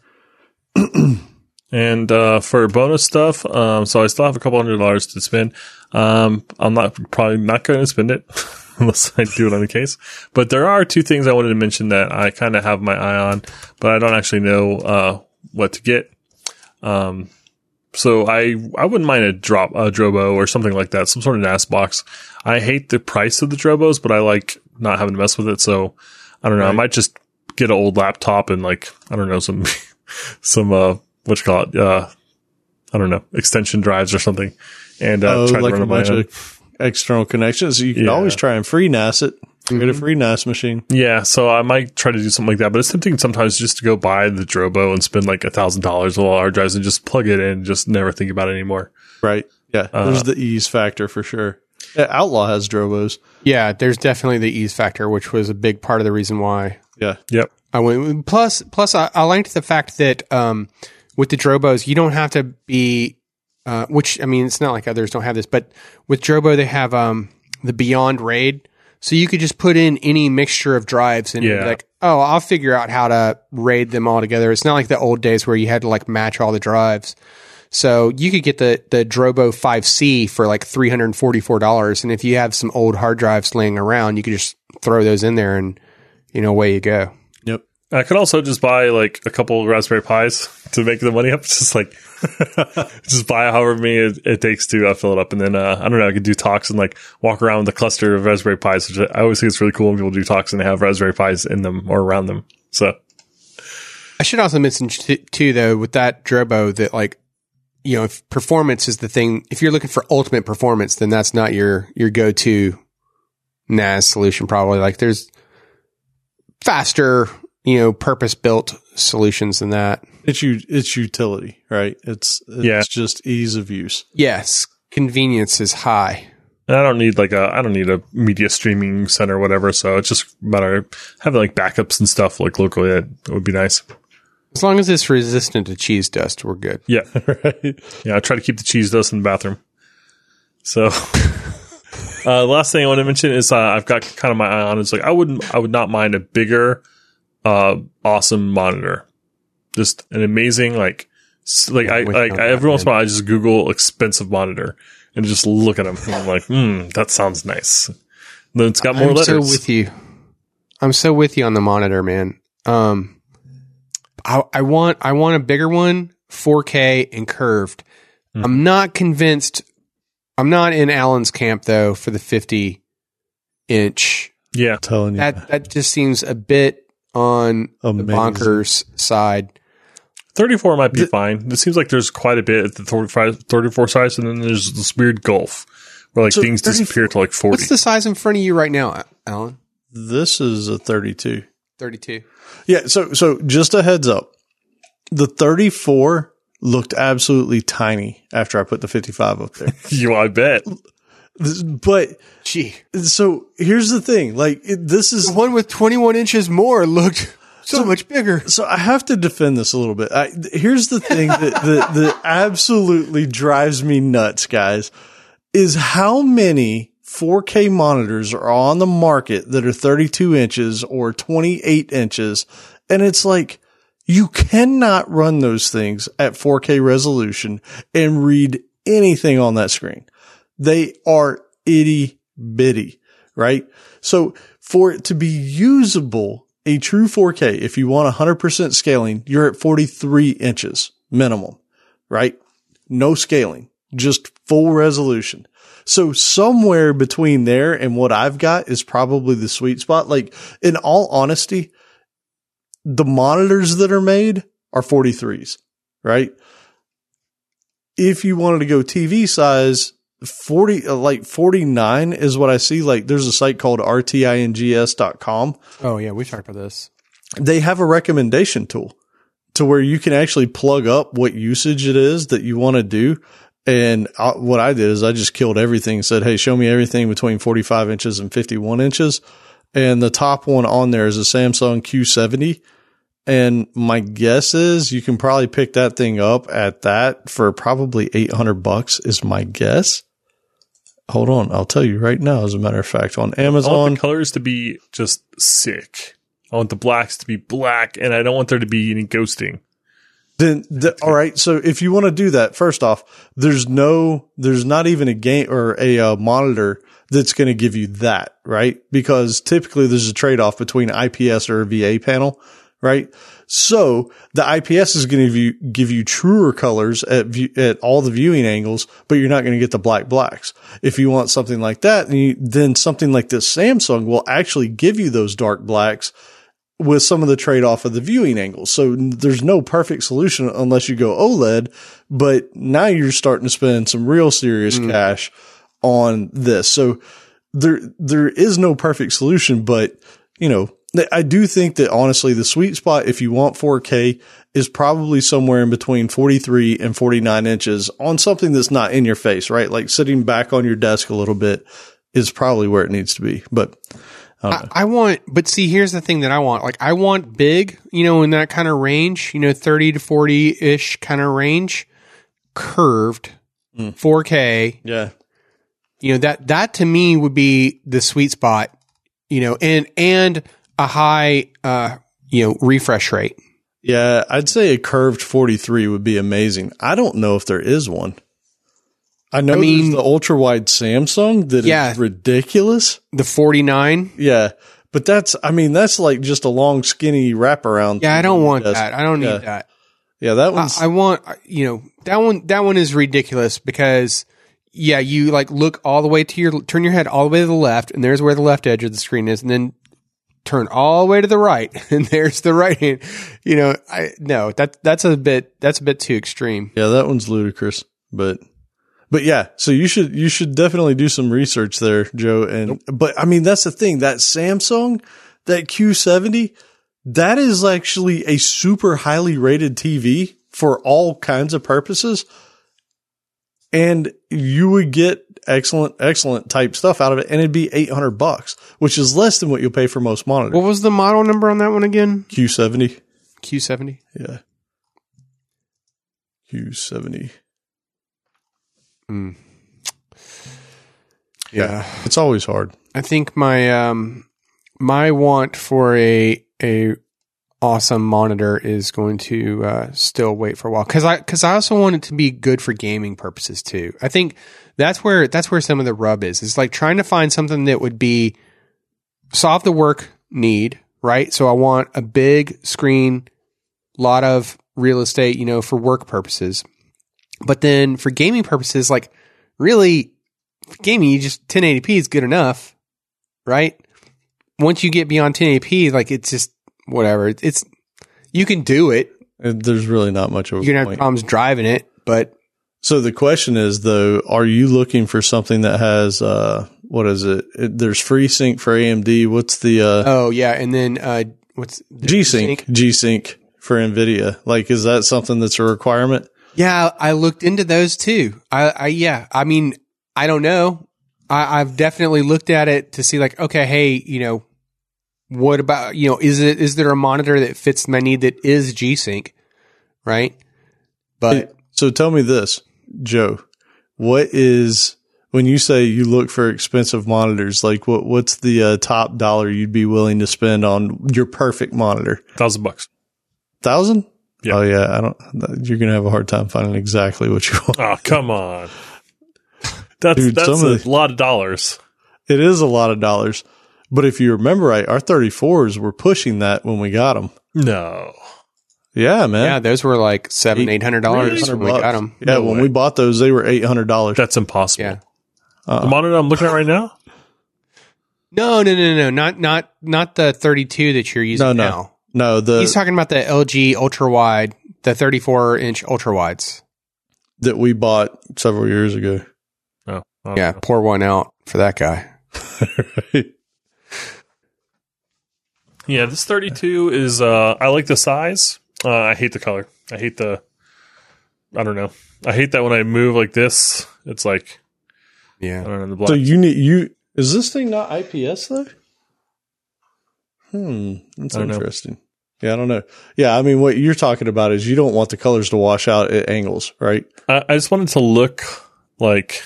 And uh, for bonus stuff, um, so I still have a couple hundred dollars to spend. Um, I'm not probably not going to spend it unless I do it on the case. But there are two things I wanted to mention that I kind of have my eye on, but I don't actually know uh, what to get. Um, so I I wouldn't mind a drop a Drobo or something like that, some sort of NAS box. I hate the price of the Drobos, but I like not having to mess with it. So I don't know. Right. I might just get an old laptop and like I don't know some some uh what you call it, uh, I don't know, extension drives or something, and uh, oh, try like to run a bunch of external connections. You can yeah. always try and FreeNAS it. Mm-hmm. Get a FreeNAS machine. Yeah, so I might try to do something like that, but it's tempting sometimes just to go buy the Drobo and spend like a thousand dollars on all hard drives and just plug it in, and just never think about it anymore. Right. Yeah. Uh, there's the ease factor for sure. Yeah, Outlaw has Drobos. Yeah, there's definitely the ease factor, which was a big part of the reason why. Yeah. Yep. I went. Plus, plus, I, I liked the fact that um, with the Drobos, you don't have to be, uh, which I mean, it's not like others don't have this, but with Drobo, they have um, the Beyond RAID. So you could just put in any mixture of drives and yeah. like, oh, I'll figure out how to raid them all together. It's not like the old days where you had to like match all the drives. So you could get the the Drobo 5C for like three hundred and forty four dollars, and if you have some old hard drives laying around, you could just throw those in there, and you know away you go. I could also just buy like a couple Raspberry Pis to make the money up. Just like, just buy however many it, it takes to uh, fill it up. And then, uh, I don't know, I could do talks and like walk around with a cluster of Raspberry Pis, which I always think it's really cool when people do talks and they have Raspberry Pis in them or around them. So I should also mention too, though, with that Drobo that like, you know, if performance is the thing, if you're looking for ultimate performance, then that's not your, your go-to NAS solution. Probably like there's faster, you know, purpose built solutions than that. It's you, it's utility, right? It's, it's yeah. just ease of use. Yes. Convenience is high. And I don't need like a, I don't need a media streaming center or whatever. So it's just matter of having like backups and stuff like locally. It would be nice. As long as it's resistant to cheese dust, we're good. Yeah. right. Yeah. I try to keep the cheese dust in the bathroom. So, uh, last thing I want to mention is, uh, I've got kind of my eye on. It's like, I wouldn't, I would not mind a bigger, uh, awesome monitor. Just an amazing, like, like I, like I, every once in a while I just Google expensive monitor and just look at them and I'm like, hmm, that sounds nice. And then it's got more I'm letters. so with you. I'm so with you on the monitor, man. Um, I, I want, I want a bigger one, 4K and curved. Mm. I'm not convinced. I'm not in Alan's camp though for the 50 inch. Yeah, telling you that that just seems a bit on Amazing. the bonkers side. 34 might be the, fine. It seems like there's quite a bit at the 35, 34 size, and then there's this weird gulf where like so things disappear to like 40. What's the size in front of you right now, Alan? This is a 32. 32. Yeah. So, so just a heads up. The 34 looked absolutely tiny after I put the 55 up there. you, I bet. But Gee, so here's the thing, like it, this is the one with 21 inches more looked so, much bigger. So I have to defend this a little bit. I, here's the thing that, that, that absolutely drives me nuts, guys, is how many 4K monitors are on the market that are 32 inches or 28 inches. And it's like, you cannot run those things at 4K resolution and read anything on that screen. They are itty bitty, right? So for it to be usable, a true 4K, if you want 100% scaling, you're at 43 inches minimum, right? No scaling, just full resolution. So somewhere between there and what I've got is probably the sweet spot. Like in all honesty, the monitors that are made are 43s, right? If you wanted to go TV size, 40, uh, like 49 is what I see. Like there's a site called rtings.com. Oh yeah, we talked about this. They have a recommendation tool to where you can actually plug up what usage it is that you want to do. And I, what I did is I just killed everything, said, Hey, show me everything between 45 inches and 51 inches. And the top one on there is a Samsung Q70 and my guess is you can probably pick that thing up at that for probably 800 bucks is my guess. Hold on. I'll tell you right now. As a matter of fact, on Amazon, I want the colors to be just sick. I want the blacks to be black and I don't want there to be any ghosting. Then, the, all right. So if you want to do that, first off, there's no, there's not even a game or a uh, monitor that's going to give you that, right? Because typically there's a trade off between IPS or a VA panel right? So the IPS is going to give you, give you truer colors at view, at all the viewing angles, but you're not going to get the black blacks. If you want something like that, then, you, then something like this Samsung will actually give you those dark blacks with some of the trade off of the viewing angles. So there's no perfect solution unless you go OLED, but now you're starting to spend some real serious mm. cash on this. So there, there is no perfect solution, but you know, I do think that honestly, the sweet spot, if you want 4K, is probably somewhere in between 43 and 49 inches on something that's not in your face, right? Like sitting back on your desk a little bit is probably where it needs to be. But I, I, I want, but see, here's the thing that I want. Like, I want big, you know, in that kind of range, you know, 30 to 40 ish kind of range, curved, mm. 4K. Yeah. You know, that, that to me would be the sweet spot, you know, and, and, a high, uh, you know, refresh rate. Yeah, I'd say a curved 43 would be amazing. I don't know if there is one. I know I mean, the ultra wide Samsung that yeah, is ridiculous. The 49. Yeah. But that's, I mean, that's like just a long, skinny wraparound. Yeah, I don't want that. I don't need that. Yeah, that one's. I, I, want, you know, that one, that one is ridiculous because, yeah, you like look all the way to your, turn your head all the way to the left, and there's where the left edge of the screen is, and then turn all the way to the right and there's the right hand. You know, I no, that that's a bit that's a bit too extreme. Yeah, that one's ludicrous. But but yeah, so you should you should definitely do some research there, Joe. And nope. but I mean that's the thing, that Samsung, that Q70, that is actually a super highly rated TV for all kinds of purposes. And you would get excellent, excellent type stuff out of it. And it'd be 800 bucks, which is less than what you'll pay for most monitors. What was the model number on that one again? Q70. Q70. Yeah. Q70. Mm. Yeah. yeah. It's always hard. I think my, um, my want for a, a awesome monitor is going to uh, still wait for a while because I because I also want it to be good for gaming purposes too. I think that's where that's where some of the rub is. It's like trying to find something that would be solve the work need, right? So I want a big screen, lot of real estate, you know, for work purposes. But then for gaming purposes, like really gaming, you just 1080p is good enough, right? Once you get beyond 1080p, like it's just whatever. It's you can do it. There's really not much of a You're gonna have problems driving it, but so the question is though, are you looking for something that has uh what is it? it there's FreeSync for AMD. What's the uh Oh yeah, and then uh what's G Sync G Sync for Nvidia. Like is that something that's a requirement? Yeah, I looked into those too. I, I yeah, I mean, I don't know. I, I've definitely looked at it to see like, okay, hey, you know, what about you know, is it is there a monitor that fits my need that is G Sync, right? But Hey, so tell me this, Joe. What is when you say you look for expensive monitors? Like, what what's the uh, top dollar you'd be willing to spend on your perfect monitor? Thousand bucks. Thousand? Yeah. Oh yeah, I don't. You're gonna have a hard time finding exactly what you want. Oh, come on. That's Dude, that's a the- lot of dollars. It is a lot of dollars, but if you remember right, our 34s were pushing that when we got them. No. Yeah, man. yeah, those were like seven, Eight- eight hundred dollars 800 when we got them. Yeah, No when way. we bought those, they were eight hundred dollars. That's impossible. Yeah. Uh-uh. The monitor I'm looking at right now? No, no, no, no, not not not the thirty two that you're using No, no. now. No, the He's talking about the LG ultra wide, the thirty four inch ultra wides. that we bought several years ago. Oh, no. Yeah, know. pour one out for that guy. Yeah, this 32 is uh I like the size. Uh I hate the color. I hate the I don't know. I hate that when I move like this, it's like Yeah. I don't know the black. So you need you is this thing not IPS though? Hmm, that's I don't know. interesting. Yeah, I don't know. Yeah, I mean, what you're talking about is you don't want the colors to wash out at angles, right? I, I just wanted to look like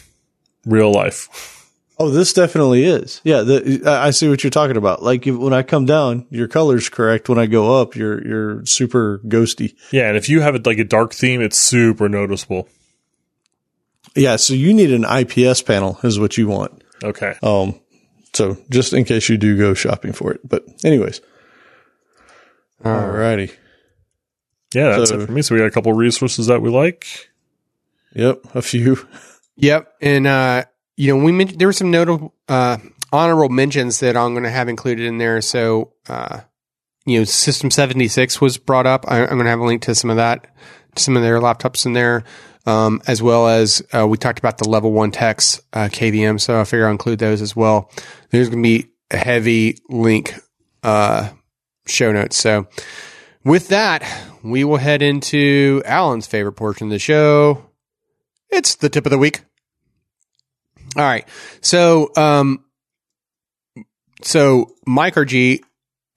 real life. Oh, this definitely is. Yeah, the, I I see what you're talking about. Like if, when I come down, your color's correct. When I go up, you're you're super ghosty. Yeah, and if you have it like a dark theme, it's super noticeable. Yeah, so you need an IPS panel, is what you want. Okay. Um, so just in case you do go shopping for it. But anyways, alrighty. Yeah, that's So- it for me. So we got a couple resources that we like. Yep, a few. Yep, and uh, you know, we mentioned there were some notable uh, honorable mentions that I'm going to have included in there. So, uh, you know, System 76 was brought up. I, I'm going to have a link to some of that, some of their laptops in there, um, as well as uh, we talked about the Level One Techs uh, KVM. So I figure I'll include those as well. There's going to be a heavy link uh, show notes. So. With that, we will head into Alan's favorite portion of the show. It's the tip of the week. All right. So, um, so Mike RG,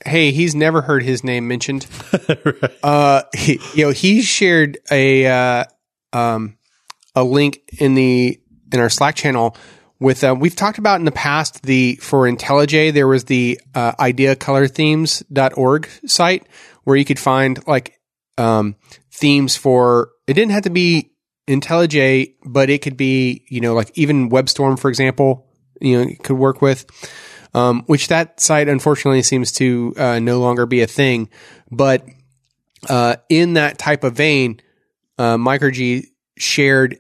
hey, he's never heard his name mentioned. right. Uh, he, you know, he shared a, uh, um, a link in the, in our Slack channel with, uh, we've talked about in the past the, for IntelliJ, there was the, uh, ideacolorthemes.org site where you could find like, um, themes for, it didn't have to be IntelliJ, but it could be, you know, like even WebStorm, for example, you know, could work with, um, which that site unfortunately seems to uh, no longer be a thing. But uh, in that type of vein, uh, Mike RG shared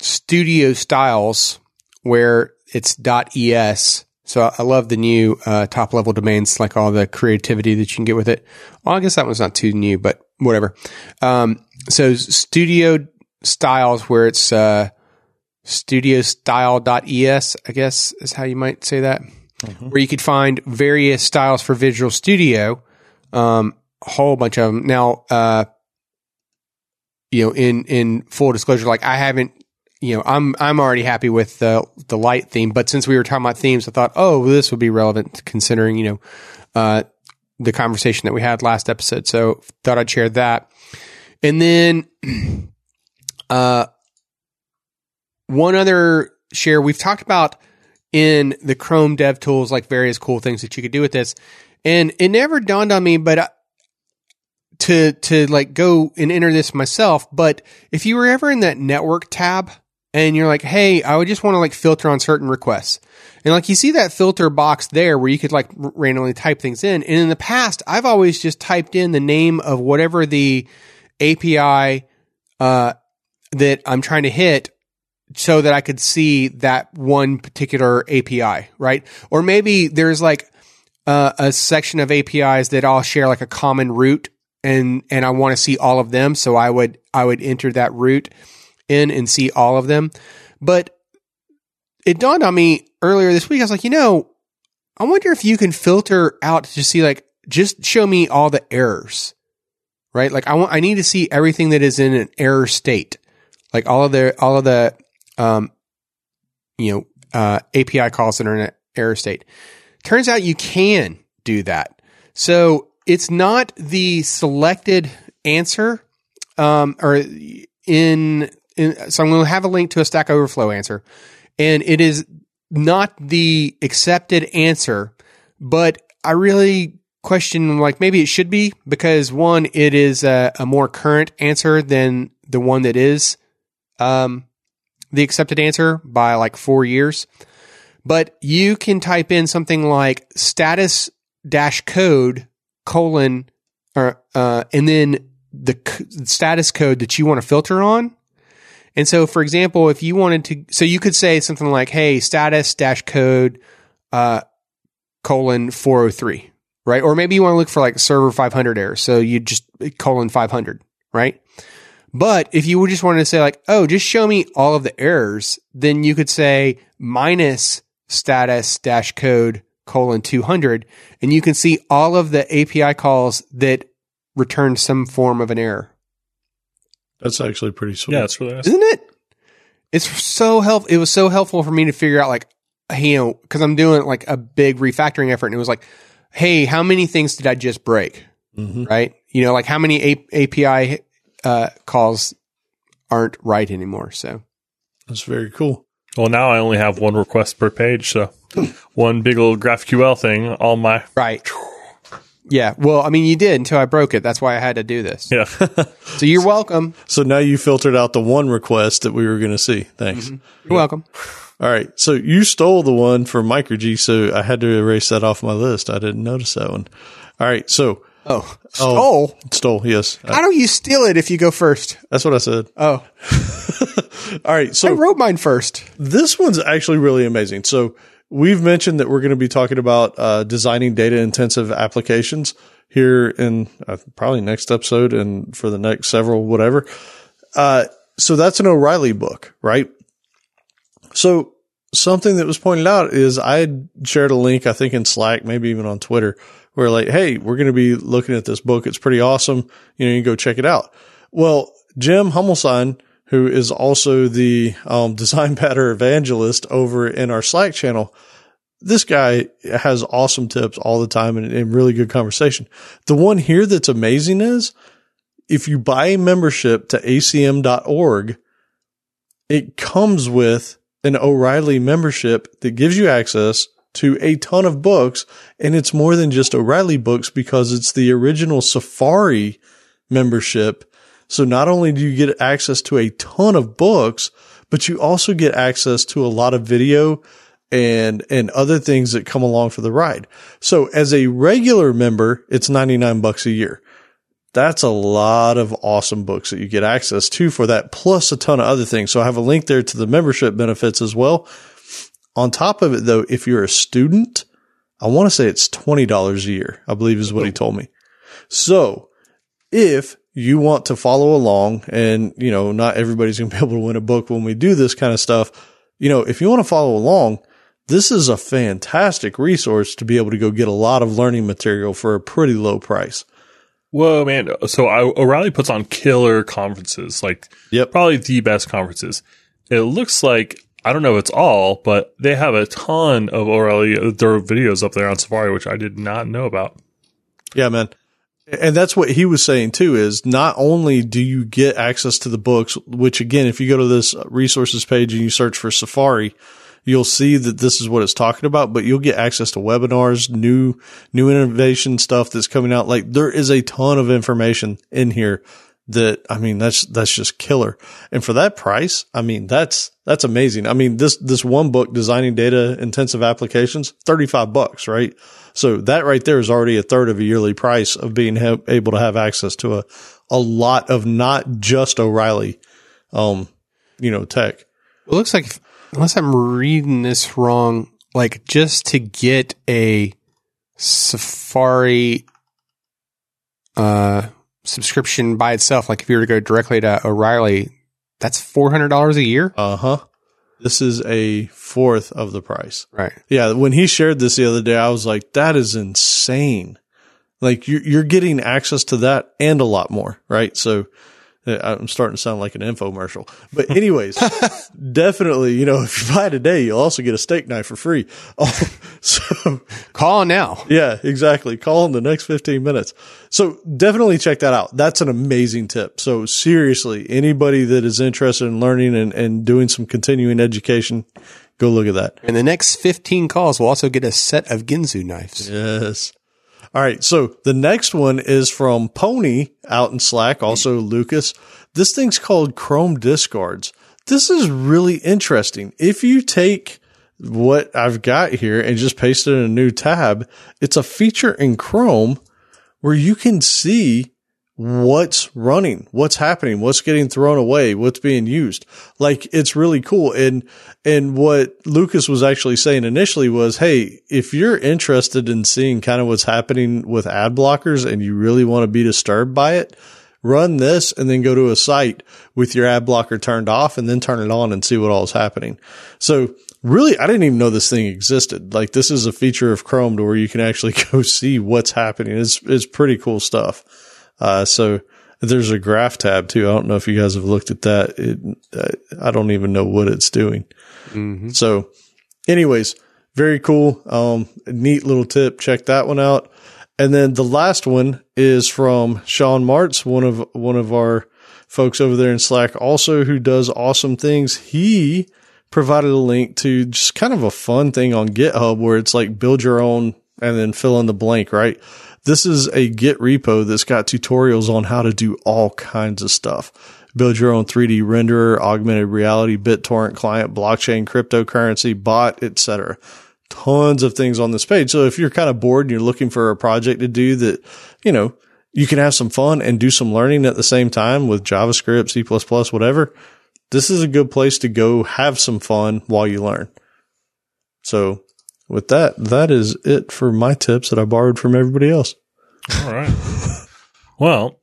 studio styles where it's .es. So I love the new uh, top level domains, like all the creativity that you can get with it. Well, I guess that one's not too new, but whatever. Um, so studio styles where it's uh, studiostyle.es, I guess is how you might say that, where you could find various styles for Visual Studio, um, a whole bunch of them. Now, uh, you know, in in full disclosure, like I haven't, you know, I'm I'm already happy with the the light theme, but since we were talking about themes, I thought, oh, well, this would be relevant considering, you know, uh, the conversation that we had last episode. So thought I'd share that, and then. Uh, one other share we've talked about in the Chrome Dev Tools, like various cool things that you could do with this, and it never dawned on me, but I, to to like go and enter this myself. But if you were ever in that network tab and you're like, hey, I would just want to like filter on certain requests, and like you see that filter box there where you could like r- randomly type things in, and in the past, I've always just typed in the name of whatever the API uh, that I'm trying to hit so that I could see that one particular API, right? Or maybe there's like uh, a section of APIs that all share like a common root and and I want to see all of them, so I would I would enter that root in and see all of them. But it dawned on me earlier this week. I was like, you know, I wonder if you can filter out to see like just show me all the errors, right? Like I want, I need to see everything that is in an error state, like all of the, all of the, um, you know, uh, API calls that are in an error state. Turns out you can do that. So it's not the selected answer, um, or in, in, so I'm going to have a link to a Stack Overflow answer and it is not the accepted answer, but I really question like maybe it should be because one, it is a, a more current answer than the one that is, um, the accepted answer by like four years. But you can type in something like status dash code colon or, uh, and then the c- status code that you want to filter on. And so, for example, if you wanted to, so you could say something like, Hey, status dash code, uh, colon 403, right? Or maybe you want to look for like server 500 error. So you just colon 500, right? But if you would just wanted to say like, oh, just show me all of the errors, then you could say minus status dash code colon 200 and you can see all of the API calls that return some form of an error. That's actually pretty sweet. Yeah, it's really nice. Isn't it? It's so help. It was so helpful for me to figure out like, hey, you know, cause I'm doing like a big refactoring effort and it was like, Hey, how many things did I just break? hmm Right. You know, like how many A- API, uh, calls aren't right anymore. So That's very cool. Well, now I only have one request per page, so one big old GraphQL thing. All my Right. Yeah. Well, I mean, you did until I broke it. That's why I had to do this. yeah. So you're welcome. So now you filtered out the one request that we were going to see. Thanks. You're welcome. All right. So you stole the one from Mike RG, so I had to erase that off my list. I didn't notice that one. All right. So Oh, stole. stole. Yes. How do you steal it if you go first? That's what I said. Oh, All right. So I wrote mine first. this one's actually really amazing. So we've mentioned that we're going to be talking about uh, designing data intensive applications here in uh, probably next episode and for the next several, whatever. Uh, so that's an O'Reilly book, right? So something that was pointed out is I shared a link, I think in Slack, maybe even on Twitter, where like, Hey, we're going to be looking at this book. It's pretty awesome. You know, you go check it out. Well, Jim Humelsine, who is also the um, design pattern evangelist over in our Slack channel. This guy has awesome tips all the time and, and really good conversation. The one here that's amazing is if you buy a membership to acm.org, it comes with an O'Reilly membership that gives you access to a ton of books. And it's more than just O'Reilly books because it's the original Safari membership. So not only do you get access to a ton of books, but you also get access to a lot of video and, and other things that come along for the ride. So as a regular member, it's 99 bucks a year. That's a lot of awesome books that you get access to for that, plus a ton of other things. So I have a link there to the membership benefits as well. On top of it, though, if you're a student, I want to say it's $20 a year, I believe is what he oh. told me. So if you want to follow along and, you know, not everybody's going to be able to win a book when we do this kind of stuff. You know, if you want to follow along, this is a fantastic resource to be able to go get a lot of learning material for a pretty low price. Whoa, man. So I, O'Reilly puts on killer conferences, like Yep. probably the best conferences. It looks like, I don't know if it's all, but they have a ton of O'Reilly, their videos up there on Safari, which I did not know about. Yeah, man. And that's what he was saying too is not only do you get access to the books, which again, if you go to this resources page and you search for Safari, you'll see that this is what it's talking about, but you'll get access to webinars, new, new innovation stuff that's coming out. Like there is a ton of information in here that, I mean, that's, that's just killer. And for that price, I mean, that's, that's amazing. I mean, this, this one book, designing data intensive applications, 35 bucks, right? So that right there is already a third of a yearly price of being ha- able to have access to a, a lot of not just O'Reilly, um, you know, tech. It looks like, if- unless I'm reading this wrong, like just to get a Safari uh, subscription by itself, like if you were to go directly to O'Reilly, that's four hundred dollars a year. Uh huh. This is a fourth of the price. Right. Yeah. When he shared this the other day, I was like, that is insane. Like you're, you're getting access to that and a lot more, right? So Uh, I'm starting to sound like an infomercial, but anyways, definitely, you know, if you buy today, you'll also get a steak knife for free. Oh, so call now. Yeah, exactly. Call in the next 15 minutes. So definitely check that out. That's an amazing tip. So seriously, anybody that is interested in learning and, and doing some continuing education, go look at that. And the next 15 calls will also get a set of Ginsu knives. Yes. All right. So the next one is from Pony out in Slack, also Lucas. This thing's called Chrome Discards. This is really interesting. If you take what I've got here and just paste it in a new tab, it's a feature in Chrome where you can see what's running, what's happening, what's getting thrown away, what's being used. Like it's really cool. And, and what Lucas was actually saying initially was, Hey, if you're interested in seeing kind of what's happening with ad blockers and you really want to be disturbed by it, run this and then go to a site with your ad blocker turned off and then turn it on and see what all is happening. So really, I didn't even know this thing existed. Like this is a feature of Chrome to where you can actually go see what's happening. It's, it's pretty cool stuff. Uh, so there's a graph tab too. I don't know if you guys have looked at that. It, I don't even know what it's doing. Mm-hmm. So anyways, very cool. Um, neat little tip. Check that one out. And then the last one is from Sean Martz, one of, one of our folks over there in Slack also who does awesome things. He provided a link to just kind of a fun thing on GitHub where it's like build your own and then fill in the blank, right? This is a Git repo that's got tutorials on how to do all kinds of stuff. Build your own 3D renderer, augmented reality, BitTorrent client, blockchain, cryptocurrency, bot, etc. Tons of things on this page. So if you're kind of bored and you're looking for a project to do that, you know, you can have some fun and do some learning at the same time with JavaScript, C++, whatever. This is a good place to go have some fun while you learn. So with that, that is it for my tips that I borrowed from everybody else. All right. well,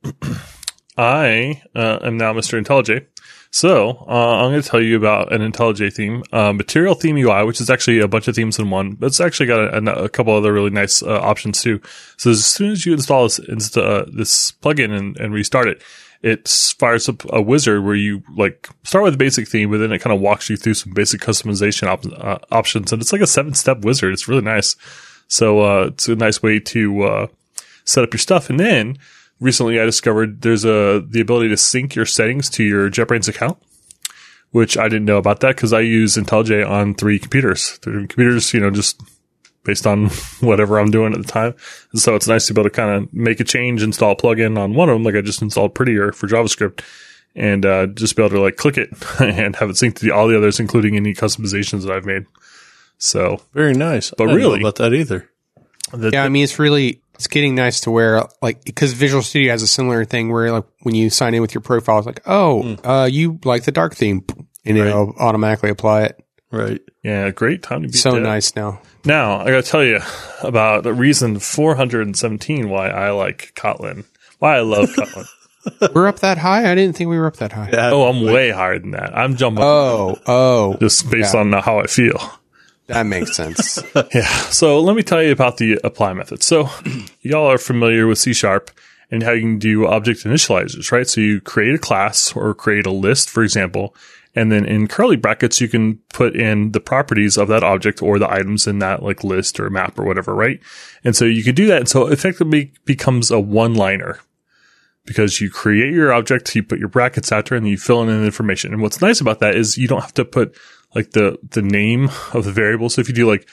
I uh, am now Mr. IntelliJ. So uh, I'm going to tell you about an IntelliJ theme, uh, Material Theme UI, which is actually a bunch of themes in one. But it's actually got a, a couple other really nice uh, options too. So as soon as you install this, insta, this plugin and, and restart it, it fires up a wizard where you like start with the basic theme, but then it kind of walks you through some basic customization op- uh, options. And it's like a seven step wizard. It's really nice. So, uh, it's a nice way to, uh, set up your stuff. And then recently I discovered there's a, the ability to sync your settings to your JetBrains account, which I didn't know about that because I use IntelliJ on three computers. Three computers, you know, just based on whatever I'm doing at the time. And so it's nice to be able to kind of make a change, install a plugin on one of them, like I just installed Prettier for JavaScript, and uh, just be able to like click it and have it sync to the, all the others, including any customizations that I've made. So very nice. But really, about that either. The, yeah, I mean, it's really it's getting nice to where like because Visual Studio has a similar thing where like when you sign in with your profile, it's like, oh, mm. uh, you like the dark theme, and right. it'll automatically apply it. Right. Yeah. Great time to be so nice now. Now, I got to tell you about the reason 417 why I like Kotlin, why I love Kotlin. we're up that high? I didn't think we were up that high. Yeah, oh, I'm way higher than that. I'm jumping. Oh, oh. Just based yeah. on how I feel. That makes sense. yeah. So let me tell you about the apply method. So y'all are familiar with C sharp and how you can do object initializers, right? So you create a class or create a list, for example, and then in curly brackets, you can put in the properties of that object or the items in that like list or map or whatever, right? And so you could do that. And so effectively becomes a one liner because you create your object, you put your brackets after, and you fill in the information. And what's nice about that is you don't have to put like the, the name of the variable. So if you do like,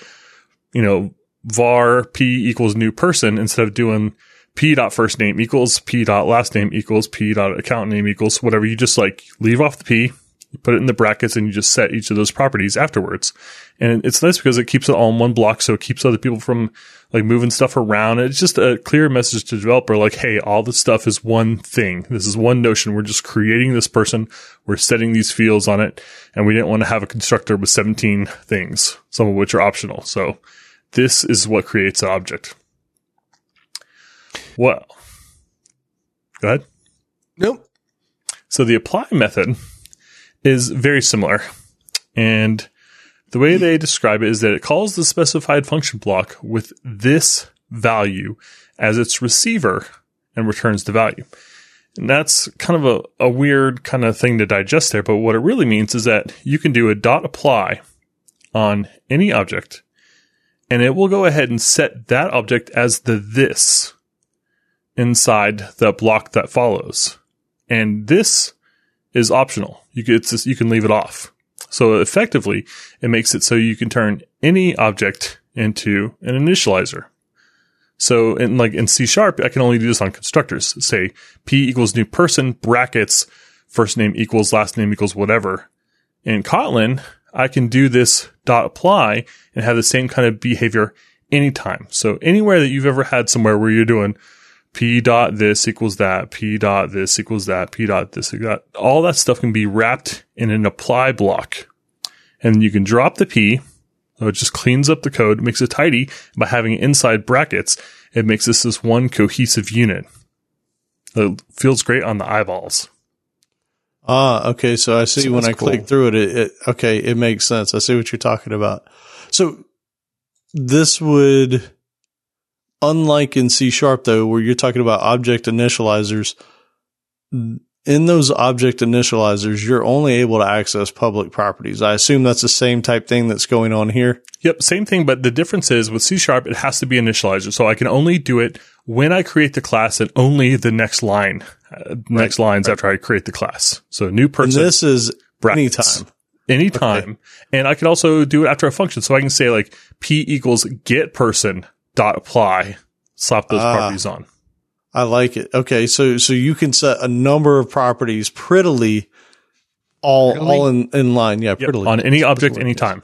you know, var p equals new person instead of doing p dot first name equals p dot last name equals p dot account name equals whatever, you just like leave off the p you put it in the brackets and you just set each of those properties afterwards. And it's nice because it keeps it all in one block. So it keeps other people from like moving stuff around. It's just a clear message to developer like, Hey, all this stuff is one thing. This is one notion. We're just creating this person. We're setting these fields on it. And we didn't want to have a constructor with 17 things, some of which are optional. So this is what creates an object. Well, go ahead. Nope. So the apply method is very similar. And the way they describe it is that it calls the specified function block with this value as its receiver and returns the value. And that's kind of a, a weird kind of thing to digest there, but what it really means is that you can do a dot apply on any object and it will go ahead and set that object as the this inside the block that follows. And this is optional. You can, just, you can leave it off. So effectively, it makes it so you can turn any object into an initializer. So in like in C sharp, I can only do this on constructors. Say P equals new person, brackets, first name equals last name equals whatever. In Kotlin, I can do this dot apply and have the same kind of behavior anytime. So anywhere that you've ever had somewhere where you're doing P dot this equals that, P dot this equals that, P dot this equals that. All that stuff can be wrapped in an apply block. And you can drop the P. So it just cleans up the code, makes it tidy. By having inside brackets, it makes this this one cohesive unit. It feels great on the eyeballs. Ah, okay. So I see so when I cool. click through it, it, it, okay, it makes sense. I see what you're talking about. So this would unlike in C sharp though, where you're talking about object initializers, in those object initializers, you're only able to access public properties. I assume that's the same type thing that's going on here. Yep, same thing, but the difference is with C sharp, it has to be initializer. So I can only do it when I create the class and only the next line, uh, next right, lines right. after I create the class. So new person. And this is brackets. anytime. Anytime. Okay. And I can also do it after a function. So I can say like P equals get person dot apply, slap those uh, properties on. I like it. Okay. So, so you can set a number of properties prettily all, prettily? all in, in line. Yeah. Prettily. Yep. On any object, anytime.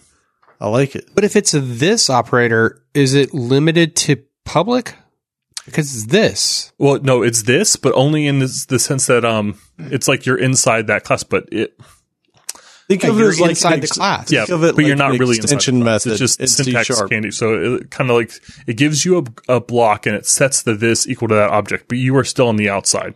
I like it. But if it's a this operator, is it limited to public? Because it's this. Well, no, it's this, but only in this, the sense that, um, it's like you're inside that class, but it, Think of it as like inside the class. Yeah, but like you're not really extension method. It's just syntax candy. So it kind of like it gives you a, a block and it sets the this equal to that object, but you are still on the outside.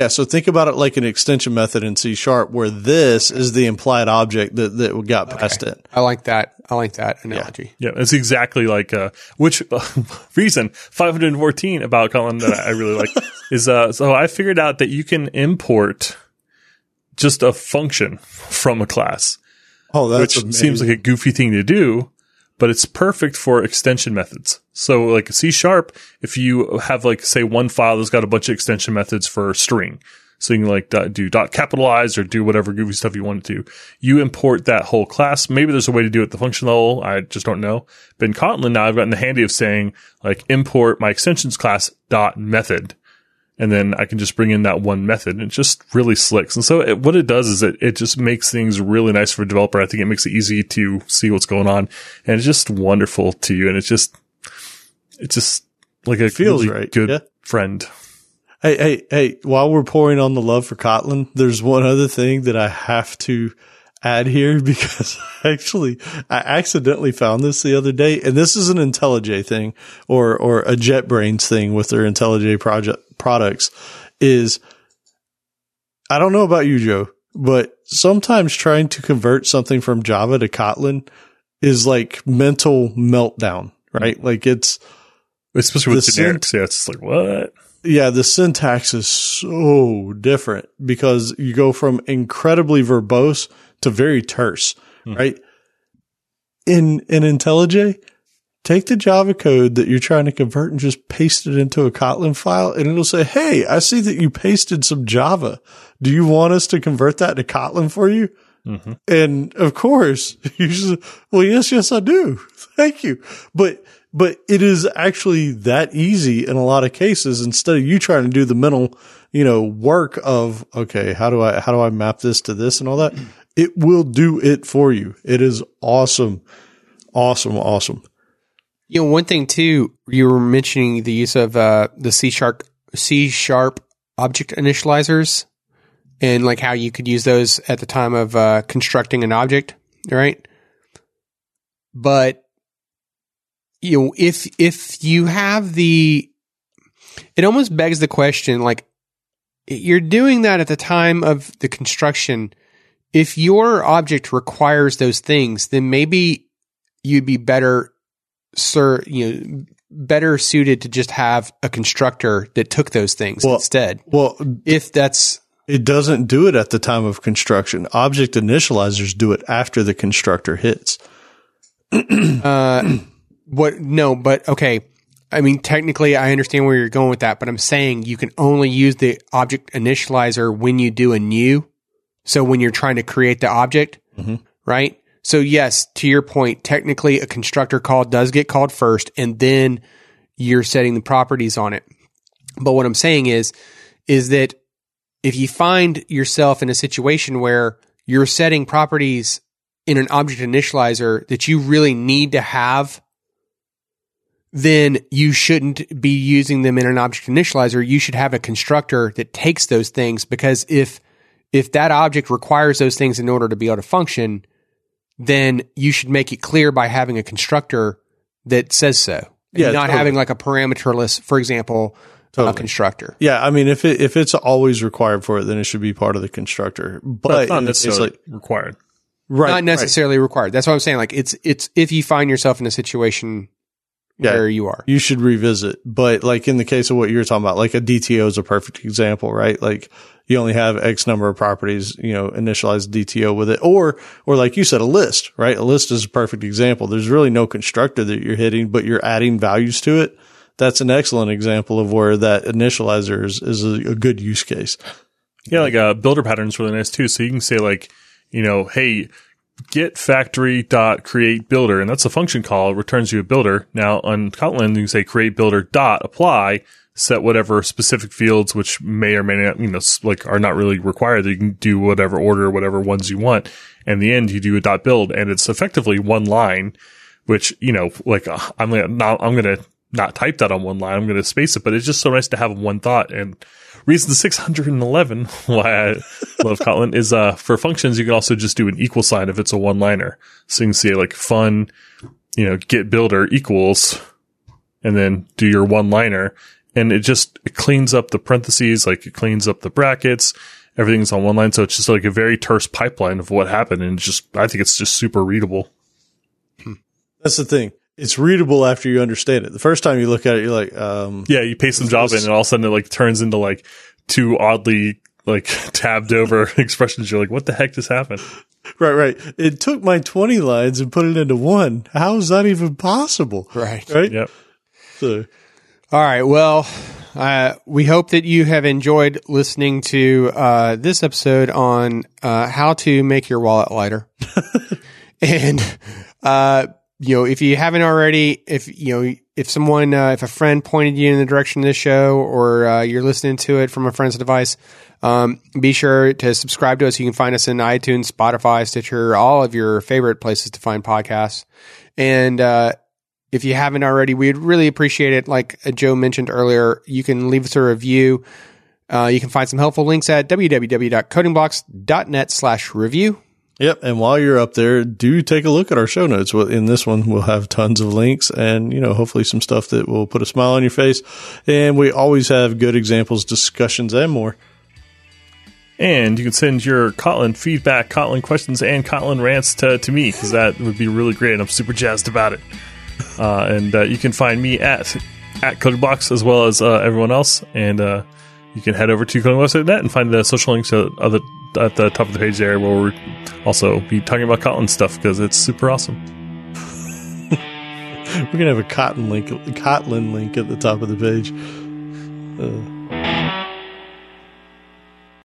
Yeah, so think about it like an extension method in C sharp where this is the implied object that, that got passed it. I like that. I like that analogy. Yeah, yeah it's exactly like, uh, which uh, reason 514 about Kotlin that I really like is, uh, so I figured out that you can import just a function from a class. Oh, that's which amazing. seems like a goofy thing to do, but it's perfect for extension methods. So like C sharp, if you have like say one file that's got a bunch of extension methods for string, so you can like do dot capitalize or do whatever goofy stuff you want to do. You import that whole class. Maybe there's a way to do it at the function level. I just don't know. But in Kotlin now I've gotten the handy of saying like import my extensions class dot method and then I can just bring in that one method and it just really slicks. And so it, what it does is it, it just makes things really nice for a developer. I think it makes it easy to see what's going on and it's just wonderful to you. And it's just, it's just like a it feels really right. good yeah. friend. Hey, hey, hey, while we're pouring on the love for Kotlin, there's one other thing that I have to add here because actually I accidentally found this the other day and this is an IntelliJ thing or, or a JetBrains thing with their IntelliJ project products is I don't know about you, Joe, but sometimes trying to convert something from Java to Kotlin is like mental meltdown, right? Mm-hmm. Like it's, especially with generics. Synt- yeah, it's like what? Yeah, the syntax is so different because you go from incredibly verbose to very terse, mm-hmm. right? In in IntelliJ, take the Java code that you're trying to convert and just paste it into a Kotlin file and it'll say, Hey, I see that you pasted some Java. Do you want us to convert that to Kotlin for you? Mm-hmm. And of course, you just, well, yes, yes, I do. Thank you. But, but it is actually that easy in a lot of cases instead of you trying to do the mental, you know, work of, okay, how do I, how do I map this to this and all that? It will do it for you. It is awesome. Awesome. Awesome. You know, one thing too, you were mentioning the use of uh, the C sharp C sharp object initializers, and like how you could use those at the time of uh, constructing an object, right? But you know, if if you have the, it almost begs the question, like you're doing that at the time of the construction. If your object requires those things, then maybe you'd be better sir, you know, better suited to just have a constructor that took those things Well- instead. Well, If that's it doesn't do it at the time of construction. Object initializers do it after the constructor hits. uh, what? No, but okay. I mean, technically, I understand where you're going with that, but I'm saying you can only use the object initializer when you do a new. So when you're trying to create the object, mm-hmm. right? So yes, to your point, technically a constructor call does get called first and then you're setting the properties on it. But what I'm saying is, is that if you find yourself in a situation where you're setting properties in an object initializer that you really need to have, then you shouldn't be using them in an object initializer. You should have a constructor that takes those things because if if that object requires those things in order to be able to function, then you should make it clear by having a constructor that says so. And Yeah, not totally. having like a parameterless, for example, a Totally. constructor. Yeah, I mean, if it if it's always required for it, then it should be part of the constructor. But, But it's not in the case necessarily like- required. right, not necessarily required. That's what I'm saying. Like it's it's if you find yourself in a situation Yeah. where you are. you should revisit. But like in the case of what you're talking about, like a DTO is a perfect example, right? Like you only have X number of properties, you know, initialize DTO with it. Or, or like you said, a list, right? A list is a perfect example. There's really no constructor that you're hitting, but you're adding values to it. That's an excellent example of where that initializer is, is a, a good use case. Yeah, like uh, builder patterns really nice too. So you can say like, you know, hey, get factory dot create builder, and that's a function call. It returns you a builder. Now on Kotlin, you can say create builder dot apply, set whatever specific fields, which may or may not, you know, like are not really required. You can do whatever order, whatever ones you want. And the end, you do a dot build, and it's effectively one line, which you know, like uh, I'm gonna not, I'm gonna not type that on one line. I'm gonna space it, but it's just so nice to have one thought and. Reason 611 why I love Kotlin is uh for functions you can also just do an equal sign if it's a one liner. So you can say like fun, you know, get builder equals and then do your one liner and it just it cleans up the parentheses, like it cleans up the brackets, everything's on one line. So it's just like a very terse pipeline of what happened and just I think it's just super readable. That's the thing. It's readable after you understand it. The first time you look at it, you're like, um, Yeah, you paste some Java in and all of a sudden it like turns into like two oddly like tabbed over expressions. You're like, what the heck just happened? right, right. It took my 20 lines and put it into one. How is that even possible? Right. Right. Yep. So, All right. Well, uh, we hope that you have enjoyed listening to uh, this episode on uh, how to make your wallet lighter. and uh, you know, if you haven't already, if you know, if someone, uh, if a friend pointed you in the direction of this show, or uh, you're listening to it from a friend's device, um, be sure to subscribe to us. You can find us in iTunes, Spotify, Stitcher, all of your favorite places to find podcasts. And uh, if you haven't already, we'd really appreciate it. Like uh, Joe mentioned earlier, you can leave us a review. Uh, you can find some helpful links at www.codingblocks.net slash review. Yep. And while you're up there, do take a look at our show notes. In this one, we'll have tons of links and, you know, hopefully some stuff that will put a smile on your face. And we always have good examples, discussions, and more. And you can send your Kotlin feedback, Kotlin questions, and Kotlin rants to, to me because that would be really great. And I'm super jazzed about it. Uh, and uh, you can find me at at CodingBlocks as well as uh, everyone else. And uh, you can head over to codingblocks.net and find the social links at, the, at the top of the page there where we'll also be talking about Kotlin stuff because it's super awesome. We're to have a Kotlin link, Kotlin link at the top of the page. Uh,